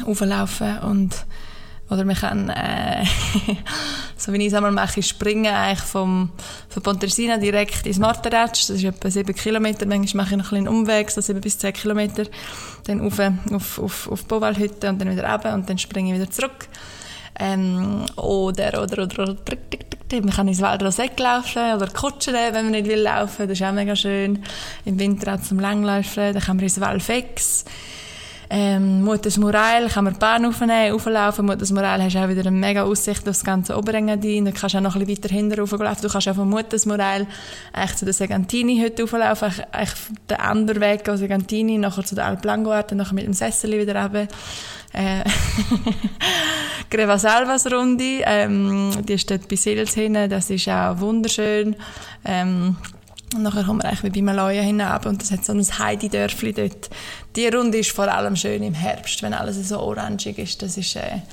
auflaufen und oder man kann, äh, so wie ich es einmal mache, springen eigentlich vom, von Pontresina direkt ins Marteratsch. Das ist etwa sieben Kilometer. Manchmal mache ich noch einen Umweg, so sieben bis zehn Kilometer. Dann auf, auf, auf, auf Bovalhütte und dann wieder runter und dann springe ich wieder zurück. Ähm, oder, oder, oder, oder, man kann ins Waldrosett laufen oder kutschen, wenn man nicht will laufen. Das ist auch mega schön. Im Winter auch zum Langlaufen. Dann kann man ins Waldfex. Ähm, Mutters Morail kann man Bahn aufnehmen, auflaufen. Mutters Morail hast auch wieder eine mega Aussicht auf das ganze Oberengadin. Da kannst du auch noch ein bisschen weiter hinten rauflaufen. Du kannst auch von Mutters Morail eigentlich zu der Segantini heute auflaufen. Eigentlich den anderen Weg aus Segantini, nachher zu der Alp dann nachher mit dem Sessel wieder runter. Äh, Greva Salvas Runde, ähm, die dort bei Sils hin, das ist auch wunderschön. Ähm, und nachher kommen wir eigentlich wie bei Malaya hinab und das hat so ein Heidi-Dörfli dort. Die Runde ist vor allem schön im Herbst, wenn alles so orangig ist. Das ist äh, ein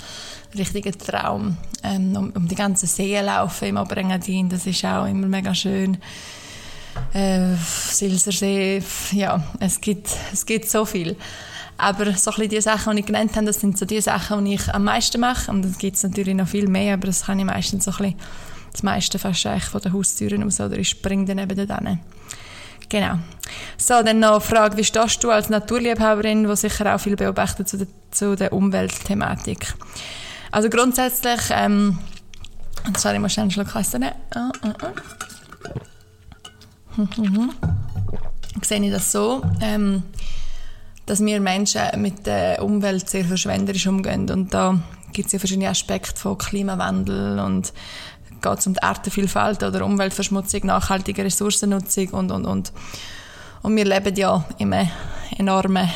richtiger Traum. Ähm, um, um, die ganzen Seen laufen im Oberengadin, das ist auch immer mega schön. Äh, Silsersee, ja, es gibt, es gibt so viel. Aber so ein die Sachen, die ich genannt habe, das sind so die Sachen, die ich am meisten mache. Und dann gibt es natürlich noch viel mehr, aber das kann ich meistens so ein bisschen das meiste eigentlich von den Haustüren aus oder ich springe dann eben dort hin. Genau. So, dann noch eine Frage, wie stehst du als Naturliebhaberin, die sicher auch viel beobachtet zu der, zu der Umweltthematik? Also grundsätzlich, ähm, sorry, ich muss schnell einen Schluck Wasser nehmen. Ah, ah, ah. Sehe ich das so, ähm, dass wir Menschen mit der Umwelt sehr verschwenderisch umgehen und da gibt es ja verschiedene Aspekte von Klimawandel und geht es um die Artenvielfalt oder Umweltverschmutzung, nachhaltige Ressourcennutzung und, und, und. Und wir leben ja in einem enormen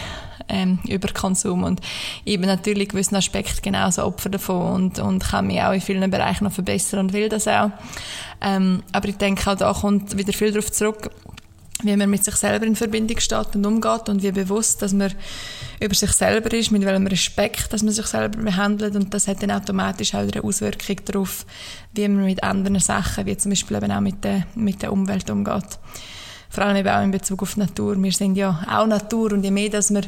ähm, Überkonsum und ich bin natürlich gewissen Aspekt genauso Opfer davon und, und kann mich auch in vielen Bereichen noch verbessern und will das auch. Ähm, aber ich denke auch da kommt wieder viel darauf zurück, wie man mit sich selber in Verbindung steht und umgeht und wie bewusst, dass man über sich selber ist, mit welchem Respekt, dass man sich selber behandelt und das hat dann automatisch auch eine Auswirkung darauf, wie man mit anderen Sachen, wie zum Beispiel eben auch mit der, mit der Umwelt umgeht. Vor allem eben auch in Bezug auf Natur. Wir sind ja auch Natur und je mehr, dass wir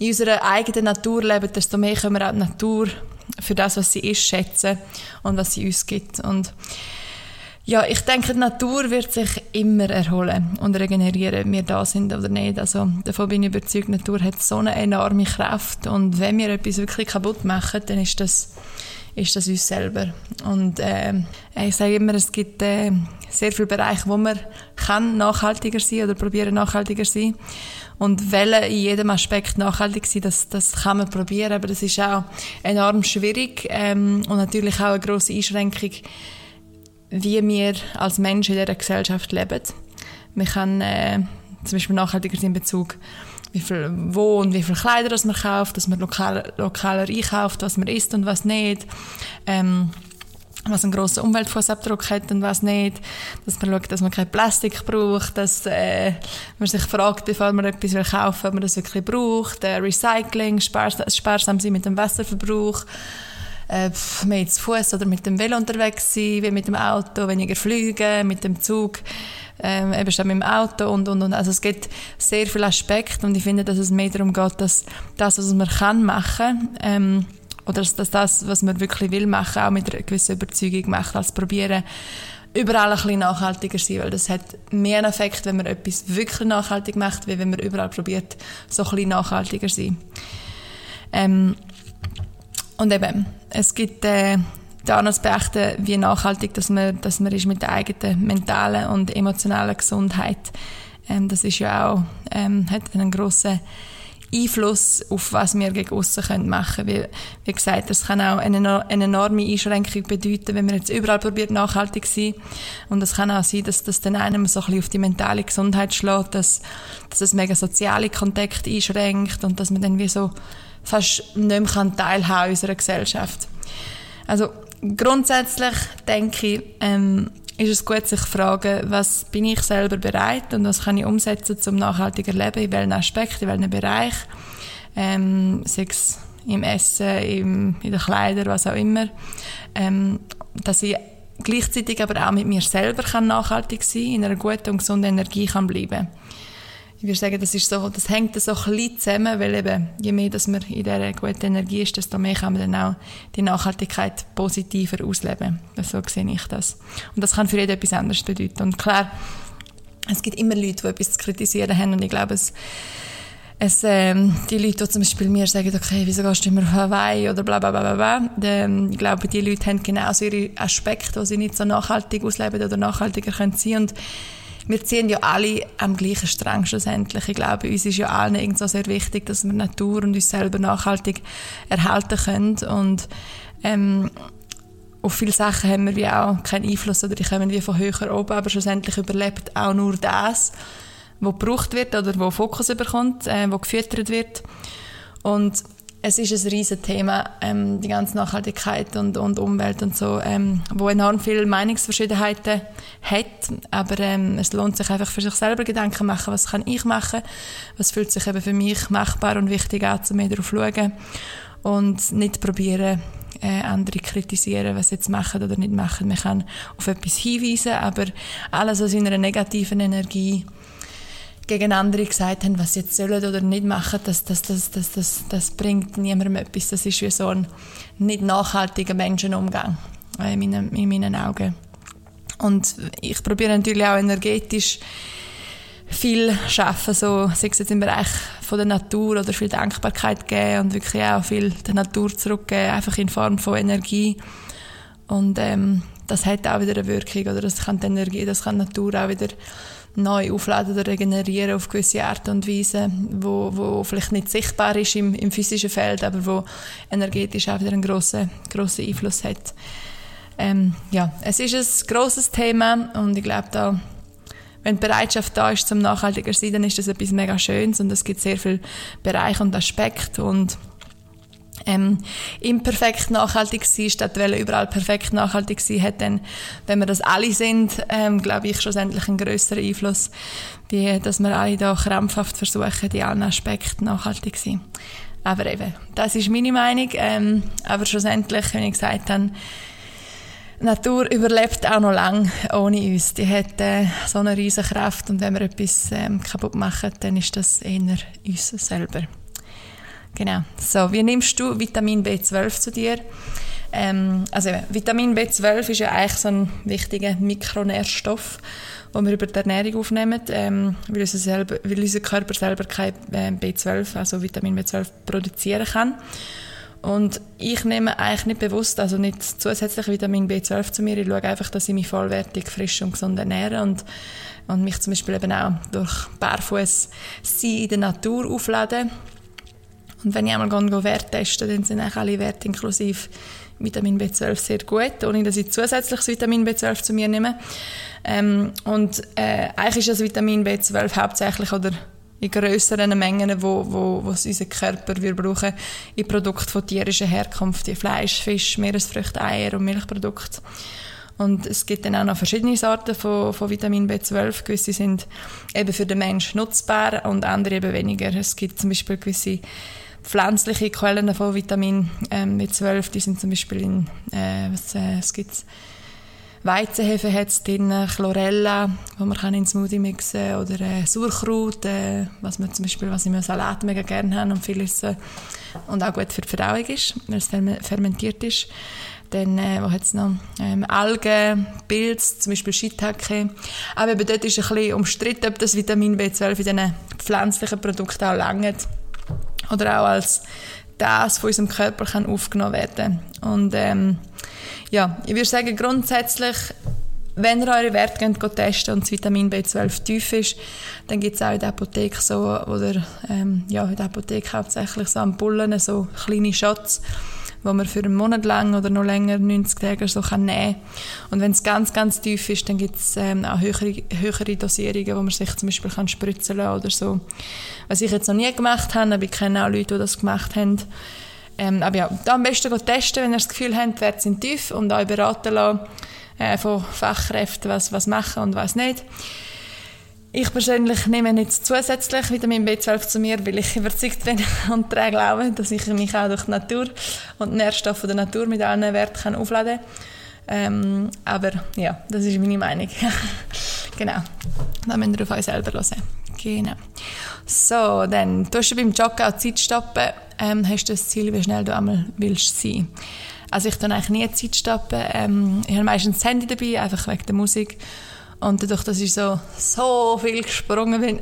in unserer eigenen Natur leben, desto mehr können wir auch die Natur für das, was sie ist, schätzen und was sie uns gibt. Und ja, ich denke, die Natur wird sich immer erholen und regenerieren, ob wir da sind oder nicht. Also davon bin ich überzeugt, die Natur hat so eine enorme Kraft und wenn wir etwas wirklich kaputt machen, dann ist das, ist das uns selber. Und äh, ich sage immer, es gibt äh, sehr viele Bereiche, wo man kann nachhaltiger sein oder probieren nachhaltiger sein und wollen in jedem Aspekt nachhaltig sein, das, das kann man probieren, aber das ist auch enorm schwierig ähm, und natürlich auch eine grosse Einschränkung wie wir als Menschen in dieser Gesellschaft leben. Man kann äh, zum Beispiel nachhaltiger sein in Bezug wie viel, wo und wie viele Kleider das man kauft, dass man lokal, lokaler einkauft, was man isst und was nicht. Ähm, was einen grossen Umweltfußabdruck hat und was nicht, dass man schaut, dass man kein Plastik braucht, dass äh, man sich fragt, bevor man etwas will kaufen, ob man das wirklich braucht, äh, Recycling, sparsam, sparsam sein mit dem Wasserverbrauch, äh, mehr zu Fuß oder mit dem Velo unterwegs sein, wie mit dem Auto, weniger fliegen, mit dem Zug, ähm, eben statt mit dem Auto und, und, und. Also es gibt sehr viele Aspekte und ich finde, dass es mehr darum geht, dass das, was man kann machen, ähm, oder dass, dass das, was man wirklich will machen, auch mit einer gewissen Überzeugung macht, als probieren, überall ein bisschen nachhaltiger sein, weil das hat mehr einen Effekt, wenn man etwas wirklich nachhaltig macht, wie wenn man überall probiert, so ein bisschen nachhaltiger zu sein. Ähm, und eben, es gibt äh, da beachten, wie nachhaltig dass man, dass man ist mit der eigenen mentalen und emotionalen Gesundheit. Ähm, das ist ja auch, ähm, hat einen grossen Einfluss auf was wir gegen aussen machen können. Wie, wie gesagt, das kann auch eine, eine enorme Einschränkung bedeuten, wenn man jetzt überall probiert, nachhaltig zu sein. Und es kann auch sein, dass das dann einem so ein bisschen auf die mentale Gesundheit schlägt, dass, dass es mega soziale Kontakte einschränkt und dass man dann wie so fast nicht mehr teilhaben kann in unserer Gesellschaft. Also grundsätzlich denke ich, ähm, ist es gut, sich zu fragen, was bin ich selber bereit und was kann ich umsetzen, um nachhaltiger leben, in welchen Aspekt, in welchem Bereich, ähm, sei es im Essen, im, in den Kleidern, was auch immer, ähm, dass ich gleichzeitig aber auch mit mir selber kann nachhaltig sein, in einer guten und gesunden Energie kann bleiben ich würde sagen, das, ist so, das hängt so ein bisschen zusammen, weil eben, je mehr dass man in dieser guten Energie ist, desto mehr kann man dann auch die Nachhaltigkeit positiver ausleben. So sehe ich das. Und das kann für jeden etwas anderes bedeuten. Und klar, es gibt immer Leute, die etwas zu kritisieren haben und ich glaube, es, es, ähm, die Leute, die zum Beispiel mir sagen, okay, wieso gehst du immer auf Hawaii oder bla bla bla bla, ähm, ich glaube, die Leute haben genauso ihre Aspekte, die sie nicht so nachhaltig ausleben oder nachhaltiger können sein und wir ziehen ja alle am gleichen Strang schlussendlich. Ich glaube, uns ist ja allen irgendwo sehr wichtig, dass wir Natur und uns selber nachhaltig erhalten können und ähm, auf viele Sachen haben wir wie auch keinen Einfluss oder die kommen wie von höher oben, aber schlussendlich überlebt auch nur das, was gebraucht wird oder wo Fokus bekommt, äh, wo gefüttert wird und es ist ein riesen Thema, ähm, die ganze Nachhaltigkeit und, und Umwelt und so, ähm, wo enorm viele Meinungsverschiedenheiten hat, aber ähm, es lohnt sich einfach für sich selber Gedanken machen, was kann ich machen, was fühlt sich eben für mich machbar und wichtig an, zu mehr darauf schauen? Und nicht probieren, äh, andere kritisieren, was sie jetzt machen oder nicht machen. Man kann auf etwas hinweisen, aber alles aus einer negativen Energie gegen andere gesagt haben, was sie jetzt sollen oder nicht machen, das, das, das, das, das, das bringt niemandem etwas. Das ist wie so ein nicht nachhaltiger Menschenumgang äh, in meinen, in meinen Augen. Und ich probiere natürlich auch energetisch viel schaffen, so, sei es jetzt im Bereich von der Natur oder viel Dankbarkeit geben und wirklich auch viel der Natur zurückgeben, einfach in Form von Energie. Und ähm, das hat auch wieder eine Wirkung, oder das kann die Energie, das kann die Natur auch wieder neu aufladen oder regenerieren auf gewisse Art und Weise, wo, wo vielleicht nicht sichtbar ist im, im physischen Feld, aber wo energetisch auch wieder einen grossen, grossen Einfluss hat. Ähm, ja, es ist ein grosses Thema und ich glaube, da, wenn die Bereitschaft da ist zum nachhaltiger sein, dann ist das etwas mega Schönes und es gibt sehr viele Bereiche und Aspekte und ähm, imperfekt nachhaltig sein, statt weil überall perfekt nachhaltig sein, hat dann, wenn wir das alle sind, ähm, glaube ich, schlussendlich einen größeren Einfluss, wie dass wir alle da krampfhaft versuchen, die allen Aspekte nachhaltig zu sein. Aber eben, das ist meine Meinung. Ähm, aber schlussendlich, wie ich gesagt habe, Natur überlebt auch noch lange ohne uns. Die hat äh, so eine riesige Kraft und wenn wir etwas ähm, kaputt machen, dann ist das eher uns selber. Genau. So, wie nimmst du Vitamin B12 zu dir? Ähm, also Vitamin B12 ist ja eigentlich so ein wichtiger Mikronährstoff, den wir über die Ernährung aufnehmen, ähm, weil, unser selber, weil unser Körper selber kein äh, B12, also Vitamin B12 produzieren kann. Und ich nehme eigentlich nicht bewusst, also nicht zusätzlich Vitamin B12 zu mir. Ich schaue einfach, dass ich mich vollwertig, frisch und gesund ernähre und, und mich zum Beispiel eben auch durch Barfuß sein in der Natur auflade. Und wenn ich einmal gehe, Werte testen, dann sind eigentlich alle Werte inklusive Vitamin B12 sehr gut, ohne dass ich zusätzliches Vitamin B12 zu mir nehme. Ähm, und äh, eigentlich ist das Vitamin B12 hauptsächlich oder in grösseren Mengen, wo, wo, wo unser Körper wir brauchen, in Produkten von tierischer Herkunft, wie Fleisch, Fisch, Meeresfrüchte, Eier und Milchprodukte. Und es gibt dann auch noch verschiedene Sorten von, von Vitamin B12. Gewisse sind eben für den Menschen nutzbar und andere eben weniger. Es gibt zum Beispiel gewisse pflanzliche Quellen von Vitamin ähm, B12, die sind zum Beispiel in, äh, was, äh, es gibt Weizenhefe hat es drin, Chlorella, wo man kann in Smoothie mixen oder äh, Sauerkraut, äh, was man zum Beispiel, was ich im Salat mega gerne habe und viel essen und auch gut für die Verdauung ist, weil es fermentiert ist. Dann, äh, wo hat es noch? Ähm, Algen, Pilz, zum Beispiel Shiitake. Aber eben dort ist ein bisschen umstritten, ob das Vitamin B12 in diesen pflanzlichen Produkten auch langt oder auch als das von unserem Körper kann aufgenommen werden. Und ähm, ja, ich würde sagen, grundsätzlich, wenn ihr eure Werte geht, testen und das Vitamin B12 tief ist, dann gibt es auch in der Apotheke so, oder ähm, ja, in der Apotheke hauptsächlich so Ampullen, so kleine Shots, wo man für einen Monat lang oder noch länger, 90 Tage so kann nehmen Und wenn es ganz, ganz tief ist, dann gibt es ähm, auch höhere, höhere Dosierungen, wo man sich zum Beispiel kann spritzen lassen oder so. Was ich jetzt noch nie gemacht habe, aber ich kenne auch Leute, die das gemacht haben. Ähm, aber ja, da am besten testen, wenn ihr das Gefühl habt, Werte sind tief und euch beraten lassen äh, von Fachkräften, was, was machen und was nicht. Ich persönlich nehme jetzt zusätzlich Vitamin B12 zu mir, weil ich überzeugt bin und daran glaube, dass ich mich auch durch die Natur und die Nährstoffe der Natur mit allen Werten kann aufladen. Ähm, aber ja, das ist meine Meinung. genau. Dann müsst ihr auf euch selber hören. Genau. So, dann tust du beim Joggen auch Zeit stoppen. Ähm, hast du das Ziel, wie schnell du einmal willst sein. Also ich tue eigentlich nie Zeit stoppen. Ähm, ich habe meistens das Handy dabei, einfach wegen der Musik. Und dadurch, dass ich so, so viel gesprungen bin,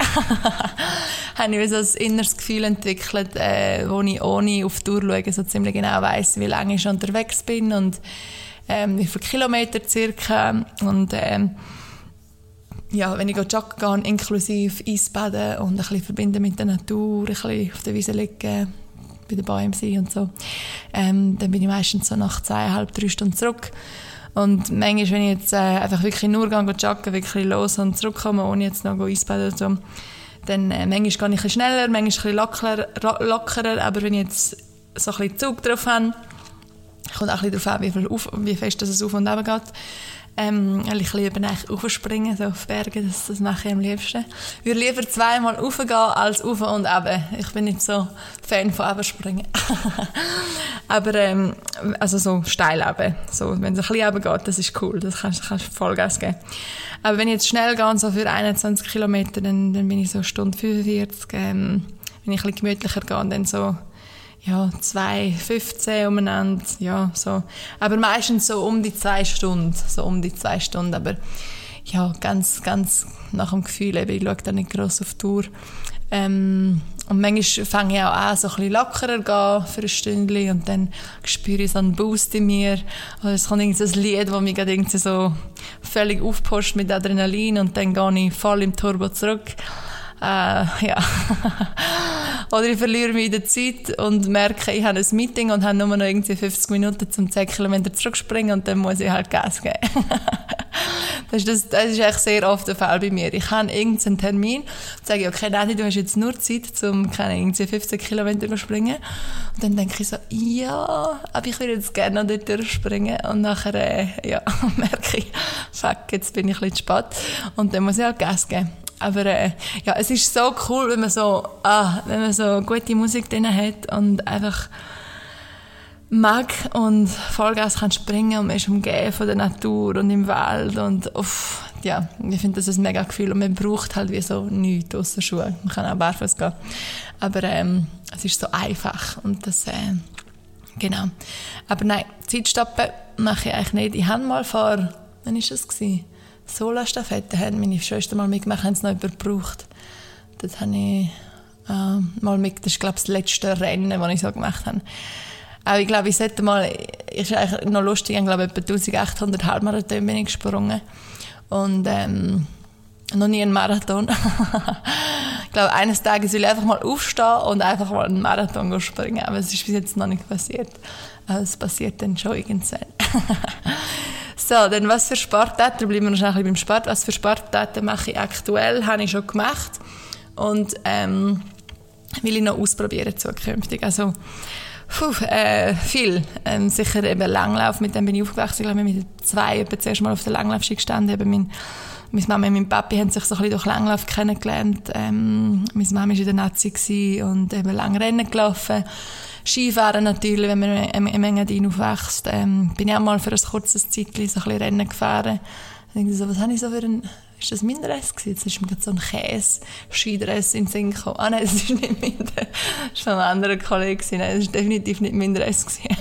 habe ich so ein inneres Gefühl entwickelt, äh, wo ich ohne auf die Tour schaue, so ziemlich genau weiss, wie lange ich unterwegs bin und ähm, wie viele Kilometer circa. Und ähm, ja, wenn ich joggen gehe, inklusive Eisbaden und ein bisschen verbinden mit der Natur, ein bisschen auf der Wiese liegen, bei den Bäumen sein und so, ähm, dann bin ich meistens so nach zweieinhalb, drei Stunden zurück. Und manchmal, wenn ich jetzt äh, einfach wirklich nur gehe, joggen, wirklich los und zurückkomme, ohne jetzt noch Eisbaden oder so, dann äh, manchmal gehe ich ein schneller, manchmal ein bisschen lockerer, aber wenn ich jetzt so ein bisschen Zug drauf habe, kommt auch ein bisschen darauf an, wie, viel auf, wie fest es auf und runter geht, ähm, ich liebe aufspringen, so auf Berge, das, das mache ich am liebsten. Ich würde lieber zweimal raufgehen als auf und runter. Ich bin nicht so Fan von runterspringen. Aber, ähm, also so steil runter. So, wenn es ein bisschen runter geht, das ist cool, das kannst du Vollgas geben. Aber wenn ich jetzt schnell gehe, so für 21 Kilometer, dann, dann bin ich so Stunde 45. Ähm, wenn ich ein bisschen gemütlicher gehe, dann so ja, zwei, 15 umeinander, ja, so. Aber meistens so um die zwei Stunden, so um die zwei Stunden, aber ja, ganz, ganz nach dem Gefühl, eben, ich schaue da nicht gross auf die Uhr. Ähm, und manchmal fange ich auch an, so ein bisschen lockerer gehen für ein Stündchen und dann spüre ich so einen Boost in mir. Oder es kommt irgendein Lied, das mich gerade irgendwie so völlig aufpusht mit Adrenalin und dann gehe ich voll im Turbo zurück. Äh, ja. Oder ich verliere mich in der Zeit und merke, ich habe ein Meeting und habe nur noch irgendwie 50 Minuten zum 10 Kilometer zurückspringen und dann muss ich halt Gas geben. das, ist das, das ist eigentlich sehr oft der Fall bei mir. Ich habe irgendeinen Termin und sage, okay, Nadi, du hast jetzt nur Zeit, um irgendwie 15 Kilometer zu springen. Und dann denke ich so, ja, aber ich würde jetzt gerne noch dort durchspringen. Und nachher äh, ja, merke ich, fuck, jetzt bin ich ein bisschen spät. Und dann muss ich halt Gas geben. Aber äh, ja, es ist so cool, wenn man so, ah, wenn man so gute Musik drin hat und einfach mag und Vollgas kann springen und man ist umgeben von der Natur und im Wald und uff, ja, ich finde das ein mega Gefühl und man braucht halt wie so nichts außer Schuhe. Man kann auch barfuß gehen. Aber ähm, es ist so einfach und das, äh, genau. Aber nein, Zeitstoppen mache ich eigentlich nicht. Ich habe mal vor, wann war das? Gewesen? Sola-Staffette haben meine Schwester mal mitgemacht, haben es noch überbraucht. Das habe ich äh, mal mit, das ist glaube ich das letzte Rennen, das ich so gemacht habe. Aber ich glaube, ich sollte mal, ist eigentlich noch lustig, ich glaube etwa 1800 Halbmarathon bin ich gesprungen. Und ähm, noch nie einen Marathon. ich glaube, eines Tages will ich einfach mal aufstehen und einfach mal einen Marathon springen. Aber es ist bis jetzt noch nicht passiert. Aber es passiert dann schon irgendwann. So, dann was für Sportarten, bleiben wir noch ein beim Sport, was für Sportarten mache ich aktuell, habe ich schon gemacht und ähm, will ich noch ausprobieren zukünftig. Also, puh, äh, viel. Ähm, sicher eben Langlauf, mit dem bin ich aufgewachsen, ich mit zwei etwa zuerst mal auf der Langlaufski gestanden, eben mein meine Mama und mein Papi haben sich so ein bisschen durch Langlauf kennengelernt. Ähm, meine Mama war in der Nazi und eben lang Rennen gelaufen. Skifahren natürlich, wenn man im Engadin aufwächst. Ähm, bin ich auch mal für ein kurzes Zeitchen so ein bisschen Rennen gefahren. Dann denke ich so, was habe ich so für ein, ist das mein Dress gewesen? Jetzt ist mir gerade so ein Käse-Skidress in den Sinn gekommen. Ah nein, das ist nicht mein. Das war von einem anderen Kollegen. Nein, das ist definitiv nicht mein Dress gewesen.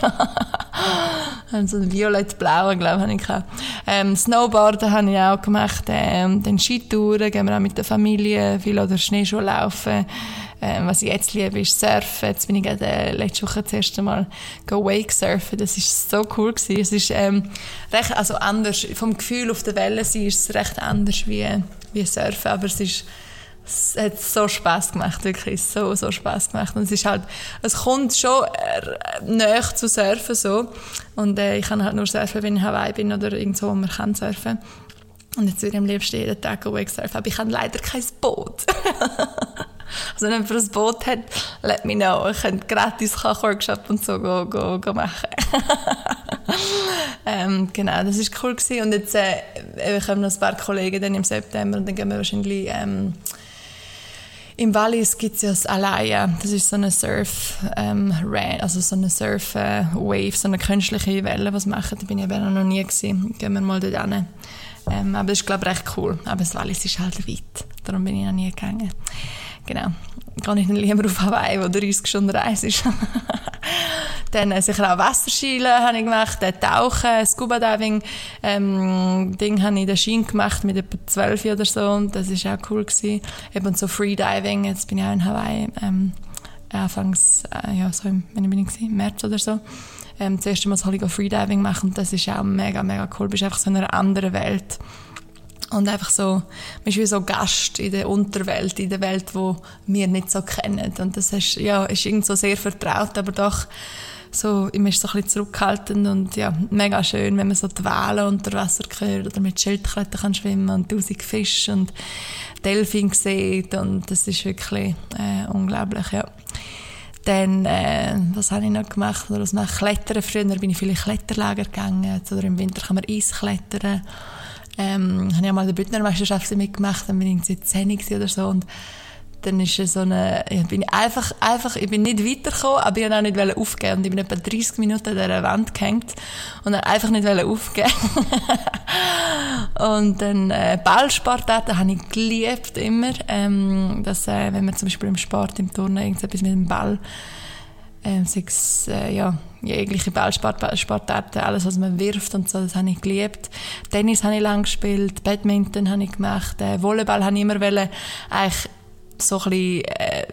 so einen violett-blauen, glaube ich, habe ich. Ähm, Snowboarden habe ich auch gemacht. Ähm, dann Skitouren, gehen wir auch mit der Familie, viel oder Schneeschuh laufen. Ähm, was ich jetzt liebe, ist Surfen. Jetzt bin ich gerade äh, letzte Woche das erste Mal go Wake surfen. Das ist so cool gewesen. Es ist ähm, recht, also anders. Vom Gefühl auf der Welle sein ist es recht anders wie, wie Surfen, aber es ist es hat so Spaß gemacht, wirklich so, so Spaß gemacht. Und es ist halt, es kommt schon äh, näher zu Surfen so. Und äh, ich kann halt nur surfen, wenn ich Hawaii bin oder irgendwo, wo man kann surfen. Und jetzt würde ich am liebsten jeden Tag Wake surfen, aber ich habe leider kein Boot. Also wenn jemand ein Boot hat, let me know. Ich könnte gratis Kochworkshop und so go, go, go machen. ähm, genau, das war cool. Gewesen. Und jetzt äh, wir haben noch ein paar Kollegen dann im September und dann gehen wir wahrscheinlich... Ähm, im Wallis gibt es ja das Alaya. Das ist so eine Surf, ähm, also so eine Surf äh, Wave, so eine künstliche Welle, was machen. Da bin ich aber noch nie gewesen. Gehen wir mal dort hin. Ähm, aber das ist glaube ich recht cool. Aber das Wallis ist halt weit. Darum bin ich noch nie gegangen. Genau. Gehe ich lieber auf Hawaii, wo 30 Stunden Reise ist. dann äh, sicher auch Wasserskilen habe ich gemacht, dann Tauchen, Scuba Diving ähm, Ding habe ich den Schein gemacht mit etwa 12 oder so und das ist auch cool gewesen. Eben so Freediving, jetzt bin ich auch in Hawaii ähm, anfangs, äh, ja so im, ich bin im März oder so. Ähm, das erste Mal so ein bisschen Freediving machen und das ist auch mega, mega cool. Du bist einfach so in einer anderen Welt. Und einfach so, man ist wie so Gast in der Unterwelt, in der Welt, wo wir nicht so kennen. Und das ist, ja, ist irgendwie so sehr vertraut, aber doch so, man ist so ein bisschen zurückhaltend und ja, mega schön, wenn man so die Wale unter Wasser hört oder mit Schildkröten kann schwimmen und tausend Fische und Delfin sieht und das ist wirklich äh, unglaublich, ja. Dann, äh, was habe ich noch gemacht? Oder was mache ich? Klettern. Früher bin ich viele Kletterlager gegangen. Oder im Winter kann man Eis klettern ähm, habe ich auch mal die Bündnermeisterschaft mitgemacht, dann bin ich irgendwie 10 oder so und dann ist so eine, ja, bin ich einfach, einfach, ich bin nicht weitergekommen, aber ich wollte auch nicht aufgeben und ich bin etwa 30 Minuten an dieser Wand gehängt und dann einfach nicht aufgeben. Und dann äh, Ballsportarten habe ich geliebt immer, ähm, dass, äh, wenn man zum Beispiel im Sport, im Turnen irgendetwas mit dem Ball ähm, sechs, äh, ja, jegliche Ballsportarten, alles, was man wirft und so, das habe ich geliebt. Tennis habe ich lang gespielt, Badminton habe ich gemacht, äh, Volleyball habe ich immer wollen, eigentlich so ein bisschen, äh,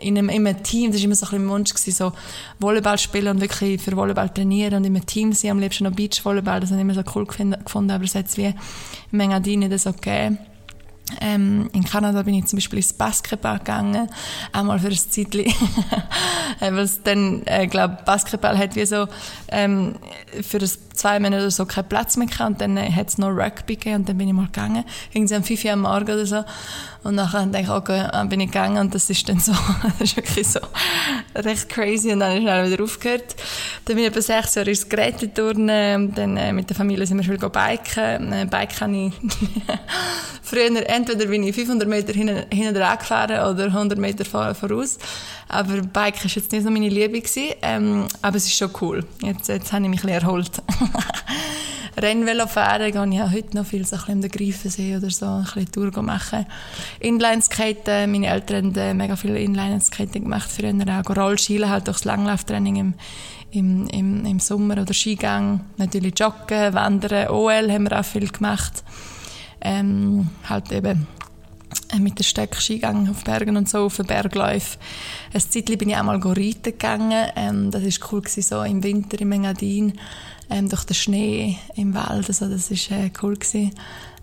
in einem, in einem Team, das war immer so ein bisschen mein Wunsch, gewesen, so Volleyball spielen und wirklich für Volleyball trainieren und in einem Team sein, am liebsten noch Beachvolleyball, das habe ich immer so cool gefunden, aber es hat wie in Engadin nicht so gegeben. Ähm, in Kanada bin ich zum Beispiel ins Basketball gegangen, einmal für ein Zeitchen. Weil es dann, äh, glaube Basketball hat wie so ähm, für ein, zwei Monate oder so keinen Platz mehr gehabt und dann hat es noch Rugby gegeben und dann bin ich mal gegangen, irgendwie um fünf Uhr am Morgen oder so und nachher denke ich, okay, äh, bin ich gegangen und das ist dann so, das ist wirklich so recht crazy und dann ist schnell wieder aufgehört. Dann bin ich etwa sechs Jahre ins Geräteturnen und dann äh, mit der Familie sind wir viel biken. Äh, biken habe ich früher entweder bin ich 500 Meter hinten, hinten gefahren oder 100 Meter voraus. Aber Bike war jetzt nicht so meine Liebe. Gewesen, ähm, aber es ist schon cool. Jetzt, jetzt habe ich mich ein bisschen erholt. Rennvelo fahren gehe ich auch heute noch viel so ein bisschen den Greifensee oder so, ein bisschen Tour machen. Inlineskaten, meine Eltern haben äh, mega viel Inlineskating gemacht früher auch. Rollschielen halt durchs Langlauftraining im, im, im, im Sommer oder Skigang. Natürlich Joggen, Wandern, OL haben wir auch viel gemacht ähm, halt eben äh, mit den Stöcken Skigang auf Bergen und so, auf den Bergläufen. Ein Zeitchen bin ich auch mal reiten gegangen. Ähm, das war cool, gewesen, so im Winter im Engadin, ähm, durch den Schnee im Wald. Also das war äh, cool. Gewesen.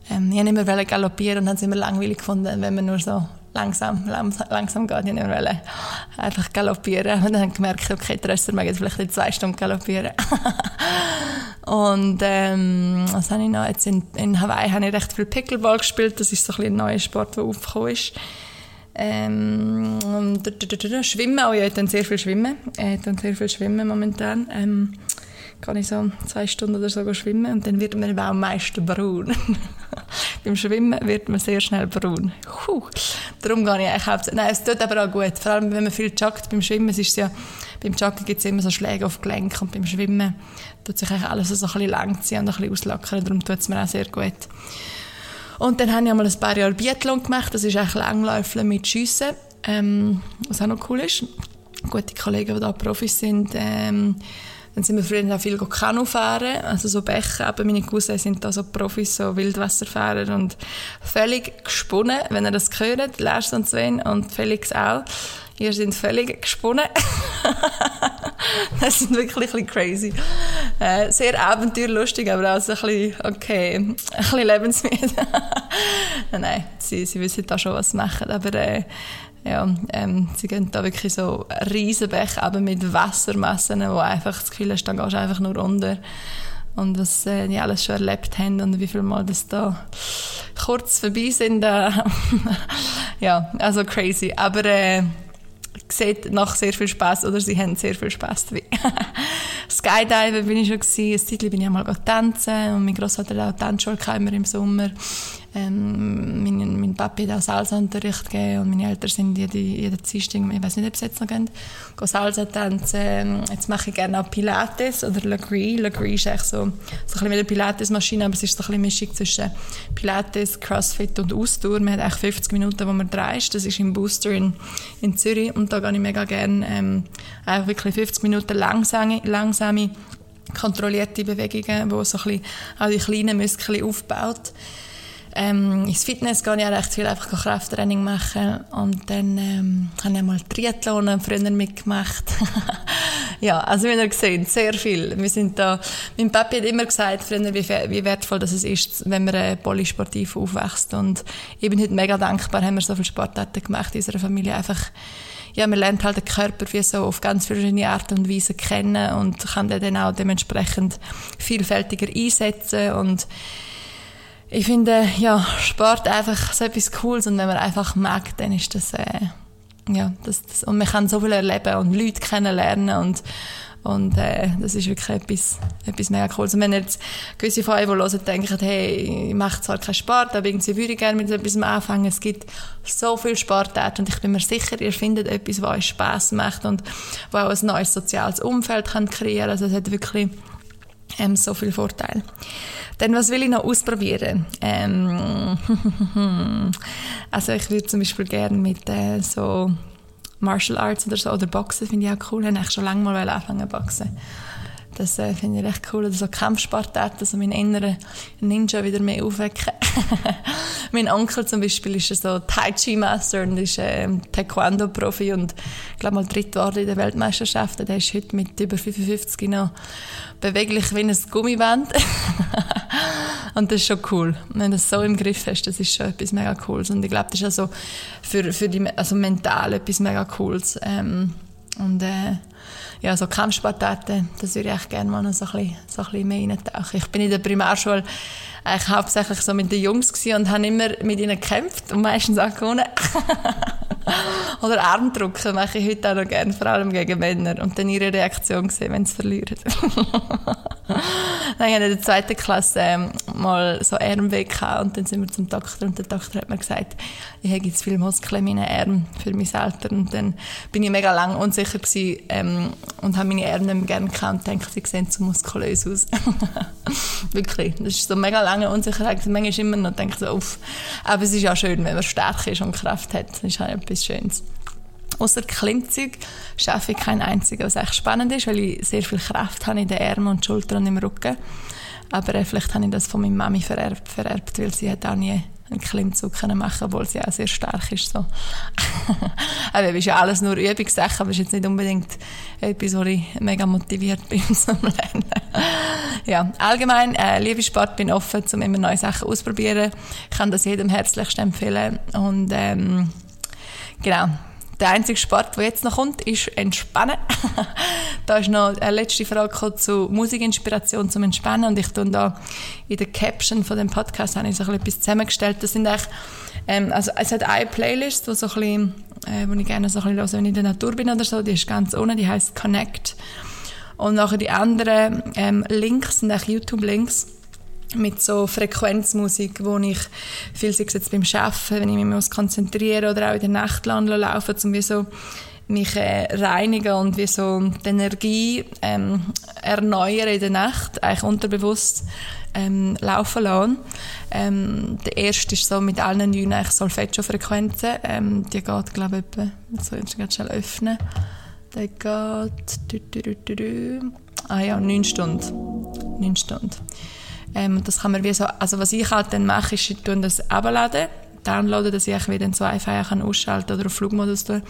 Ähm, ich wollte immer galoppieren und habe es immer langweilig gefunden, wenn man nur so langsam, langsam, langsam geht. Ich nicht mehr einfach galoppieren. Und dann habe ich gemerkt, okay, die Rösser mögen vielleicht in zwei Stunden galoppieren. Und ähm, was habe ich noch? Jetzt in, in Hawaii habe ich recht viel Pickleball gespielt. Das ist so ein, ein neuer Sport, der aufgekommen ist. Ähm, schwimmen, oh ja, ich tue sehr viel schwimmen. Ich tue sehr viel schwimmen momentan. Ähm, kann ich so zwei Stunden oder so schwimmen und dann wird man am meisten braun. Beim Schwimmen wird man sehr schnell braun. Puh. Darum gehe ich eigentlich hauptsächlich. Nein, es tut aber auch gut. Vor allem, wenn man viel joggt beim Schwimmen, ist ja, beim Joggen gibt es immer so Schläge auf Gelenk und beim Schwimmen tut sich eigentlich alles so ein bisschen langziehen und ein bisschen auslockern. Darum tut es mir auch sehr gut. Und dann habe ich einmal ein paar Jahre Biathlon gemacht. Das ist eigentlich Langläufeln mit Schiessen. Ähm, was auch noch cool ist. Gute Kollegen, die da Profis sind, ähm, dann sind wir früher auch viel Kanu fahren, also so Bäche. Aber meine Cousins sind da so Profis, so Wildwasserfahrer und völlig gesponnen, wenn ihr das hört, Lars und Sven und Felix auch. Ihr sind völlig gesponnen. das ist wirklich ein bisschen crazy. Äh, sehr abenteuerlustig, aber auch so ein bisschen, okay, ein bisschen lebensmüde. Nein, sie, sie wissen da schon, was sie machen, aber äh, ja, ähm, sie gehen da wirklich so Riesenbäche, aber mit Wassermassen, wo einfach das Gefühl hast, da gehst du einfach nur unter. Und was äh, die alles schon erlebt haben und wie viel Mal das da kurz vorbei sind. Äh, ja, also crazy. Aber äh, sieht nach sehr viel Spaß oder sie haben sehr viel Spaß dabei. Skydiven bin ich schon gewesen, ein Zeitchen bin ich einmal tanzen und mein Großvater hat auch Tanzschule immer im Sommer. Ähm, mein, mein Papi hat auch Salsa-Unterricht gegeben und meine Eltern sind jede, jede Dienstag, ich weiß nicht, ob sie jetzt noch gehen, gehen Salsa tanzen. Jetzt mache ich gerne auch Pilates oder Legree. Legree ist echt so, so ein bisschen wie eine Pilates-Maschine, aber es ist so ein bisschen Mischung zwischen Pilates, Crossfit und Ausdauer. Man hat eigentlich 50 Minuten, wo man dreist. Das ist im Booster in, in Zürich und da gehe ich mega gerne ähm, einfach wirklich 50 Minuten langsame, langsame kontrollierte Bewegungen, wo so ein bisschen auch die kleinen Muskeln aufbaut. Ähm, ins Fitness gehe ich auch recht viel einfach Krafttraining machen und dann ähm, habe ich mal Triathlon früher mitgemacht. ja, also wie ihr seht, sehr viel. Wir sind da, mein Papi hat immer gesagt früher, wie, wie wertvoll das ist, wenn man äh, polysportiv aufwächst und ich bin heute mega dankbar, haben wir so viele Sportarten gemacht in unserer Familie, einfach ja, man lernt halt den Körper wie so auf ganz verschiedene Art und Weise kennen und kann den dann auch dementsprechend vielfältiger einsetzen und ich finde, ja, Sport einfach so etwas Cooles und wenn man einfach mag, dann ist das, äh, ja, das, das, und man kann so viel erleben und Leute kennenlernen und, und äh, das ist wirklich etwas, etwas mega Cooles. Und wenn jetzt gewisse von euch, die hören, denken, hey, ich mache zwar keinen Sport, aber irgendwie würde ich gerne mit etwas anfangen. Es gibt so viel Sportarten und ich bin mir sicher, ihr findet etwas, was euch Spass macht und wo auch ein neues soziales Umfeld kann kreieren kann. Also es hat wirklich ähm, so viel Vorteile. Dann, was will ich noch ausprobieren? Ähm, also ich würde zum Beispiel gerne mit äh, so Martial Arts oder so, oder Boxen finde ich auch cool. Ich wollte schon lange mal anfangen boxen. Das äh, finde ich recht cool. Oder so Kampfsportarten, also meinen inneren Ninja wieder mehr aufwecken. mein Onkel zum Beispiel ist so Tai Chi Master und ist äh, Taekwondo-Profi und ich glaube mal dritt geworden in der Weltmeisterschaft. Der ist heute mit über 55 noch beweglich wie ein Gummiband. und das ist schon cool. Wenn du das so im Griff hast, das ist schon etwas mega Cooles. Und ich glaube, das ist also für, für die, also mental etwas mega Cooles. Ähm, und äh, ja, so Kampfsportarten, das würde ich echt gerne mal noch so ein bisschen, so ein bisschen mehr reintauchen. Ich bin in der Primarschule eigentlich hauptsächlich so mit den Jungs und habe immer mit ihnen gekämpft und meistens auch gewonnen. Oder Armdrücken mache ich heute auch noch gerne, vor allem gegen Männer. Und dann ihre Reaktion sehen, wenn sie verlieren. dann habe ich in der zweiten Klasse ähm, mal so Armweh gehabt und dann sind wir zum Doktor und der Doktor hat mir gesagt, ich habe jetzt viele Muskeln in meinen Armen für mein Alter. Und dann bin ich mega lang unsicher gewesen, ähm, und habe meine Arme gerne gehabt und denke, sie sehen zu muskulös aus. Wirklich. Das ist so mega lange Unsicherheit. Manchmal immer noch denke so, uff. Aber es ist ja schön, wenn man stark ist und Kraft hat. Das ist halt etwas Schönes. Außer Klimmzüge schaffe ich kein einziges, was echt spannend ist, weil ich sehr viel Kraft habe in den Armen und Schultern und im Rücken. Aber äh, vielleicht habe ich das von meiner Mami vererbt, vererbt weil sie hat auch nie einen Klimmzug können machen obwohl sie auch sehr stark ist. So. aber es ist ja alles nur Übungssache, aber es ist jetzt nicht unbedingt etwas, wo ich mega motiviert bin zum Lernen. ja, allgemein, äh, liebe Sport, bin offen, um immer neue Sachen auszuprobieren. Ich kann das jedem herzlichst empfehlen und ähm, genau, der einzige Sport, der jetzt noch kommt, ist Entspannen. da ist noch eine letzte Frage zu Musikinspiration zum Entspannen und ich tue da in der Caption von dem Podcast habe ich so etwas zusammengestellt. Das sind eigentlich, ähm, also es hat eine Playlist, wo so ein bisschen, äh, wo ich gerne so ein höre, wenn ich in der Natur bin oder so, die ist ganz unten, die heißt Connect. Und nachher die anderen ähm, Links sind eigentlich YouTube-Links mit so Frequenzmusik, wo ich viel sei jetzt beim Arbeiten, wenn ich mich muss konzentrieren oder auch in der Nacht laufen, um wie so mich äh, reinigen und wie so die Energie ähm, erneuern in der Nacht, eigentlich unterbewusst ähm, laufen lassen. Ähm, der erste ist so mit allen neun eigentlich Solfeggio-Frequenzen. Ähm, die geht, glaube ich, etwa, so, ich muss schnell öffnen. Der geht, du, du, du, ah ja, neun Stunden. Neun Stunden. Ähm, das kann man wie so, also was ich halt dann mache, ist, ich das abladen, downloaden, dass ich wieder den Wi-Fi kann ausschalten oder auf Flugmodus tun.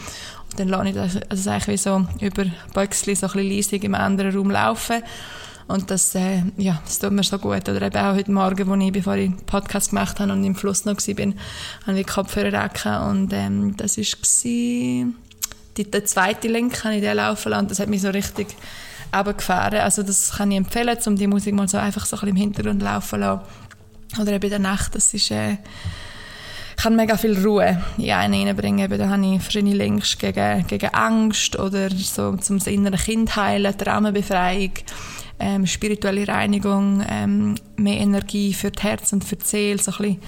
Und dann lasse ich das, also eigentlich wie so über Büchsli so ein bisschen leisig im anderen Raum laufen. Und das, äh, ja, das tut mir so gut. Oder eben auch heute Morgen, als ich, bevor ich den Podcast gemacht habe und im Fluss noch war, habe ich Kopfhörer recken und ähm, das war der zweite Link, habe ich den laufen lassen. Das hat mich so richtig runtergefahren. Also das kann ich empfehlen, um die Musik mal so einfach so ein bisschen im Hintergrund laufen zu lassen. Oder eben in der Nacht, das ist... Äh, kann mega viel Ruhe in einen reinbringen. Da habe ich verschiedene Links gegen, gegen Angst oder so zum inneren Kind heilen, Traumenbefreiung, ähm, spirituelle Reinigung, ähm, mehr Energie für das Herz und für die Seele, so ein bisschen,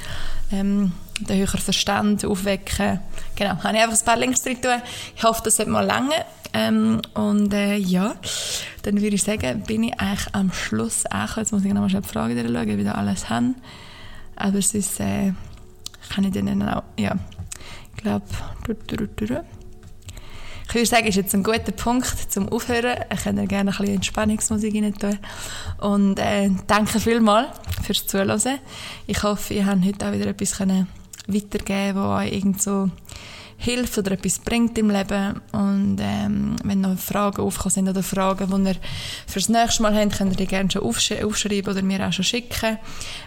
ähm, den höheren Verstand aufwecken. Genau, habe ich einfach ein paar Links drin tun. Ich hoffe, das wird mal lange. Ähm, und äh, ja, dann würde ich sagen, bin ich eigentlich am Schluss auch. Jetzt muss ich nochmal schnell die Frage schauen, wie wir alles haben. Aber ist, äh, kann ich dann auch, ja, ich glaube, ich würde sagen, ist jetzt ein guter Punkt zum Aufhören. Ich könnte gerne ein bisschen Entspannungsmusik rein tun. Und äh, danke vielmals fürs Zuhören. Ich hoffe, ihr habt heute auch wieder etwas weitergeben das euch irgend so hilft oder etwas bringt im Leben. Und ähm, wenn noch Fragen aufkommen sind oder Fragen, die ihr fürs nächste Mal habt, könnt ihr die gerne schon aufsch aufschreiben oder mir auch schon schicken.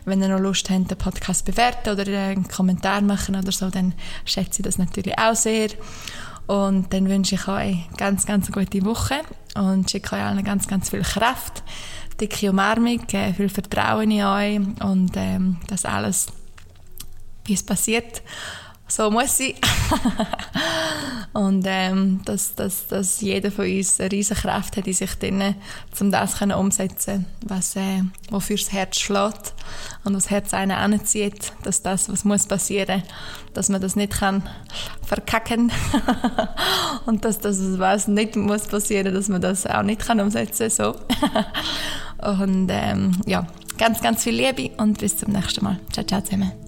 Wenn ihr noch Lust habt, den Podcast bewerten oder einen Kommentar machen oder so, dann schätze ich das natürlich auch sehr. Und dann wünsche ich euch ganz, ganz eine gute Woche und schicke euch allen ganz, ganz viel Kraft, dicke Umarmung, äh, viel Vertrauen in euch und ähm, dass alles, wie es passiert, so muss sein. und ähm, dass, dass, dass jeder von uns eine riesige Kraft hat in sich drin, um das können umsetzen was äh, wofür das Herz schlägt und was das Herz einen anzieht, dass das, was muss passieren, dass man das nicht kann verkacken und dass das, was nicht muss passieren, dass man das auch nicht kann umsetzen so. und ähm, ja, ganz, ganz viel Liebe und bis zum nächsten Mal. Ciao, ciao zusammen.